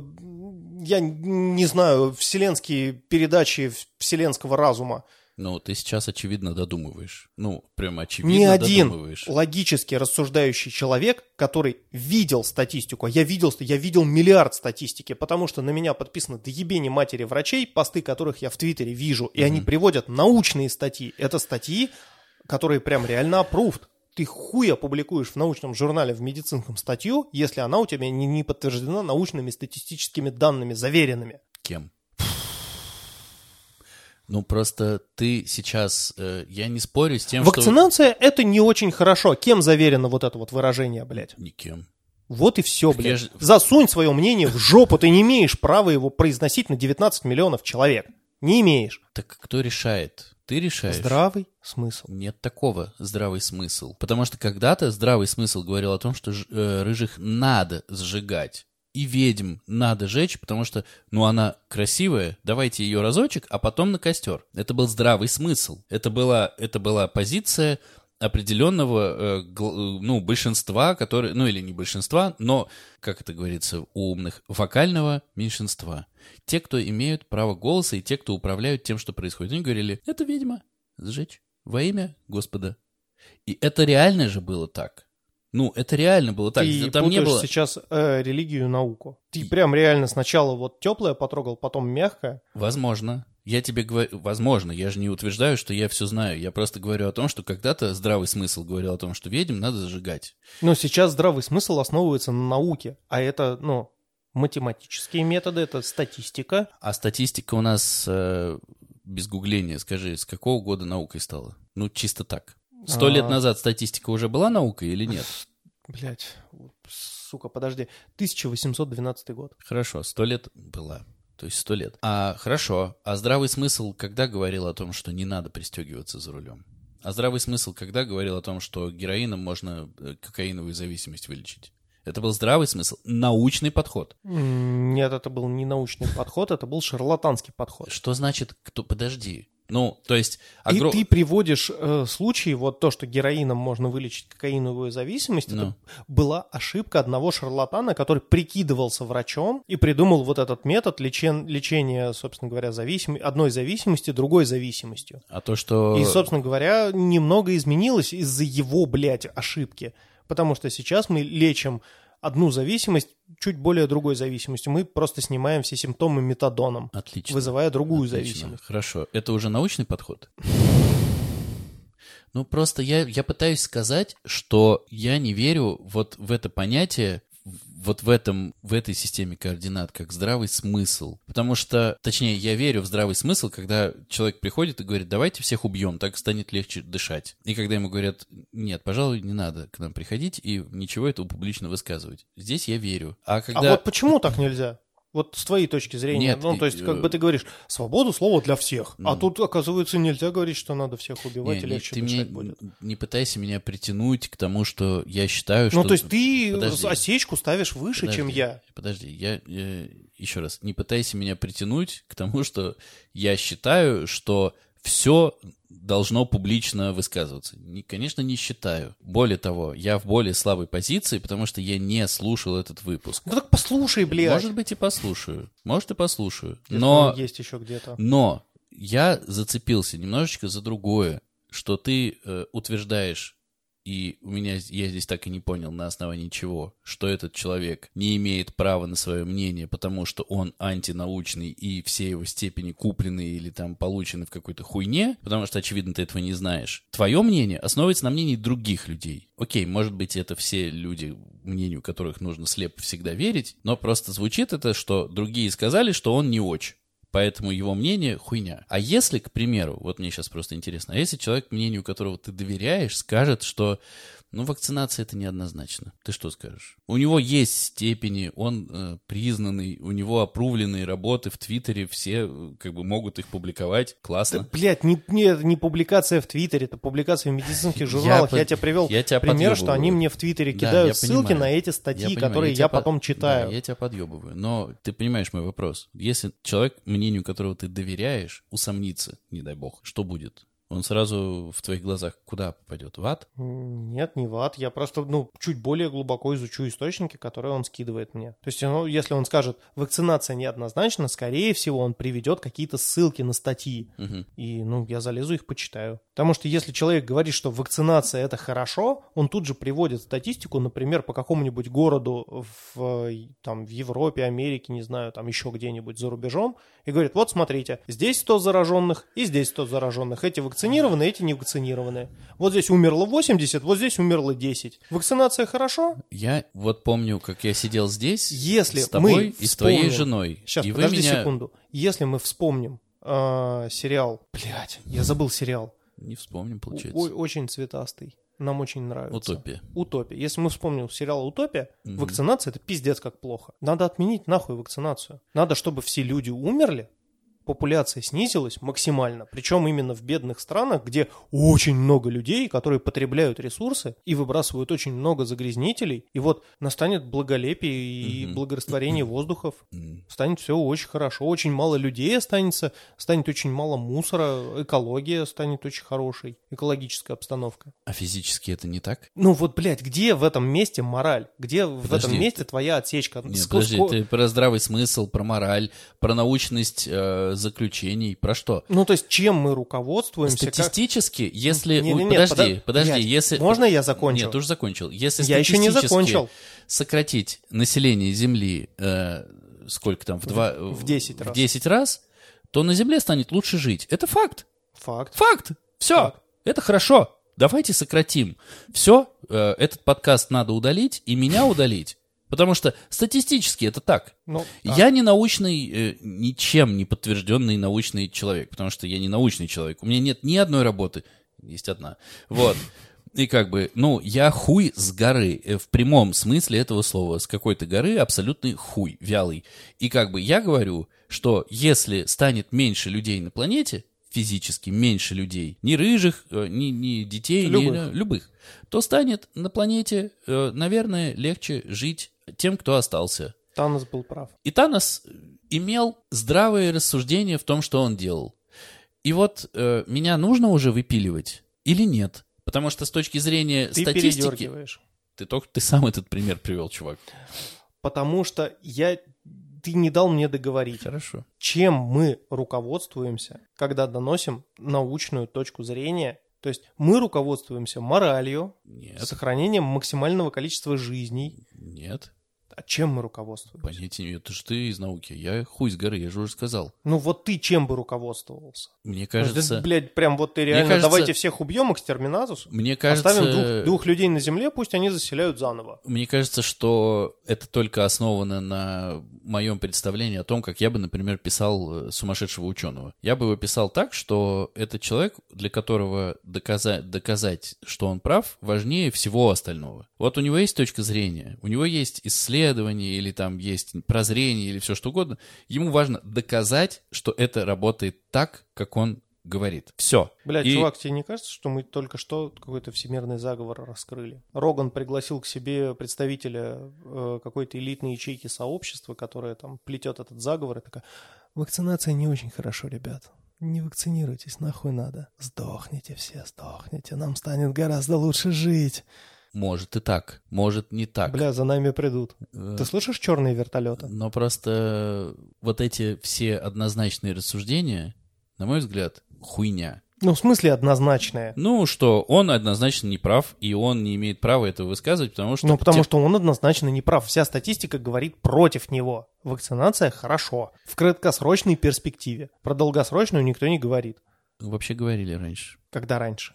я не знаю, вселенские передачи вселенского разума. Ну, ты сейчас, очевидно, додумываешь. Ну, прям очевидно Ни один логически рассуждающий человек, который видел статистику, а я видел, я видел миллиард статистики, потому что на меня подписаны до ебени матери врачей, посты которых я в Твиттере вижу, и они приводят научные статьи. Это статьи, которые прям реально approved. Ты хуя публикуешь в научном журнале в медицинском статью, если она у тебя не, не подтверждена научными статистическими данными, заверенными. Кем? Ну, просто ты сейчас... э, я не спорю с тем, что... Вакцинация это не очень хорошо. Кем заверено вот это вот выражение, блядь? Никем. Вот и все, блядь. же- Засунь свое мнение в жопу, ты не имеешь права его произносить на 19 миллионов человек. Не имеешь. Так кто решает? Ты решаешь? Здравый смысл. Нет такого здравый смысл. Потому что когда-то здравый смысл говорил о том, что э, рыжих надо сжигать. И ведьм надо жечь, потому что, ну, она красивая, давайте ее разочек, а потом на костер. Это был здравый смысл. Это была, это была позиция определенного, э, э, ну, большинства, которые, ну, или не большинства, но, как это говорится у умных, вокального меньшинства. Те, кто имеют право голоса, и те, кто управляют тем, что происходит. Они говорили, это ведьма, сжечь во имя Господа. И это реально же было так. Ну, это реально было так. Ты Там не было... сейчас э, религию и науку. Ты прям реально сначала вот теплое потрогал, потом мягкое. Возможно. Я тебе говорю, возможно, я же не утверждаю, что я все знаю. Я просто говорю о том, что когда-то здравый смысл говорил о том, что ведьм надо зажигать. Но сейчас здравый смысл основывается на науке. А это, ну, математические методы, это статистика. А статистика у нас э, без гугления, скажи, с какого года наукой стала? Ну, чисто так. Сто А. лет назад статистика уже была наукой или нет? Блять, сука, подожди. 1812 год. Хорошо, сто лет была. То есть сто лет. А хорошо, а здравый смысл когда говорил о том, что не надо пристегиваться за рулем? А здравый смысл когда говорил о том, что героином можно э, кокаиновую зависимость вылечить? Это был здравый смысл, научный подход. Нет, это был не научный подход, это был шарлатанский подход. Что значит, кто, подожди. Ну, то есть... И огром- ты приводишь э, случаи, вот то, что героином можно вылечить кокаиновую зависимость, Ну. это была ошибка одного шарлатана, который прикидывался врачом и придумал вот этот метод лечен- лечения, собственно говоря, зависим... одной зависимости другой зависимостью. А то, что... И, собственно говоря, немного изменилось из-за его, блядь, ошибки. Потому что сейчас мы лечим одну зависимость чуть более другой зависимостью. Мы просто снимаем все симптомы метадоном, Отлично. вызывая другую Отлично. зависимость. Хорошо. Это уже научный подход? Ну, просто я, я пытаюсь сказать, что я не верю вот в это понятие, вот в, этом, в этой системе координат, как здравый смысл. Потому что, точнее, я верю в здравый смысл, когда человек приходит и говорит, давайте всех убьем, так станет легче дышать. И когда ему говорят, нет, пожалуй, не надо к нам приходить и ничего этого публично высказывать. Здесь я верю. А когда... А вот почему так нельзя? Вот с твоей точки зрения. Нет, ну, то есть, как бы ты говоришь, свободу слова для всех. А Ну. тут, оказывается, нельзя говорить, что надо всех убивать, Не, и легче ты дышать мне будет. не пытайся меня притянуть к тому, что я считаю, что... Ну, то есть ты Подожди. осечку ставишь выше, чем Подожди, я. Подожди, я еще раз, не пытайся меня притянуть к тому, что я считаю, что все должно публично высказываться. Не- конечно, не считаю. Более того, я в более слабой позиции, потому что я не слушал этот выпуск. Ну так послушай, блядь. Может быть, и послушаю. Может, и послушаю. Но есть еще где-то. но я зацепился немножечко за другое, что ты э, утверждаешь и у меня я здесь так и не понял на основании чего, что этот человек не имеет права на свое мнение, потому что он антинаучный и все его степени куплены или там получены в какой-то хуйне, потому что, очевидно, ты этого не знаешь. Твое мнение основывается на мнении других людей. Окей, может быть, это все люди, мнению которых нужно слепо всегда верить, но просто звучит это, что другие сказали, что он не очень. Поэтому его мнение хуйня. А если, к примеру, вот мне сейчас просто интересно, а если человек, мнению которого ты доверяешь, скажет, что ну, вакцинация это неоднозначно. Ты что скажешь? У него есть степени, он э, признанный, у него опрувленные работы в Твиттере, все э, как бы могут их публиковать. Классно. Да, блядь, не, не, не публикация в Твиттере, это публикация в медицинских [laughs] журналах. Я, я тебе привел я тебя пример, что они мне в Твиттере кидают да, ссылки понимаю. на эти статьи, я которые я, я потом под... читаю. Да, я тебя подъебываю. Но ты понимаешь мой вопрос. Если человек, мнению которого ты доверяешь, усомнится, не дай бог, что будет? Он сразу в твоих глазах куда попадет? В ад? Нет, не в ад. Я просто, ну, чуть более глубоко изучу источники, которые он скидывает мне. То есть, ну, если он скажет, вакцинация неоднозначна, скорее всего, он приведет какие-то ссылки на статьи. Угу. И, ну, я залезу их почитаю. Потому что если человек говорит, что вакцинация это хорошо, он тут же приводит статистику, например, по какому-нибудь городу в, там, в Европе, Америке, не знаю, там еще где-нибудь за рубежом, и говорит, вот смотрите, здесь 100 зараженных и здесь 100 зараженных. Эти вакцинированные, эти не вакцинированные. Вот здесь умерло 80, вот здесь умерло 10. Вакцинация хорошо? Я вот помню, как я сидел здесь Если с тобой мы и с твоей женой. Сейчас, и подожди меня... секунду. Если мы вспомним э, сериал... Блядь, я забыл сериал. Не вспомним, получается. О- очень цветастый. Нам очень нравится. Утопия. Утопия. Если мы вспомним сериал «Утопия», угу. вакцинация — это пиздец как плохо. Надо отменить нахуй вакцинацию. Надо, чтобы все люди умерли, популяция снизилась максимально, причем именно в бедных странах, где очень много людей, которые потребляют ресурсы и выбрасывают очень много загрязнителей, и вот настанет благолепие и mm-hmm. благорастворение воздухов, mm-hmm. станет все очень хорошо, очень мало людей останется, станет очень мало мусора, экология станет очень хорошей, экологическая обстановка. А физически это не так? Ну вот, блядь, где в этом месте мораль? Где подожди, в этом месте твоя отсечка? Нет, подожди, ты про здравый смысл, про мораль, про научность э, заключений, про что? Ну, то есть, чем мы руководствуемся? Статистически, как... если... Не, не, не, подожди, под... подожди, Блядь, если... Можно я закончил? Нет, ты уже закончил. Если я еще не закончил. сократить население Земли, э, сколько там, в, два... В 10 раз. В 10 раз, то на Земле станет лучше жить. Это факт. Факт. Факт. Все. Факт. Это хорошо. Давайте сократим. Все, э, этот подкаст надо удалить и меня удалить. Потому что статистически это так. Ну, я не научный, э, ничем не подтвержденный научный человек, потому что я не научный человек. У меня нет ни одной работы, есть одна. Вот. И как бы, ну, я хуй с горы, э, в прямом смысле этого слова, с какой-то горы абсолютный хуй, вялый. И как бы я говорю, что если станет меньше людей на планете, физически меньше людей, ни рыжих, э, ни, ни детей, любых. ни любых, то станет на планете, э, наверное, легче жить тем, кто остался. Танос был прав. И Танос имел здравые рассуждения в том, что он делал. И вот э, меня нужно уже выпиливать или нет? Потому что с точки зрения ты статистики... Ты только ты сам этот пример привел, чувак. Потому что я ты не дал мне договорить. Хорошо. Чем мы руководствуемся, когда доносим научную точку зрения то есть мы руководствуемся моралью, Нет. сохранением максимального количества жизней. Нет. А чем мы руководствуемся? Понятия нет. Это же ты из науки. Я хуй с горы, я же уже сказал. Ну вот ты чем бы руководствовался? Мне кажется... Это, блядь, прям вот ты реально кажется... давайте всех убьем, экстерминатус. Мне кажется... Оставим двух, двух людей на земле, пусть они заселяют заново. Мне кажется, что это только основано на моем представлении о том, как я бы, например, писал э, сумасшедшего ученого. Я бы его писал так, что это человек, для которого доказать, доказать, что он прав, важнее всего остального. Вот у него есть точка зрения, у него есть исследование или там есть прозрение или все что угодно. Ему важно доказать, что это работает так, как он говорит. Все. Блядь, и... чувак, тебе не кажется, что мы только что какой-то всемирный заговор раскрыли? Роган пригласил к себе представителя э, какой-то элитной ячейки сообщества, которая там плетет этот заговор, и такая, вакцинация не очень хорошо, ребят. Не вакцинируйтесь, нахуй надо. Сдохните все, сдохните, нам станет гораздо лучше жить. Может и так, может не так. Бля, за нами придут. Э, Ты слышишь черные вертолеты? Но просто вот эти все однозначные рассуждения, на мой взгляд, хуйня. Ну, в смысле однозначное? Ну, что он однозначно не прав, и он не имеет права этого высказывать, потому что... Ну, потому те- что он однозначно не прав. Вся статистика говорит против него. Вакцинация хорошо. В краткосрочной перспективе. Про долгосрочную никто не говорит. Вообще говорили раньше. Когда раньше?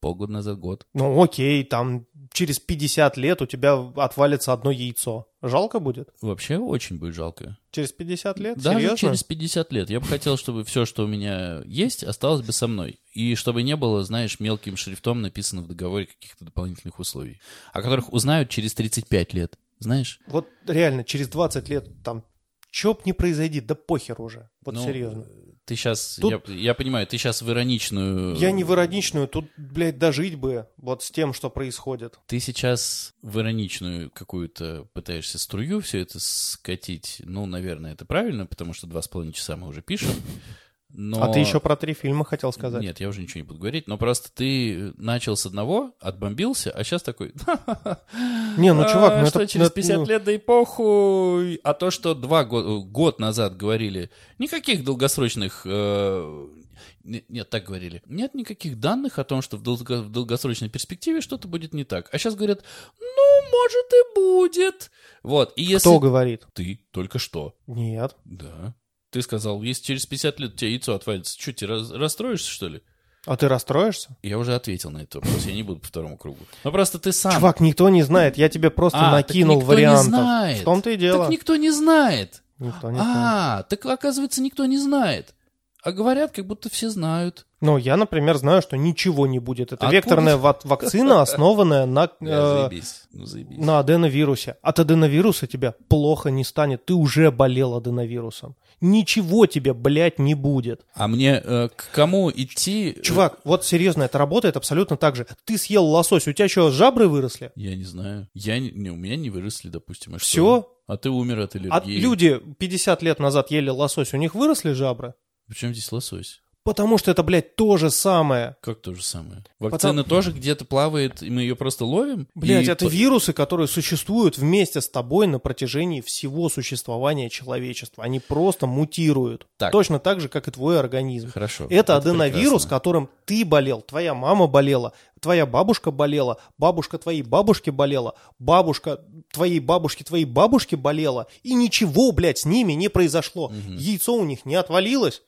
Полгода назад, год. Ну, окей, там через 50 лет у тебя отвалится одно яйцо. Жалко будет? Вообще очень будет жалко. Через 50 лет? Даже Серьезно? через 50 лет. Я бы хотел, чтобы все, что у меня есть, осталось бы со мной. И чтобы не было, знаешь, мелким шрифтом написано в договоре каких-то дополнительных условий, о которых узнают через 35 лет. Знаешь? Вот реально, через 20 лет там, чё б не произойдет, да похер уже. Вот Ну, серьезно. Ты сейчас, Тут- я, я понимаю, ты сейчас в ироничную... Я не в ироничную, тут, блядь, дожить бы вот с тем, что происходит. Ты сейчас в ироничную какую-то пытаешься струю все это скатить. Ну, наверное, это правильно, потому что два с половиной часа мы уже пишем. Но... А ты еще про три фильма хотел сказать? Нет, я уже ничего не буду говорить, но просто ты начал с одного, отбомбился, а сейчас такой... Не, ну, чувак, «А, ну что через ну, 50 ну, лет да и похуй. А то, что два го- год назад говорили, никаких долгосрочных... э, не- Нет, так говорили. Нет никаких данных о том, что в долгосрочной перспективе что-то будет не так. А сейчас говорят, ну, может и будет. Вот, и если... Кто говорит? Ты только что. Нет. Да. Ты сказал, если через 50 лет у тебя яйцо отвалится, что, раз- расстроишься, что ли? А ты расстроишься? Я уже ответил на этот вопрос, я не буду по второму кругу. Но просто ты сам... Чувак, никто не знает. Я тебе просто А, так накинул не вариантов. знает. В том-то и дело. Так никто не знает. Никто не знает. А, так оказывается, никто не знает. А говорят, как будто все знают. Ну, я, например, знаю, что ничего не будет. Это Откуда? векторная ва- вакцина, основанная на, [laughs] э, заебись. Ну, заебись. на аденовирусе. От аденовируса тебя плохо не станет. Ты уже болел аденовирусом. Ничего тебе, блядь, не будет. А мне э, к кому идти? Чувак, вот серьезно, это работает абсолютно так же. Ты съел лосось, у тебя что, жабры выросли? Я не знаю. Я не, не, у меня не выросли, допустим. А что? Всё? А ты умер от А аллергии. люди 50 лет назад ели лосось, у них выросли жабры? Причем здесь лосось? Потому что это, блядь, то же самое. Как то же самое? Вакцина Потом- тоже где-то плавает, и мы ее просто ловим? Блять, И это вирусы, которые существуют вместе с тобой на протяжении всего существования человечества. Они просто мутируют. Так. Точно так же, как и твой организм. Хорошо. Это аденовирус, прекрасно. которым ты болел, твоя мама болела, твоя бабушка болела, бабушка твоей бабушки болела, бабушка твоей бабушки твоей бабушки болела, и ничего, блядь, с ними не произошло. Яйцо у них не отвалилось,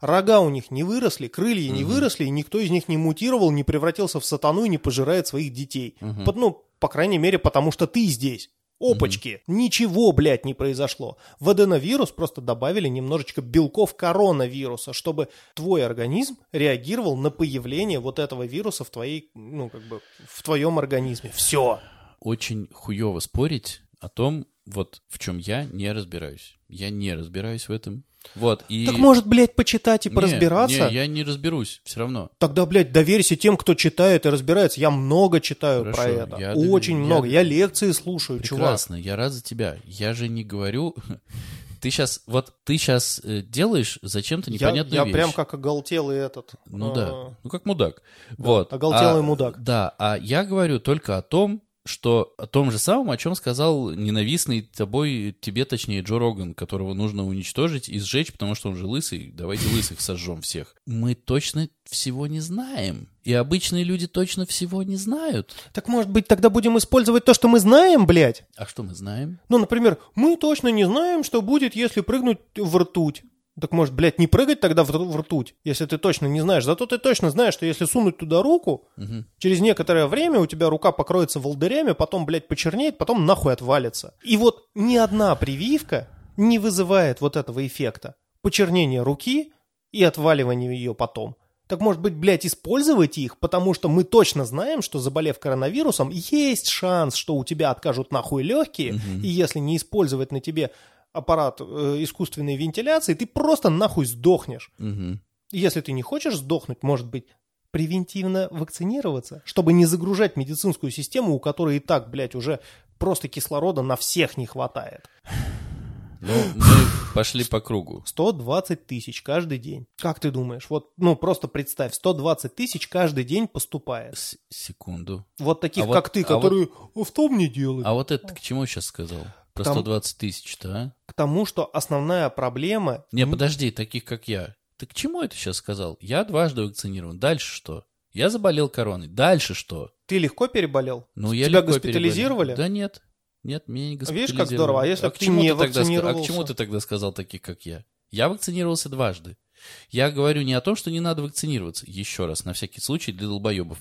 Рога у них не выросли, крылья не выросли, и никто из них не мутировал, не превратился в сатану и не пожирает своих детей. Под- ну, по крайней мере, потому что ты здесь. Опачки. Ничего, блядь, не произошло. В аденовирус просто добавили немножечко белков коронавируса, чтобы твой организм реагировал на появление вот этого вируса в твоей, ну, как бы, в твоем организме. Все. Очень хуево спорить о том, вот в чем я не разбираюсь. Я не разбираюсь в этом. Вот, и... Так может, блядь, почитать и Не, поразбираться? Не, я не разберусь, все равно. Тогда, блядь, доверься тем, кто читает и разбирается. Я много читаю Хорошо, про это. я Очень дов- много. я- Я лекции слушаю, чувак. Прекрасно, я рад за тебя. Я же не говорю... [laughs] Ты сейчас, вот ты сейчас делаешь зачем-то Я, непонятную я вещь. прям как оголтелый этот. Ну а, да, ну как мудак. вот. оголтелый А, мудак. Да, а я говорю только о том, что о том же самом, о чем сказал ненавистный тобой, тебе точнее, Джо Роган, которого нужно уничтожить и сжечь, потому что он же лысый. Давайте лысых сожжем всех. Мы точно всего не знаем. И обычные люди точно всего не знают. Так может быть тогда будем использовать то, что мы знаем, блядь? А что мы знаем? Ну, например, мы точно не знаем, что будет, если прыгнуть в ртуть. Так может, блядь, не прыгать тогда в, ртуть, если ты точно не знаешь. Зато ты точно знаешь, что если сунуть туда руку, Мгм. через некоторое время у тебя рука покроется волдырями, потом, блядь, почернеет, потом нахуй отвалится. И вот ни одна прививка не вызывает вот этого эффекта. Почернение руки и отваливание ее потом. Так может быть, блядь, использовать их, потому что мы точно знаем, что заболев коронавирусом, есть шанс, что у тебя откажут нахуй легкие, и если не использовать на тебе аппарат э, искусственной вентиляции, ты просто нахуй сдохнешь. И Если ты не хочешь сдохнуть, может быть, превентивно вакцинироваться, чтобы не загружать медицинскую систему, у которой и так, блядь, уже просто кислорода на всех не хватает. Ну, мы пошли по кругу. 120 тысяч каждый день. Как ты думаешь? Вот, ну, просто представь, 120 тысяч каждый день поступает. С- секунду. Вот таких, А вот- как ты, а которые «А в том не делают. А вот это ты к чему сейчас сказал? Про Там- 120 тысяч-то, а? К тому, что основная проблема... Не, подожди, таких как я. Ты к чему это сейчас сказал? Я дважды вакцинирован. Дальше что? Я заболел короной. Дальше что? Ты легко переболел? Ну, я Тебя легко госпитализировали? переболел. Да нет. Нет, меня не госпитализировали. Видишь, как здорово. А если к бы ты не тогда ска- А к вакцинировался? чему ты тогда сказал таких, как я? Я вакцинировался дважды. Я говорю не о том, что не надо вакцинироваться. Еще раз, на всякий случай, для долбоебов.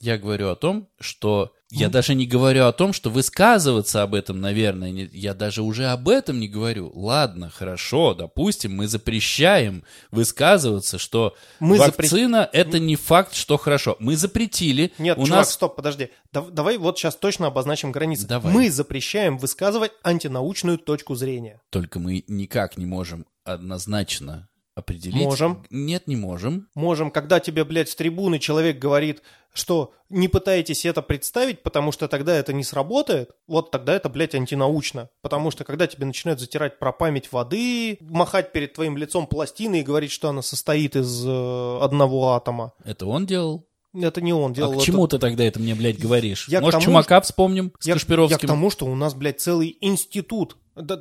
Я говорю о том, что... Я даже не говорю о том, что высказываться об этом, наверное, не- я даже уже об этом не говорю. Ладно, хорошо, допустим, мы запрещаем высказываться, что Мы запре- вакцина это не факт, что хорошо. Мы запретили. Нет, у чувак, нас стоп, подожди. Дав- давай вот сейчас точно обозначим границы. Давай. Мы запрещаем высказывать антинаучную точку зрения. Только мы никак не можем однозначно определить. Можем. Нет, не можем. Можем, когда тебе, блядь, с трибуны человек говорит, что не пытаетесь это представить, потому что тогда это не сработает, вот тогда это, блядь, антинаучно. Потому что когда тебе начинают затирать про память воды, махать перед твоим лицом пластиной и говорить, что она состоит из э, одного атома, Это он делал. это не он делал. а к это- чему ты тогда это мне, блядь, говоришь? Я Может, тому, Чумака вспомним с Я, я к Кашпировским? тому, что у нас, блядь, целый институт,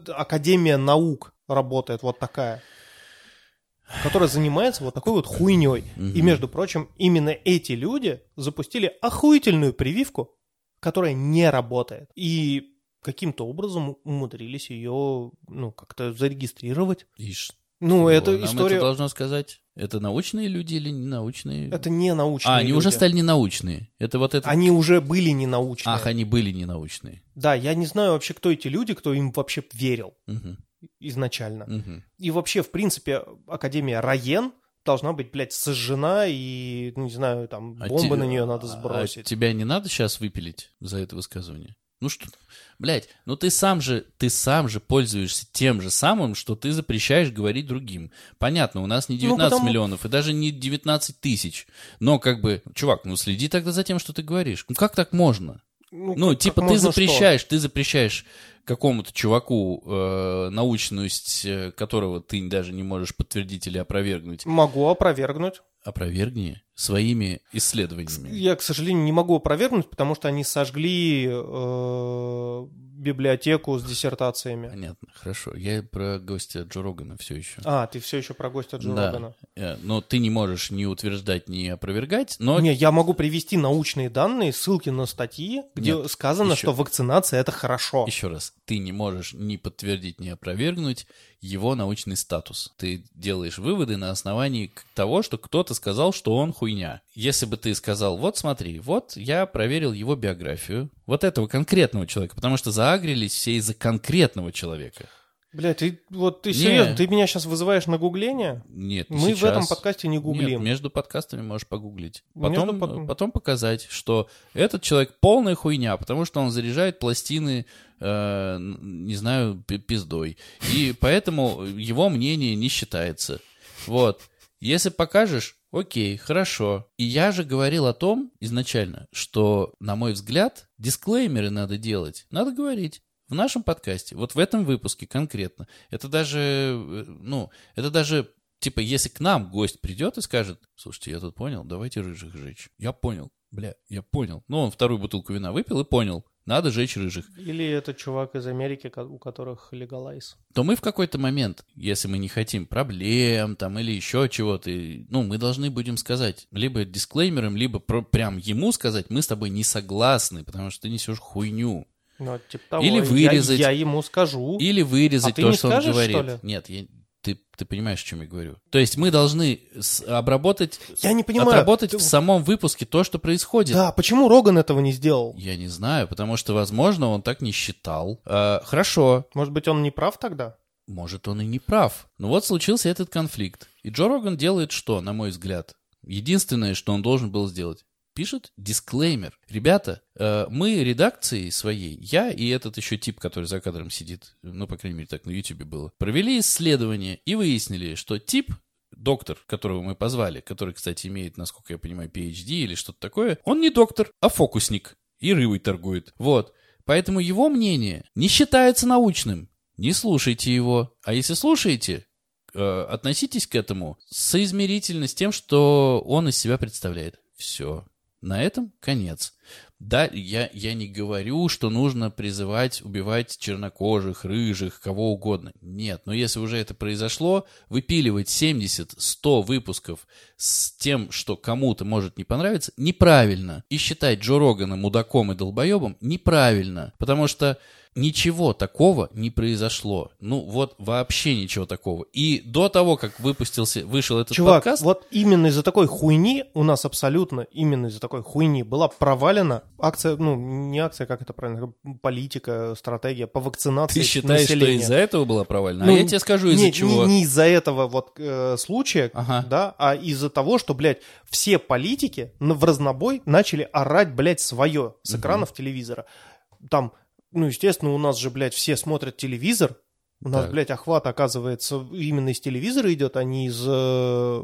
Академия наук работает вот такая, которая занимается вот такой вот хуйней. И, между прочим, именно эти люди запустили охуительную прививку, которая не работает. И каким-то образом умудрились ее, ну, как-то зарегистрировать. И ш- Ну, это нам история... это должно сказать? Это научные люди или не научные? Это не научные а, они уже люди. стали ненаучные. Это вот это... Они уже были не научные. Ах, они были ненаучные. Да, я не знаю вообще, кто эти люди, кто им вообще верил Мгм, изначально. мгм. И вообще, в принципе, Академия Раен должна быть, блядь, сожжена, и, ну, не знаю, там, А бомбы те- на нее надо а сбросить. тебя не надо сейчас выпилить за это высказывание? Ну что, блядь, ну ты сам же, ты сам же пользуешься тем же самым, что ты запрещаешь говорить другим. Понятно, у нас не 19 потому- миллионов и даже не 19 тысяч. Но как бы, чувак, ну следи тогда за тем, что ты говоришь. Ну как так можно? Ну, как- типа, как ты можно что? запрещаешь, ты запрещаешь какому-то чуваку э, научность, э, которого ты даже не можешь подтвердить или опровергнуть. Могу опровергнуть. Опровергни своими исследованиями. Я, к сожалению, не могу опровергнуть, потому что они сожгли э, библиотеку с диссертациями. Понятно, хорошо. Я про гостя Джо Рогана все еще. А, ты все еще про гостя Джо Да. Рогана. Э, Но ты не можешь ни утверждать, ни опровергать, но Не, я могу привести научные данные, ссылки на статьи, где Нет, сказано, еще. что вакцинация это хорошо. еще раз, ты не можешь ни подтвердить, ни опровергнуть его научный статус. Ты делаешь выводы на основании того, что кто-то сказал, что он хуйня. Если бы ты сказал, вот смотри, вот я проверил его биографию, вот этого конкретного человека, потому что заагрились все из-за конкретного человека. Блядь, ты вот ты Не. серьезно, ты меня сейчас вызываешь на гугление? Нет, Мы в сейчас. этом подкасте не гуглим. Нет, между подкастами можешь погуглить. Между Потом, под- потом показать, что этот человек полная хуйня, потому что он заряжает пластины, э, не знаю, пи- пиздой. И поэтому его мнение не считается. Вот. Если покажешь, окей, хорошо. И я же говорил о том изначально, что, на мой взгляд, дисклеймеры надо делать. Надо говорить. В нашем подкасте, вот в этом выпуске конкретно, это даже, э, ну, это даже, типа, если к нам гость придет и скажет, слушайте, я тут понял, давайте рыжих жечь. Я понял, бля, я понял. Ну, он вторую бутылку вина выпил и понял, надо жечь рыжих. Или это чувак из Америки, у которых легалайз. то мы в какой-то момент, если мы не хотим проблем там или еще чего-то, ну, мы должны будем сказать либо дисклеймером, либо про- прям ему сказать, мы с тобой не согласны, потому что ты несешь хуйню. Ну, типа того, Или я- вырезать. Я, ему скажу. Или вырезать А то, что он скажешь, говорит. что ли? Нет, я- ты, ты понимаешь, о чем я говорю. То есть мы должны обработать, Я не понимаю. отработать ты- в самом выпуске то, что происходит. Да, почему Роган этого не сделал? Я не знаю, потому что, возможно, он так не считал. А, хорошо, Может быть, он не прав тогда? может, он и не прав. Но вот случился этот конфликт. И Джо Роган делает что, на мой взгляд? Единственное, что он должен был сделать. Пишет дисклеймер. Ребята, э, мы редакцией своей, я и этот еще тип, который за кадром сидит, ну, по крайней мере, так на Ютубе было, провели исследование и выяснили, что тип, доктор, которого мы позвали, который, кстати, имеет, насколько я понимаю, PhD или что-то такое, он не доктор, а фокусник. И рыбой торгует. Вот. Поэтому его мнение не считается научным. Не слушайте его. А если слушаете, э, относитесь к этому соизмерительно с тем, что он из себя представляет. Все. На этом конец. Да, я, я не говорю, что нужно призывать убивать чернокожих, рыжих, кого угодно. Нет, но если уже это произошло, выпиливать 70-100 выпусков с тем, что кому-то может не понравиться, неправильно. И считать Джо Рогана мудаком и долбоебом неправильно. Потому что ничего такого не произошло. Ну, вот вообще ничего такого. И до того, как выпустился, вышел этот Чувак, подкаст... вот именно из-за такой хуйни, у нас абсолютно именно из-за такой хуйни была провалена акция, ну, не акция, как это правильно, политика, стратегия по вакцинации Ты считаешь, населения. что из-за этого была провалена? Ну, а я тебе скажу, из-за чего. Не, не из-за этого вот э, случая, Ага. да, а из-за того, что, блядь, все политики в разнобой начали орать, блядь, свое с экранов телевизора. Там, ну, естественно, у нас же, блядь, все смотрят телевизор. У нас, Так. блядь, охват, оказывается, именно из телевизора идет, а не из, э,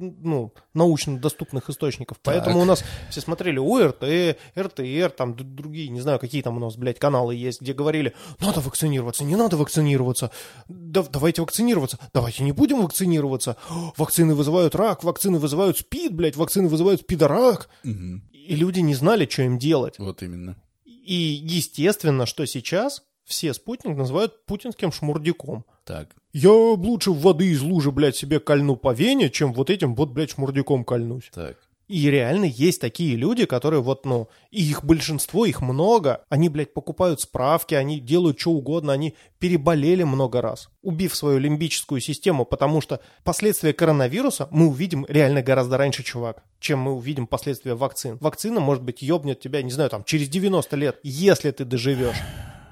ну, научно доступных источников. Поэтому Так. у нас все смотрели ОРТ, РТР, там другие, не знаю, какие там у нас, блядь, каналы есть, где говорили, надо вакцинироваться, не надо вакцинироваться, да, давайте вакцинироваться, давайте не будем вакцинироваться, вакцины вызывают рак, вакцины вызывают спид, блядь, вакцины вызывают спидорак. Мгм. И люди не знали, что им делать. Вот именно. И естественно, что сейчас все спутник называют путинским шмурдяком. Так. Я лучше воды из лужи, блядь, себе кольну по вене, чем вот этим вот, блядь, шмурдяком кольнусь. Так. И реально есть такие люди, которые вот, ну, и их большинство, их много, они, блядь, покупают справки, они делают что угодно, они переболели много раз, убив свою лимбическую систему, потому что последствия коронавируса мы увидим реально гораздо раньше, чувак, чем мы увидим последствия вакцин. Вакцина, может быть, ёбнет тебя, не знаю, там, через 90 лет, если ты доживешь.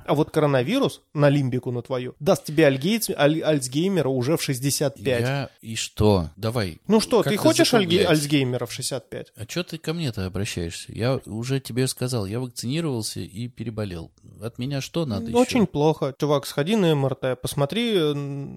А вот коронавирус на лимбику на твою даст тебе альгейц- аль- Альцгеймера уже в 65. Я... И что? Давай. Ну что, ты хочешь альге-? Альцгеймера в 65? А что ты ко мне-то обращаешься? Я уже тебе сказал, я вакцинировался и переболел. От меня что надо еще? Очень плохо. Чувак, сходи на МРТ, посмотри.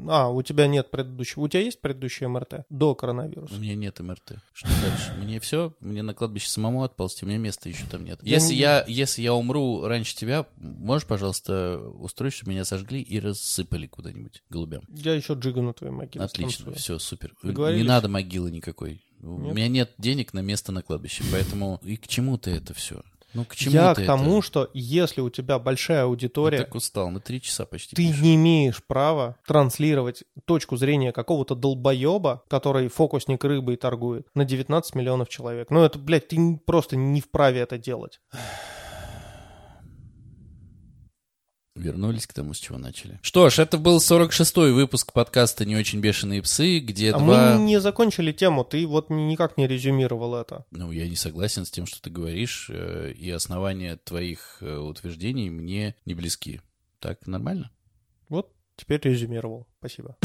А, у тебя нет предыдущего. У тебя есть предыдущее МРТ до У коронавируса? меня нет МРТ. Что дальше? Мне все? Мне на кладбище самому отползти, у меня места еще там нет. Если я, если я умру раньше тебя, можешь, пожалуйста, устроить, чтобы меня сожгли и рассыпали куда-нибудь голубям? Я еще джигу на твоей могиле. Отлично, все, супер. Не надо могилы никакой. У Нет? меня нет денег на место на кладбище, поэтому и к чему ты это все? Ну, к чему Я к тому, это? что если у тебя большая Я аудитория, так устал, мы три часа почти ты пишем. не имеешь права транслировать точку зрения какого-то долбоеба, который фокусник рыбой торгует, на 19 миллионов человек. Ну это, блядь, ты просто не вправе это делать. Вернулись к тому, с чего начали. Что ж, это был 46-й выпуск подкаста «Не очень бешеные псы», где А два... мы не закончили тему, ты вот никак не резюмировал это. Ну, я не согласен с тем, что ты говоришь, э, и основания твоих э, утверждений мне не близки. Так нормально? Вот теперь резюмировал. Спасибо.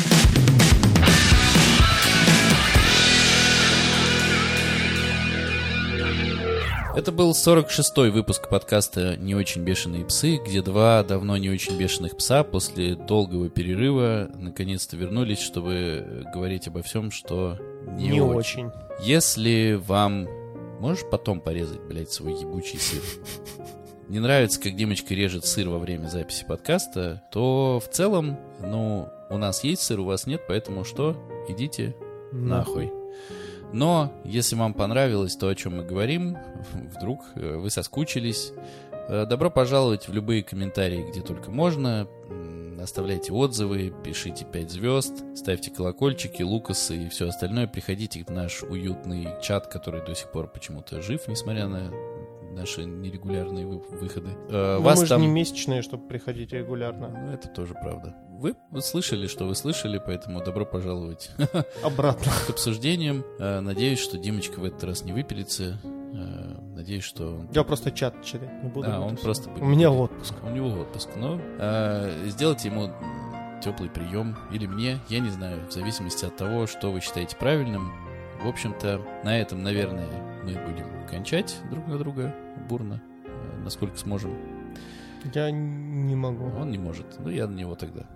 Это был 46-й выпуск подкаста «Не очень бешеные псы», где два давно не очень бешеных пса после долгого перерыва наконец-то вернулись, чтобы говорить обо всем, что не, Не, очень. очень. Если вам... Можешь потом порезать, блядь, свой ебучий сыр? Не нравится, как Димочка режет сыр во время записи подкаста, то в целом, ну, у нас есть сыр, у вас нет, поэтому что? Идите нахуй. Но, если вам понравилось то, о чем мы говорим, [laughs] вдруг э, вы соскучились, э, добро пожаловать в любые комментарии, где только можно. Оставляйте отзывы, пишите 5 звезд, ставьте колокольчики, лукасы и все остальное. Приходите в наш уютный чат, который до сих пор почему-то жив, несмотря на наши нерегулярные вы- выходы. Э, Ну, Вас мы же там... не месячные, чтобы приходить регулярно. Ну, это тоже правда. Вы слышали, что вы слышали, поэтому добро пожаловать Обратно. [laughs] к обсуждениям. Э, Надеюсь, что Димочка в этот раз не выпилится. Э, Надеюсь, что... Я просто чат читать не буду. Вот он просто. У меня отпуск. У него отпуск. Но э, сделайте ему теплый прием. Или мне, я не знаю, в зависимости от того, что вы считаете правильным. В общем-то, на этом, наверное, мы будем кончать друг на друга бурно, э, насколько сможем. Я не могу. Он не может. Ну, я на него тогда.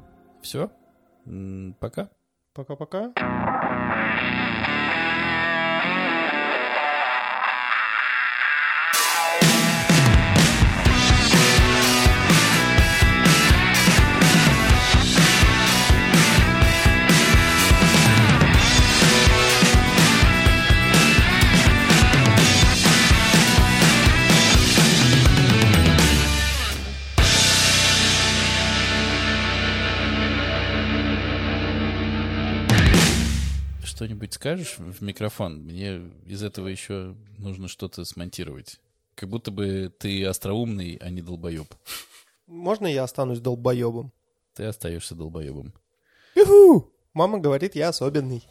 Все. Пока. Пока-пока. Что-нибудь скажешь в микрофон? Мне из этого еще нужно что-то смонтировать. Как будто бы ты остроумный, а не долбоеб. Можно я останусь долбоебом? Ты остаешься долбоебом. Юху! Мама говорит, я особенный.